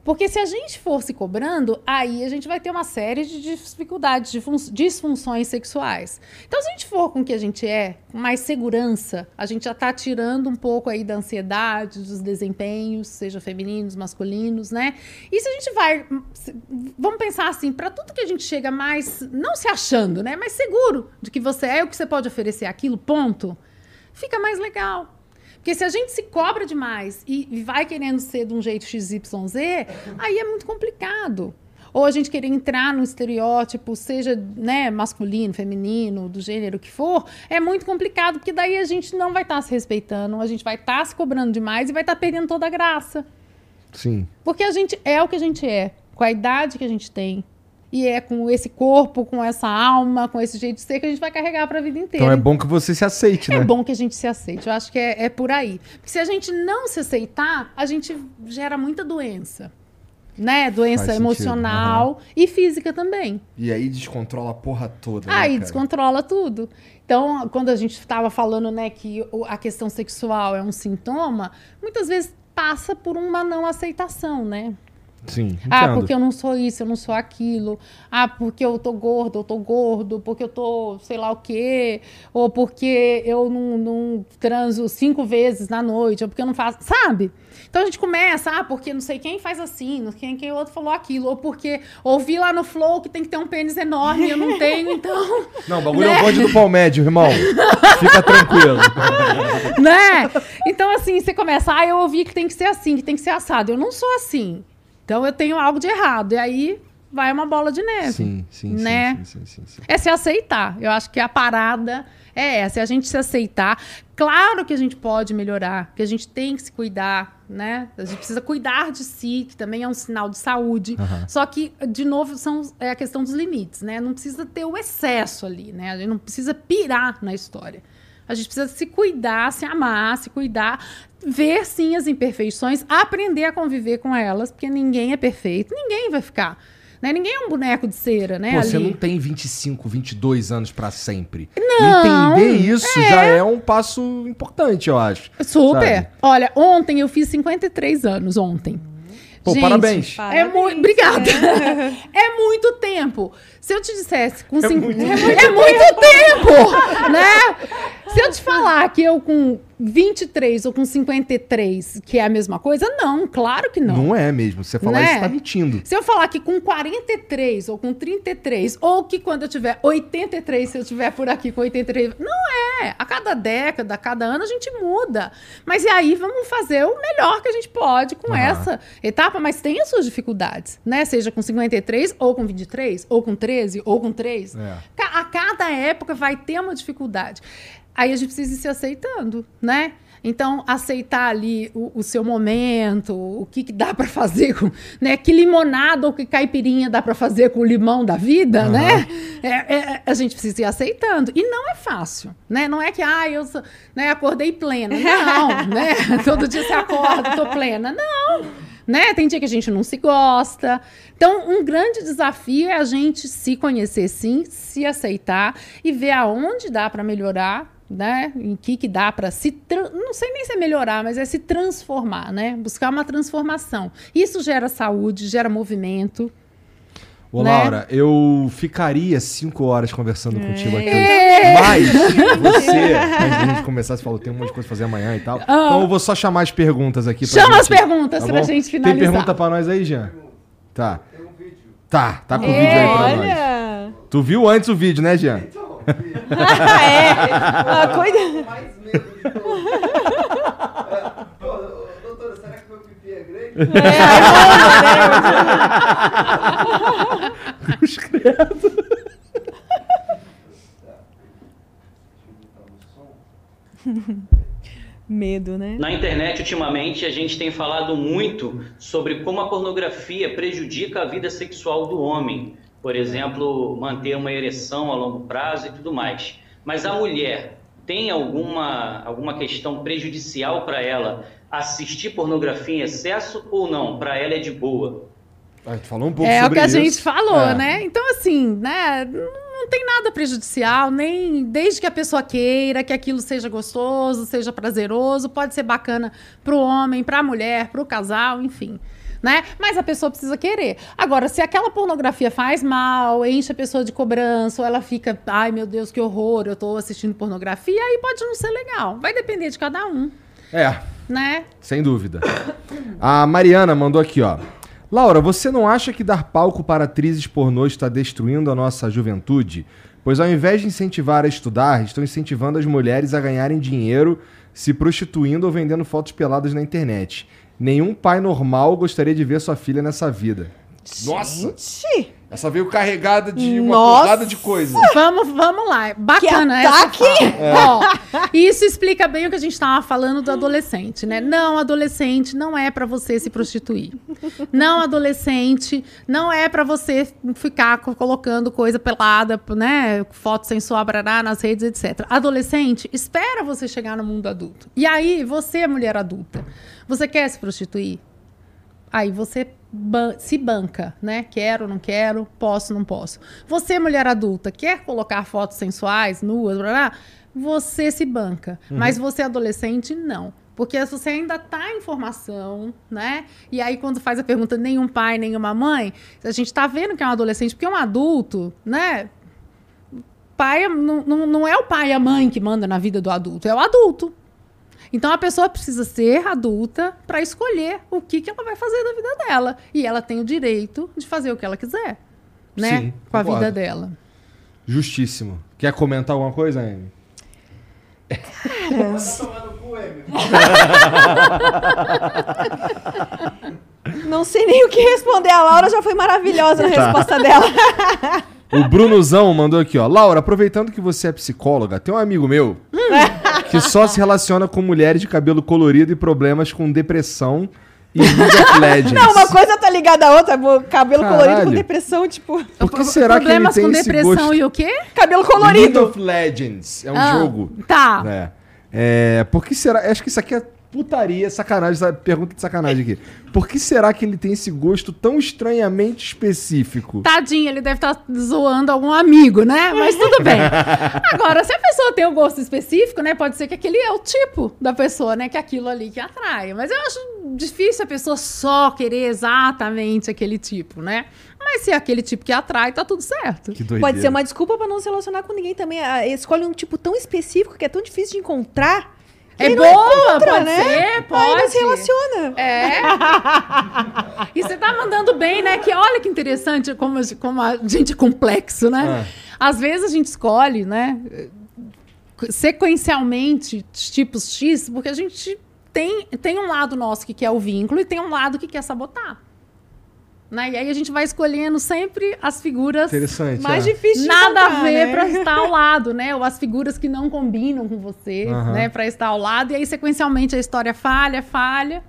Porque se a gente for se cobrando, aí a gente vai ter uma série de dificuldades, de fun- disfunções sexuais. Então, se a gente for com o que a gente é, com mais segurança, a gente já está tirando um pouco aí da ansiedade, dos desempenhos, seja femininos, masculinos, né? E se a gente vai, vamos pensar assim, para tudo que a gente chega mais, não se achando, né? Mas seguro de que você é o que você pode oferecer aquilo, ponto, fica mais legal. Porque se a gente se cobra demais e vai querendo ser de um jeito XYZ, aí é muito complicado. Ou a gente querer entrar no estereótipo, seja né, masculino, feminino, do gênero que for, é muito complicado, porque daí a gente não vai estar se respeitando, a gente vai estar se cobrando demais e vai estar perdendo toda a graça. Sim. Porque a gente é o que a gente é, com a idade que a gente tem. E é com esse corpo, com essa alma, com esse jeito de ser que a gente vai carregar para a vida inteira. Então é bom que você se aceite, É né? bom que a gente se aceite. Eu acho que é, é por aí. Porque se a gente não se aceitar, a gente gera muita doença. Né? Doença emocional e física também. E aí descontrola a porra toda. né, Aí cara? descontrola tudo. Então, quando a gente estava falando, né, que a questão sexual é um sintoma, muitas vezes passa por uma não aceitação, né? Sim, Ah, entendo. porque eu não sou isso, eu não sou aquilo. Ah, porque eu tô gordo, eu tô gordo. Porque eu tô sei lá o quê. Ou porque eu não, não transo cinco vezes na noite. Ou porque eu não faço. Sabe? Então a gente começa, ah, porque não sei quem faz assim, não sei quem, quem outro falou aquilo. Ou porque ouvi lá no Flow que tem que ter um pênis enorme e eu não tenho, então. Não, o bagulho é o bonde do pau médio, irmão. Fica tranquilo. né? Então, assim, você começa, ah, eu ouvi que tem que ser assim, que tem que ser assado. Eu não sou assim. Então eu tenho algo de errado. E aí vai uma bola de neve. Sim, sim, Né? sim, sim, sim, sim. É se aceitar. Eu acho que a parada é essa, é a gente se aceitar. Claro que a gente pode melhorar, que a gente tem que se cuidar, né? A gente precisa cuidar de si, que também é um sinal de saúde. Só que, de novo, são, é a questão dos limites, né? Não precisa ter o excesso ali, né? A gente não precisa pirar na história. A gente precisa se cuidar, se amar, se cuidar, ver sim as imperfeições, aprender a conviver com elas, porque ninguém é perfeito, ninguém vai ficar. Né? Ninguém é um boneco de cera, né? Pô, você não tem 25, 22 anos pra sempre. Não, Entender isso já é um passo importante, eu acho. Super. Sabe? Olha, ontem eu fiz 53 anos, ontem. Pô, parabéns. É muito. Obrigada. É muito tempo. Se eu te dissesse com cinco... muito é muito tempo, né? Se eu te falar que eu com 23 ou com 53, que é a mesma coisa, não, claro que não. Não é mesmo. Você falar Né? isso, você tá mentindo. Se eu falar que com 43 ou com 33, ou que quando eu tiver 83, se eu tiver por aqui com 83, não é. A cada década, a cada ano a gente muda. Mas e aí vamos fazer o melhor que a gente pode com Aham. essa etapa, mas tem as suas dificuldades, né? Seja com 53, ou com 23, ou com 13, ou com 3. É. A cada época vai ter uma dificuldade. Aí a gente precisa ir se aceitando, né? Então, aceitar ali o, o seu momento, o que, que dá para fazer com, né? Que limonada ou que caipirinha dá para fazer com o limão da vida, Aham. né? É, é, a gente precisa ir aceitando. E não é fácil, né? Não é que, ah, eu sou- né, acordei plena. Não, né? Todo dia você acorda, tô plena. Não, né? Tem dia que a gente não se gosta. Então, um grande desafio é a gente se conhecer sim, se aceitar e ver aonde dá para melhorar, né? Em que que dá para se não sei nem se é melhorar, mas é se transformar, né? Buscar uma transformação. Isso gera saúde, gera movimento. Ô, Né? Laura, eu ficaria cinco horas conversando contigo aqui. É. Mas você, antes da gente começar, você falou tem um monte de coisa pra fazer amanhã e tal. Então eu vou só chamar as perguntas aqui pra Ah. Chama gente, as perguntas pra bom? gente finalizar. Tem pergunta pra nós aí, Jean? Tá. Tá, tá com o É, vídeo aí pra nós. Olha! Tu viu antes o vídeo, né, Jean? Ah, é. Ah, cuida. mais medo de tudo. É, doutora, será que meu pipi é grande? Medo, né? Na internet, ultimamente, a gente tem falado muito sobre como a pornografia prejudica a vida sexual do homem. Por exemplo, manter uma ereção a longo prazo e tudo mais. Mas a mulher tem alguma, alguma questão prejudicial para ela assistir pornografia em excesso ou não? Para ela é de boa? Ah, tu falou um pouco É o sobre que a isso. gente falou, É. né? Então, assim, né? Não tem nada prejudicial, nem desde que a pessoa queira, que aquilo seja gostoso, seja prazeroso, pode ser bacana pro homem, pra mulher, pro casal, enfim. Né? Mas a pessoa precisa querer. Agora, se aquela pornografia faz mal, enche a pessoa de cobrança, ou ela fica, ai meu Deus, que horror, eu tô assistindo pornografia, aí pode não ser legal. Vai depender de cada um, É, né? sem dúvida. A Mariana mandou aqui, ó. Laura, você não acha que dar palco para atrizes pornô está destruindo a nossa juventude? Pois ao invés de incentivar a estudar, estão incentivando as mulheres a ganharem dinheiro se prostituindo ou vendendo fotos peladas na internet. Nenhum pai normal gostaria de ver sua filha nessa vida. Nossa! Gente, Essa veio carregada de uma Nossa! porrada de coisa. Vamos, vamos lá. Bacana Que essa ataque! fala. Ó, isso explica bem o que a gente estava falando do adolescente, né? Não, adolescente não é para você se prostituir. Não, adolescente não é para você ficar co- colocando coisa pelada, né? Foto sensual brará, nas redes, etc. Adolescente, espera você chegar no mundo adulto. E aí, você, mulher adulta, você quer se prostituir? Aí você ban- se banca, né? Quero, não quero, posso, não posso. Você, mulher adulta, quer colocar fotos sensuais, nuas, blá, blá, você se banca. Mas você, adolescente, não. Porque você ainda está em formação, né? E aí, quando faz a pergunta, nenhum pai, nenhuma mãe, a gente está vendo que é um adolescente, porque um adulto, né? Pai, não, não, não é o pai e a mãe que manda na vida do adulto, é o adulto. Então a pessoa precisa ser adulta para escolher o que, que ela vai fazer da vida dela. E ela tem o direito de fazer o que ela quiser, né? Sim, Com a concordo. vida dela. Justíssimo. Quer comentar alguma coisa, Amy? Não sei nem o que responder. A Laura já foi maravilhosa na Tá. resposta dela. O Brunozão mandou aqui, ó. Laura, aproveitando que você é psicóloga, tem um amigo meu que só se relaciona com mulheres de cabelo colorido e problemas com depressão e League of Legends. Não, uma coisa tá ligada à outra. Cabelo colorido Caralho. com depressão, tipo. Por que será que ele Problemas tem com esse depressão gosto? e o quê? Cabelo League colorido. of Legends é um Ah, jogo. Tá. É. É, por que será? Acho que isso aqui é putaria, sacanagem, pergunta de sacanagem aqui. Por que será que ele tem esse gosto tão estranhamente específico? Tadinho, ele deve estar zoando algum amigo, né? Mas tudo bem. Agora, se a pessoa tem um gosto específico, né? Pode ser que aquele é o tipo da pessoa, né? Que é aquilo ali que atrai. Mas eu acho difícil a pessoa só querer exatamente aquele tipo, né? Mas se é aquele tipo que atrai, tá tudo certo. Que doideira. Pode ser uma desculpa pra não se relacionar com ninguém também. Ah, Escolhe um tipo tão específico que é tão difícil de encontrar. É boa, encontra, pode ser, pode. Aí não se relaciona. É. E você tá mandando bem, né? Que olha que interessante como, a- como a gente é complexo, né? Às vezes a gente escolhe, né? Sequencialmente, tipos X, porque a gente tem, tem um lado nosso que quer o vínculo e tem um lado que quer sabotar. Né? E aí a gente vai escolhendo sempre as figuras Interessante. Mais é. difícil de nada a ver né? pra estar ao lado, né? Ou as figuras que não combinam com você, né? Pra estar ao lado. E aí, sequencialmente, a história falha, falha.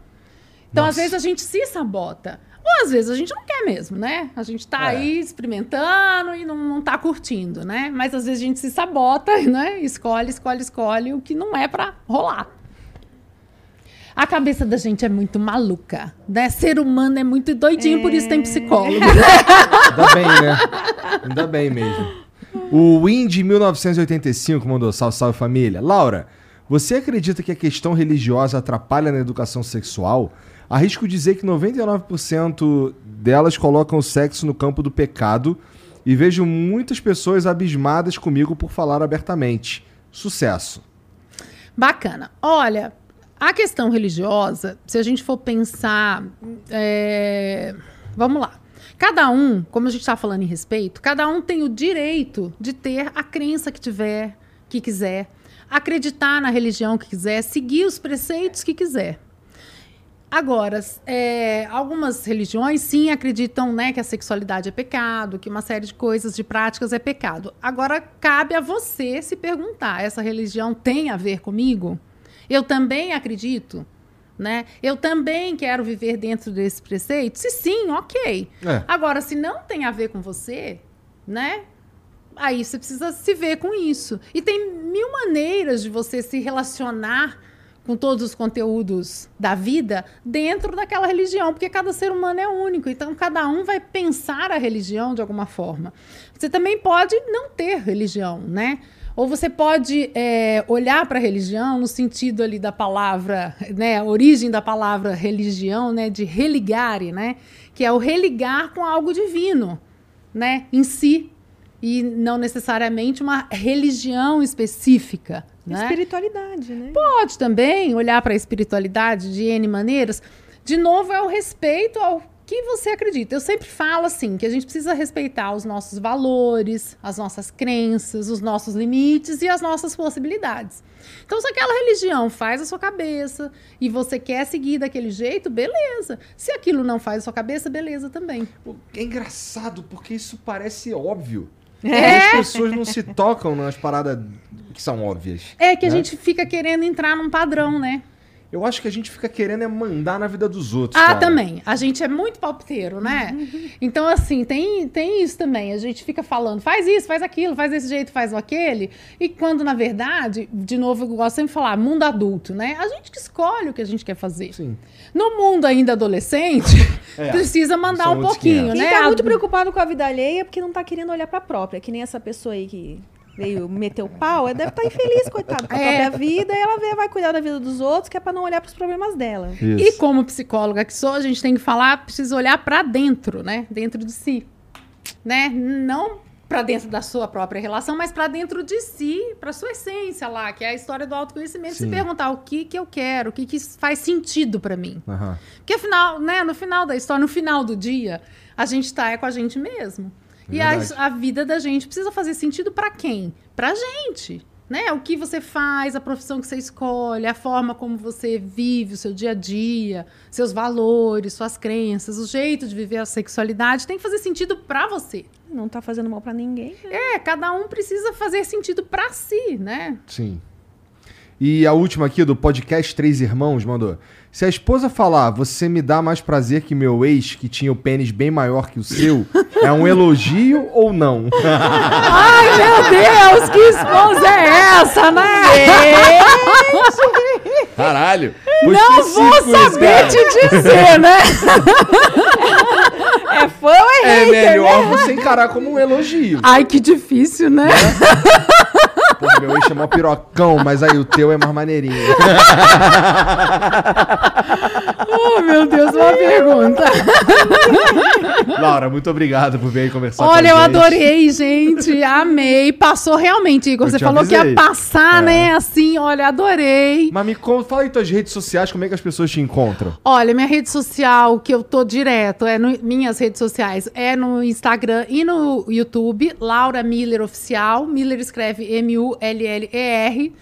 Então, às Nossa. vezes, a gente se sabota. Ou às vezes a gente não quer mesmo, né? A gente tá É. aí experimentando e não, não tá curtindo, né? Mas às vezes a gente se sabota, né? Escolhe, escolhe, escolhe o que não é pra rolar. A cabeça da gente é muito maluca, né? Ser humano é muito doidinho, por isso tem psicólogo. Ainda bem, né? Ainda bem mesmo. O Indy 1985 mandou salve, salve família. Laura, você acredita que a questão religiosa atrapalha na educação sexual? Arrisco dizer que 99% delas colocam o sexo no campo do pecado e vejo muitas pessoas abismadas comigo por falar abertamente. Sucesso. Bacana. Olha, a questão religiosa, se a gente for pensar. é, Vamos lá. Cada um, como a gente está falando em respeito, cada um tem o direito de ter a crença que tiver, que quiser, acreditar na religião que quiser, seguir os preceitos que quiser. Agora, é, algumas religiões sim acreditam né, que a sexualidade é pecado, que uma série de coisas, de práticas é pecado. Agora, cabe a você se perguntar: essa religião tem a ver comigo? Eu também acredito? Né? Eu também quero viver dentro desse preceito? Se sim, ok. É. Agora, se não tem a ver com você, né? Aí você precisa se ver com isso. E tem mil maneiras de você se relacionar com todos os conteúdos da vida dentro daquela religião, porque cada ser humano é único, então cada um vai pensar a religião de alguma forma. Você também pode não ter religião, né? Ou você pode é, olhar para a religião no sentido ali da palavra, né, a origem da palavra religião, né, de religare, né, que é o religar com algo divino, né, em si, e não necessariamente uma religião específica, né? Espiritualidade, né? Pode também olhar para a espiritualidade de N maneiras. De novo, é o respeito ao que você acredita. Eu sempre falo assim, que a gente precisa respeitar os nossos valores, as nossas crenças, os nossos limites e as nossas possibilidades. Então, se aquela religião faz a sua cabeça e você quer seguir daquele jeito, beleza. Se aquilo não faz a sua cabeça, beleza também. É engraçado porque isso parece óbvio. É. As pessoas não se tocam nas paradas que são óbvias. É que a né? gente fica querendo entrar num padrão, né? Eu acho que a gente fica querendo é mandar na vida dos outros. Ah, cara. também. A gente é muito palpiteiro, né? Então, assim, tem, tem isso também. A gente fica falando, faz isso, faz aquilo, faz desse jeito, faz o aquele. E quando, na verdade, de novo, eu gosto sempre de falar, mundo adulto, né? A gente que escolhe o que a gente quer fazer. Sim. No mundo ainda adolescente, É, precisa mandar um pouquinho, 500. Quem né? tá muito preocupado com a vida alheia é porque não tá querendo olhar pra própria. Que nem essa pessoa aí que veio meter o pau, ela deve estar infeliz, coitada, com a É. própria vida. E ela vê- vai cuidar da vida dos outros, que é pra não olhar pros problemas dela. Isso. E como psicóloga que sou, a gente tem que falar, precisa olhar para dentro, né? Dentro de si, né? Não para dentro da sua própria relação, mas para dentro de si, para sua essência lá, que é a história do autoconhecimento, se Sim. perguntar o que que eu quero, o que que faz sentido para mim. Aham. Porque afinal, né, no final da história, no final do dia, a gente tá é com a gente mesmo. E a, a vida da gente precisa fazer sentido para quem? Pra gente. Né? O que você faz, a profissão que você escolhe, a forma como você vive o seu dia a dia, seus valores, suas crenças, o jeito de viver a sexualidade tem que fazer sentido para você. Não tá fazendo mal pra ninguém. É, cada um precisa fazer sentido para si, né? Sim. E a última aqui do podcast Três Irmãos mandou. Se a esposa falar, você me dá mais prazer que meu ex, que tinha o pênis bem maior que o seu, é um elogio ou não? Ai, meu Deus, que esposa é essa, né? Caralho! Não vou saber te dizer, né? É fã ou é É hater, melhor né? você encarar como um elogio. Ai, que difícil, né? Porra, meu ex chamou pirocão, mas aí o teu é mais maneirinho. Oh, meu Deus, uma pergunta. Laura, muito obrigado por vir aí conversar Olha, com eu a gente. adorei, gente. Amei. Passou realmente, Igor. Eu Você falou que avisei. ia passar, É. né? Assim, olha, adorei. Mas me conta, fala aí tuas redes sociais, como é que as pessoas te encontram? Olha, minha rede social, que eu tô direto, é no, minhas redes sociais, é no Instagram e no YouTube, Laura Miller Oficial. Miller escreve M-U-L-L-E-R.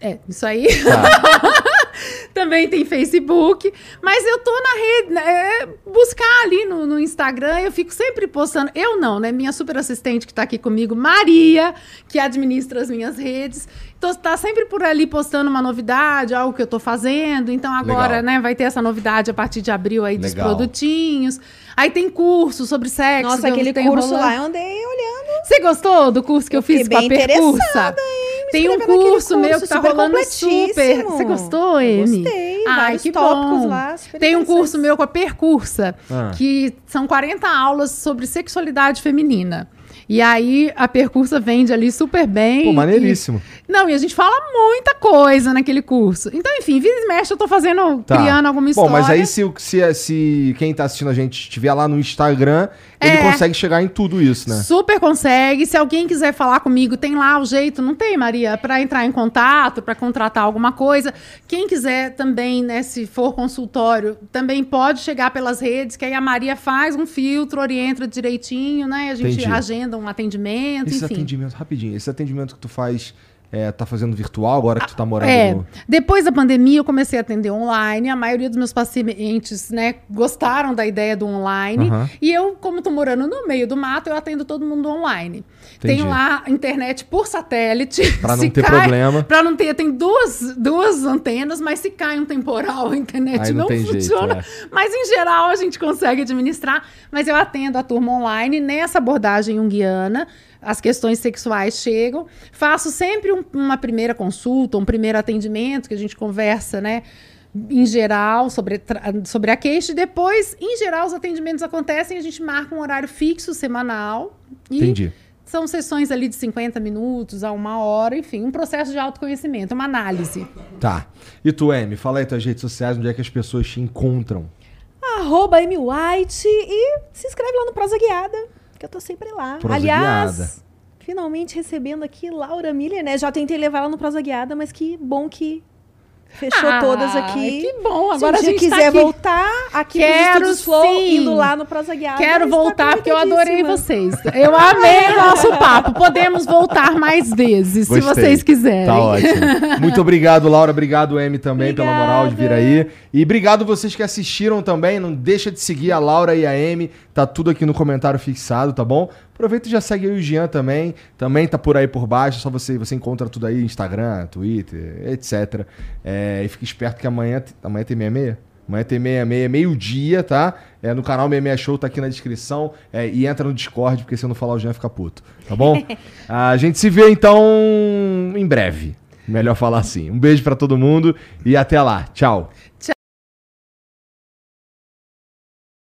É, isso aí. também tem Facebook. Mas eu tô na rede, né, é, buscar ali no, no Instagram, eu fico sempre postando. Eu não, né? Minha super assistente que tá aqui comigo, Maria, que administra as minhas redes. Tô, tá sempre por ali postando uma novidade, algo que eu tô fazendo. Então agora, Legal. né, vai ter essa novidade a partir de abril aí dos Legal. produtinhos. Aí tem curso sobre sexo. Nossa, que eu aquele curso rolando. lá eu andei olhando. Você gostou do curso que eu, Eu fiz com a bem percursa? interessada, hein, me Tem um naquele curso meu que curso, tá rolando super. Você gostou, Amy? gostei, Ai, vários que tópicos bom. lá, Tem um curso meu com a Percursa, Ah. que são 40 aulas sobre sexualidade feminina. E aí a Percursa vende ali super bem. Pô, e- maneiríssimo. Não, e a gente fala muita coisa naquele curso. Então, enfim, vira e mexe, eu tô fazendo, Tá. criando alguma Bom, história. mas aí se, se, se quem tá assistindo a gente estiver lá no Instagram, ele É. consegue chegar em tudo isso, né? Super consegue. Se alguém quiser falar comigo, tem lá o jeito, não tem, Maria, para entrar em contato, para contratar alguma coisa. Quem quiser também, né, se for consultório, também pode chegar pelas redes, que aí a Maria faz um filtro, orienta direitinho, né? A gente Entendi. agenda um atendimento, Esse enfim. atendimento, rapidinho, esse atendimento que tu faz, é, tá fazendo virtual agora que tu tá morando É, no... depois da pandemia eu comecei a atender online, a maioria dos meus pacientes, né, gostaram da ideia do online, Aham. e eu, como tô morando no meio do mato, eu atendo todo mundo online. Entendi. Tenho lá internet por satélite. Pra não ter cai- problema. Pra não ter, tem duas, duas antenas, mas se cai um temporal, a internet Aí não não, tem jeito, funciona. é. Mas em geral a gente consegue administrar. Mas eu atendo a turma online nessa abordagem junguiana. As questões sexuais chegam. Faço sempre um- uma primeira consulta, um primeiro atendimento que a gente conversa, né? Em geral, sobre, sobre a queixa, e depois, em geral, os atendimentos acontecem, a gente marca um horário fixo semanal. E Entendi. são sessões ali de 50 minutos a uma hora, enfim, um processo de autoconhecimento, uma análise. Tá. E tu, Amy, fala aí tuas redes sociais, onde é que as pessoas te encontram. Arroba Amy White e se inscreve lá no Prosa Guiada, eu tô sempre lá. Prosa Aliás, Guiada. finalmente recebendo aqui Laura Miller, né? Já tentei levar ela no Prosa Guiada, mas que bom que fechou Ah, todas aqui. Que bom, Se agora um a gente quiser tá aqui. voltar aqui Quero nos Flow, sim. indo lá no Prosa Guiada. Quero está voltar porque eu adorei vocês. Eu amei o nosso papo. Podemos voltar mais vezes, se Gostei. vocês quiserem. Tá ótimo. Muito obrigado, Laura. Obrigado, Amy, também, pela moral de vir aí. E obrigado vocês que assistiram também. Não deixa de seguir a Laura e a Amy. Tá tudo aqui no comentário fixado, tá bom? Aproveita e já segue o Jean também. Também tá por aí por baixo. Só você, você encontra tudo aí, Instagram, Twitter, etc. É, e fica esperto que amanhã, amanhã tem meia-meia? Amanhã tem meia-meia, meio-dia, tá? É, no canal Meia Show tá aqui na descrição. É, e entra no Discord, porque se eu não falar o Jean fica puto. Tá bom? a gente se vê então em breve. Melhor falar assim. Um beijo pra todo mundo e até lá. Tchau.